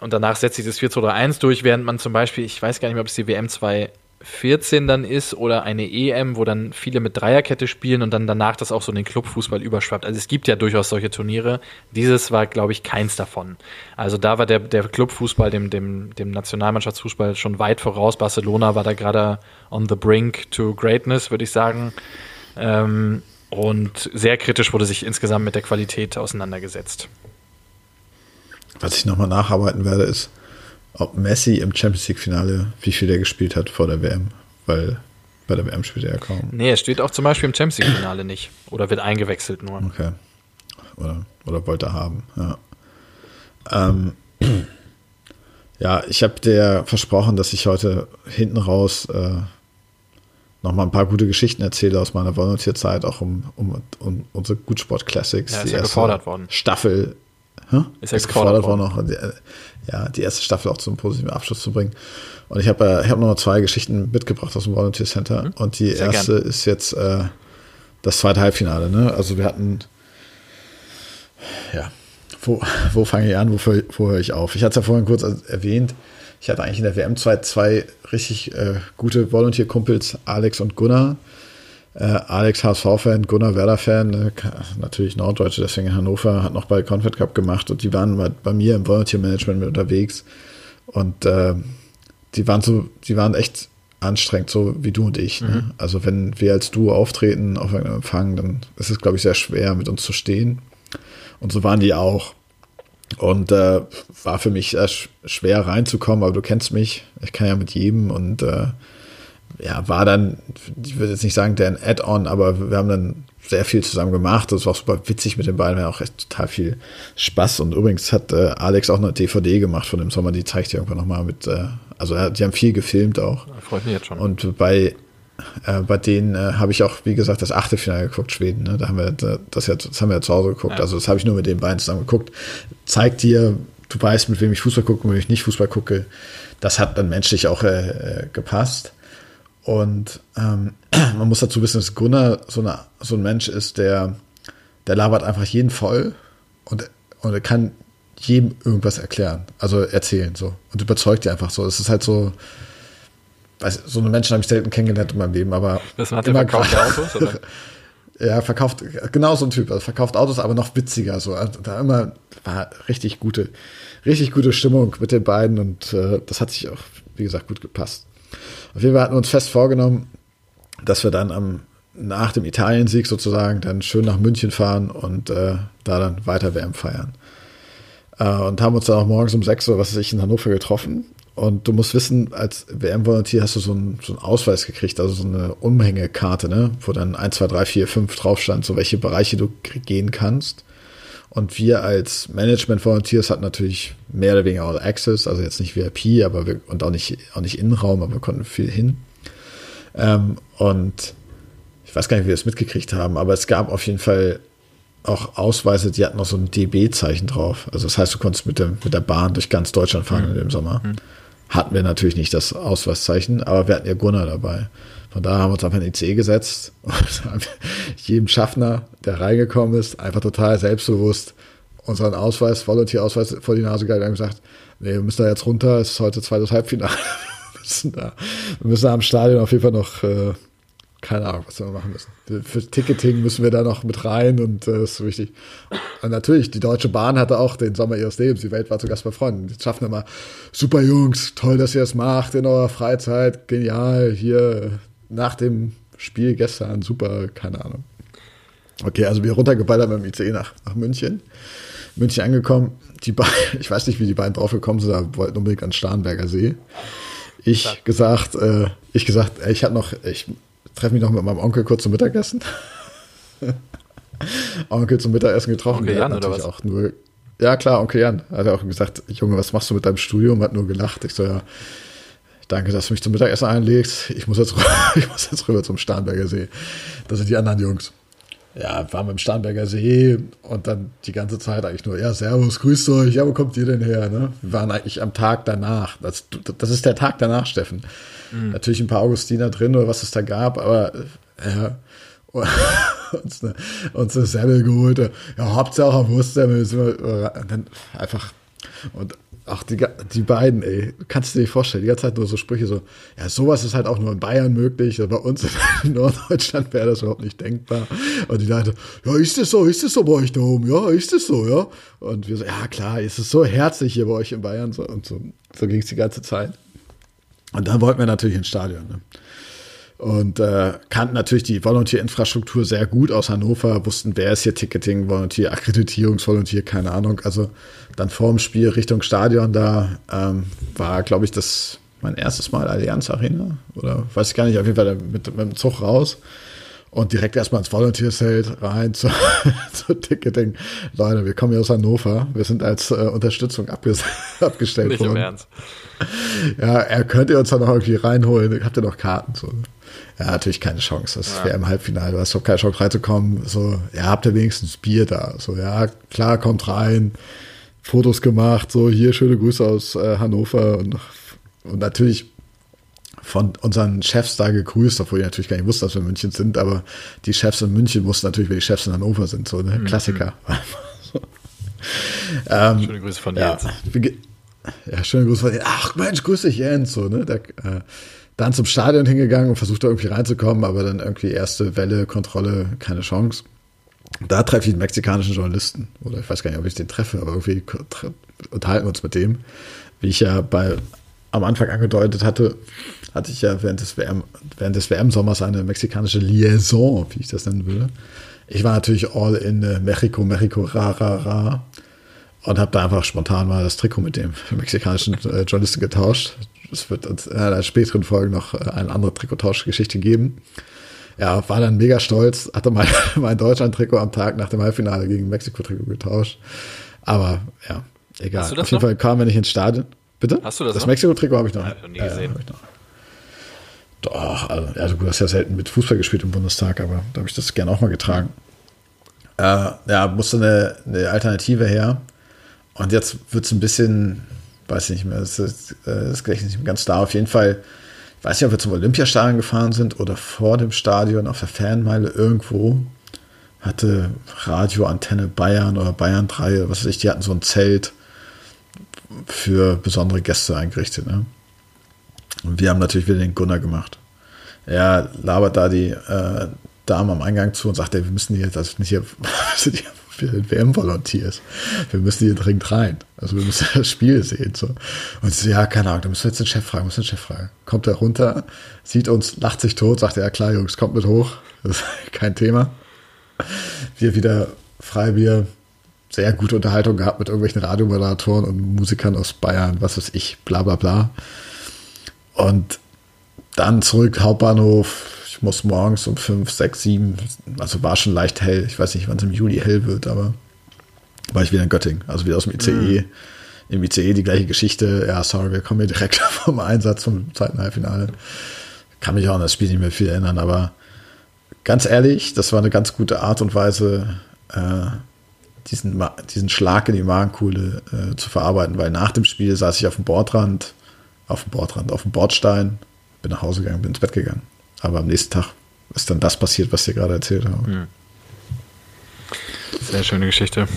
und danach setzt sich das 4-2-3-1 durch, während man zum Beispiel, ich weiß gar nicht mehr, ob es die WM 2 14 dann ist oder eine EM, wo dann viele mit Dreierkette spielen und dann danach das auch so in den Clubfußball überschwappt. Also es gibt ja durchaus solche Turniere. Dieses war, glaube ich, keins davon. Also da war der, der Clubfußball dem, dem, dem Nationalmannschaftsfußball schon weit voraus. Barcelona war da gerade on the brink to greatness, würde ich sagen. Ähm, und sehr kritisch wurde sich insgesamt mit der Qualität auseinandergesetzt. Was ich nochmal nacharbeiten werde, ist, ob Messi im Champions League-Finale, wie viel er gespielt hat vor der WM, weil bei der WM spielt er ja kaum. Nee, er steht auch zum Beispiel im Champions League-Finale nicht. Oder wird eingewechselt nur. Okay. Oder, oder wollte er haben, ja. Ähm, ja, ich habe dir versprochen, dass ich heute hinten raus äh, nochmal ein paar gute Geschichten erzähle aus meiner Volunteerzeit, auch um, um, um unsere Gutsport Classics. Ja, ist die ja gefordert worden. Staffel. Hä? Ist ja gefordert, gefordert worden. worden ja, die erste Staffel auch zum positiven Abschluss zu bringen. Und ich habe äh, ich hab noch zwei Geschichten mitgebracht aus dem Volunteer Center. Mhm. Und die Sehr erste gern. ist jetzt äh, das zweite Halbfinale. Ne? Also wir hatten, ja, wo, wo fange ich an, wo, wo höre ich auf? Ich hatte es ja vorhin kurz erwähnt. Ich hatte eigentlich in der WM 2 zwei richtig äh, gute Volunteer-Kumpels, Alex und Gunnar. Äh, Alex HSV-Fan, Gunnar Werder-Fan, ne, natürlich Norddeutsche, deswegen Hannover, hat noch bei Confed Cup gemacht und die waren bei, bei mir im Volunteer Management mit unterwegs. Und äh, die waren so, die waren echt anstrengend, so wie du und ich. Ne? Mhm. Also wenn wir als Duo auftreten auf einem Empfang, dann ist es, glaube ich, sehr schwer, mit uns zu stehen. Und so waren die auch. Und äh, war für mich sehr schwer reinzukommen, aber du kennst mich, ich kann ja mit jedem und äh, ja, war dann, ich würde jetzt nicht sagen, der ein Add-on, aber wir haben dann sehr viel zusammen gemacht. Das war super witzig mit den beiden, wir auch echt total viel Spaß. Und übrigens hat äh, Alex auch eine DVD gemacht von dem Sommer, die zeigt dir irgendwann nochmal mit, äh, also die haben viel gefilmt auch. Freut mich jetzt schon. Und bei, äh, bei denen äh, habe ich auch, wie gesagt, das achte Finale geguckt, Schweden. Ne? Da haben wir das, ja, das haben wir ja zu Hause geguckt. Ja. Also das habe ich nur mit den beiden zusammen geguckt. Zeigt dir, du weißt, mit wem ich Fußball gucke, mit wem ich nicht Fußball gucke. Das hat dann menschlich auch äh, äh gepasst. Und ähm, man muss dazu wissen, dass Gunnar so, eine, so ein Mensch ist, der, der labert einfach jeden voll und, und er kann jedem irgendwas erklären, also erzählen so und überzeugt die einfach so. Es ist halt so, weiß, so eine Menschen habe ich selten kennengelernt in meinem Leben, aber das hat immer verkauft Autos oder? ja, verkauft genau so ein Typ, also verkauft Autos, aber noch witziger so. Also da immer war richtig gute, richtig gute Stimmung mit den beiden und äh, das hat sich auch wie gesagt gut gepasst. Auf jeden Fall hatten wir uns fest vorgenommen, dass wir dann am, nach dem Italien-Sieg sozusagen dann schön nach München fahren und äh, da dann weiter WM feiern. Äh, und haben uns dann auch morgens um 6 Uhr, was weiß ich, in Hannover getroffen. Und du musst wissen, als WM-Volontier hast du so einen, so Ausweis gekriegt, also so eine Umhängekarte, ne? wo dann 1, 2, 3, 4, 5 drauf stand, so welche Bereiche du gehen kannst. Und wir als Management-Volunteers hatten natürlich mehr oder weniger All Access, also jetzt nicht VIP, aber wir, und auch nicht, auch nicht Innenraum, aber wir konnten viel hin. Ähm, und ich weiß gar nicht, wie wir das mitgekriegt haben, aber es gab auf jeden Fall auch Ausweise, die hatten noch so ein DB-Zeichen drauf. Also das heißt, du konntest mit, dem, mit der Bahn durch ganz Deutschland fahren mhm. in dem Sommer. Mhm. Hatten wir natürlich nicht das Ausweiszeichen, aber wir hatten ja Gunnar dabei. Von daher haben wir uns einfach in den ICE gesetzt und jedem Schaffner, der reingekommen ist, einfach total selbstbewusst unseren Ausweis, Volunteer-Ausweis vor die Nase gehalten und gesagt, nee, wir müssen da jetzt runter, es ist heute zweites Halbfinale. wir, müssen da, wir müssen da am Stadion auf jeden Fall noch, äh, keine Ahnung, was wir machen müssen. Für Ticketing müssen wir da noch mit rein und äh, das ist wichtig. Und natürlich, die Deutsche Bahn hatte auch den Sommer ihres Lebens. Die Welt war zu Gast bei Freunden. Die schaffen immer, super Jungs, toll, dass ihr das macht in eurer Freizeit, genial, hier nach dem Spiel gestern, super, keine Ahnung. Okay, also wir runtergeballert mit dem ICE nach, nach München. München angekommen. Die beiden, ich weiß nicht, wie die beiden draufgekommen sind, aber wollten unbedingt an Starnberger See. Ich ja. gesagt, äh, ich gesagt, ich hatte noch, ich treffe mich noch mit meinem Onkel kurz zum Mittagessen. Onkel zum Mittagessen getroffen. Onkel Jan oder was? Auch nur, ja klar, Onkel Jan. Hat er auch gesagt, Junge, was machst du mit deinem Studium? Hat nur gelacht. Ich so, ja, Danke, dass du mich zum Mittagessen einlegst. Ich muss jetzt, ich muss jetzt rüber zum Starnberger See. Das sind die anderen Jungs. Ja, waren wir im Starnberger See und dann die ganze Zeit eigentlich nur, ja, Servus, grüßt euch, ja, wo kommt ihr denn her? Ne? Wir waren eigentlich am Tag danach. Das, das ist der Tag danach, Steffen. Mhm. Natürlich ein paar Augustiner drin oder was es da gab, aber ja, uns eine, uns eine Semmel geholt. Ja, Hauptsache Wurstsemmel. Dann einfach und Ach, die, die beiden, ey, kannst du dir vorstellen, die ganze Zeit nur so Sprüche so, ja, sowas ist halt auch nur in Bayern möglich, bei uns in Norddeutschland wäre das überhaupt nicht denkbar. Und die Leute, ja, ist das so, ist das so bei euch da oben, ja, ist das so, ja. Und wir so, ja, klar, ist es so herzlich hier bei euch in Bayern, so, und so, so ging es die ganze Zeit. Und dann wollten wir natürlich ins Stadion, ne? Und äh, kannten natürlich die Volunteer-Infrastruktur sehr gut aus Hannover, wussten, wer ist hier Ticketing, Volunteer, Akkreditierungsvolunteer, keine Ahnung. Also dann vor dem Spiel Richtung Stadion da ähm, war, glaube ich, das mein erstes Mal Allianz Arena oder weiß ich gar nicht, auf jeden Fall mit, mit dem Zug raus und direkt erstmal ins Volunteer-Zelt rein zu, zu Ticketing. Leute, wir kommen hier aus Hannover. Wir sind als äh, Unterstützung abges abgestellt Nicht worden. Im Ernst. Ja, er könnte uns dann noch irgendwie reinholen. Habt ihr noch Karten? So. Ja, natürlich keine Chance. Das ja. wäre im Halbfinale. Du hast doch keine Chance reinzukommen. So, ja, habt ihr wenigstens Bier da? So, ja, klar, kommt rein. Fotos gemacht. So, hier schöne Grüße aus äh, Hannover. Und, und natürlich von unseren Chefs da gegrüßt, obwohl ich natürlich gar nicht wusste, dass wir in München sind, aber die Chefs in München wussten natürlich, wer die Chefs in Hannover sind. So, ne? Mhm. Klassiker. ähm, Schöne Grüße von dir. Ja, Ja, schönen Gruß von dir. Ach Mensch, grüß dich, Jens. So, ne? Der, äh, dann zum Stadion hingegangen und versucht da irgendwie reinzukommen, aber dann irgendwie erste Welle, Kontrolle, keine Chance. Da treffe ich einen mexikanischen Journalisten. Oder ich weiß gar nicht, ob ich den treffe, aber irgendwie unterhalten wir uns mit dem. Wie ich ja bei, am Anfang angedeutet hatte, hatte ich ja während des WM, während des WM-Sommers eine mexikanische Liaison, wie ich das nennen würde. Ich war natürlich all in äh, Mexiko, Mexiko, ra, ra, ra. Und habe da einfach spontan mal das Trikot mit dem mexikanischen äh, Journalisten getauscht. Es wird uns in einer späteren Folge noch äh, eine andere Trikottauschgeschichte geben. Ja, war dann mega stolz, hatte mein, mein Deutschland-Trikot am Tag nach dem Halbfinale gegen Mexiko-Trikot getauscht. Aber ja, egal. Auf jeden noch? Fall kam er nicht ins Stadion. Bitte? Hast du das Das Mexiko-Trikot habe ich noch. Ja, noch nie gesehen. Noch. Doch, also, also du hast ja selten mit Fußball gespielt im Bundestag, aber da habe ich das gerne auch mal getragen. Äh, ja, musste eine, eine Alternative her. Und jetzt wird es ein bisschen, weiß ich nicht mehr, das, ist, äh, das Gedächtnis nicht mehr ganz da. Auf jeden Fall, ich weiß nicht, ob wir zum Olympiastadion gefahren sind oder vor dem Stadion auf der Fanmeile irgendwo. Hatte Radioantenne Bayern oder Bayern 3, was weiß ich, die hatten so ein Zelt für besondere Gäste eingerichtet. Ne? Und wir haben natürlich wieder den Gunner gemacht. Er labert da die äh, Dame am Eingang zu und sagt, ey, wir müssen hier, das nicht hier, für den WM-Volunteers. Wir müssen hier dringend rein. Also wir müssen das Spiel sehen. So. Und sie, ja, keine Ahnung, da müssen wir jetzt den Chef fragen, müssen den Chef fragen. Kommt er runter, sieht uns, lacht sich tot, sagt, ja klar, Jungs, kommt mit hoch. Das ist kein Thema. Wir wieder Freibier, sehr gute Unterhaltung gehabt mit irgendwelchen Radiomoderatoren und Musikern aus Bayern, was weiß ich, bla bla bla. Und dann zurück, Hauptbahnhof, muss morgens um fünf, sechs, sieben, also war schon leicht hell. Ich weiß nicht, wann es im Juli hell wird, aber war ich wieder in Göttingen, also wieder aus dem ICE. Mhm. Im ICE die gleiche Geschichte. Ja, sorry, wir kommen hier direkt vom Einsatz vom zweiten Halbfinale. Kann mich auch an das Spiel nicht mehr viel erinnern, aber ganz ehrlich, das war eine ganz gute Art und Weise, äh, diesen, diesen Schlag in die Magenkuhle äh, zu verarbeiten, weil nach dem Spiel saß ich auf dem Bordrand, auf dem Bordrand, auf dem Bordstein, bin nach Hause gegangen, bin ins Bett gegangen. Aber am nächsten Tag ist dann das passiert, was ich gerade erzählt habe. Mhm. Sehr schöne Geschichte.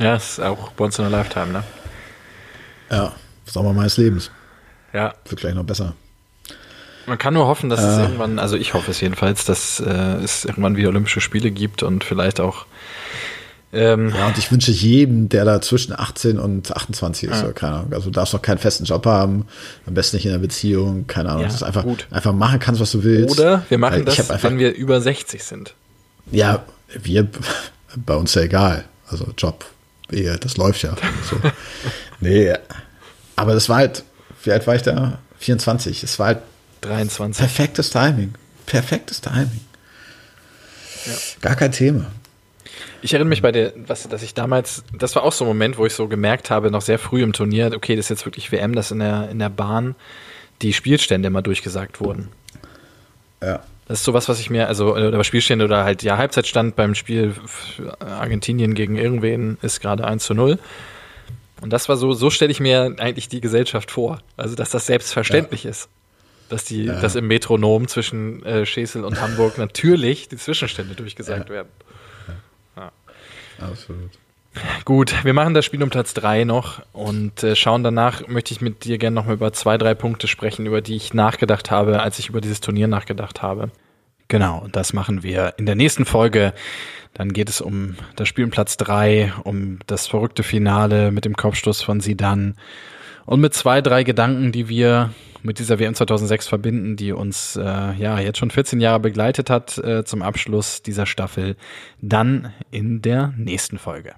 Ja, ist auch once in a lifetime, ne? Ja, Sommer meines Lebens. Ja. Wird gleich noch besser. Man kann nur hoffen, dass äh, es irgendwann, also ich hoffe es jedenfalls, dass äh, es irgendwann wieder Olympische Spiele gibt und vielleicht auch ähm, ja, und ich wünsche jedem, der da zwischen 18 und 28 ist, ja. keine Ahnung. Also du darfst noch keinen festen Job haben, am besten nicht in einer Beziehung, keine Ahnung. Ja, dass du einfach, gut. einfach machen kannst, was du willst. Oder wir machen das, einfach, wenn wir über 60 sind. Ja, wir, bei uns ja egal. Also Job, Ehe, das läuft ja. So. nee, aber das war halt, wie alt war ich da? 24. Es war halt 23. Perfektes Timing. Perfektes Timing. Ja. Gar kein Thema. Ich erinnere mich bei der, was, dass ich damals, das war auch so ein Moment, wo ich so gemerkt habe, noch sehr früh im Turnier, okay, das ist jetzt wirklich WM, dass in der, in der Bahn die Spielstände immer durchgesagt wurden. Ja. Das ist sowas, was ich mir, also, oder Spielstände oder halt, ja, Halbzeitstand beim Spiel Argentinien gegen irgendwen ist gerade 1 zu 0. Und das war so, so stelle ich mir eigentlich die Gesellschaft vor. Also, dass das selbstverständlich ja. ist. Dass die, ja. dass im Metronom zwischen äh, Schesel und Hamburg natürlich die Zwischenstände durchgesagt ja. werden. Absolut. Gut, wir machen das Spiel um Platz 3 noch und äh, schauen danach, möchte ich mit dir gerne noch mal über zwei, drei Punkte sprechen, über die ich nachgedacht habe, als ich über dieses Turnier nachgedacht habe. Genau, und das machen wir in der nächsten Folge. Dann geht es um das Spiel um Platz 3, um das verrückte Finale mit dem Kopfstoß von Sidan und mit zwei, drei Gedanken, die wir mit dieser WM 2006 verbinden, die uns äh, ja jetzt schon 14 Jahre begleitet hat äh, zum Abschluss dieser Staffel, dann in der nächsten Folge.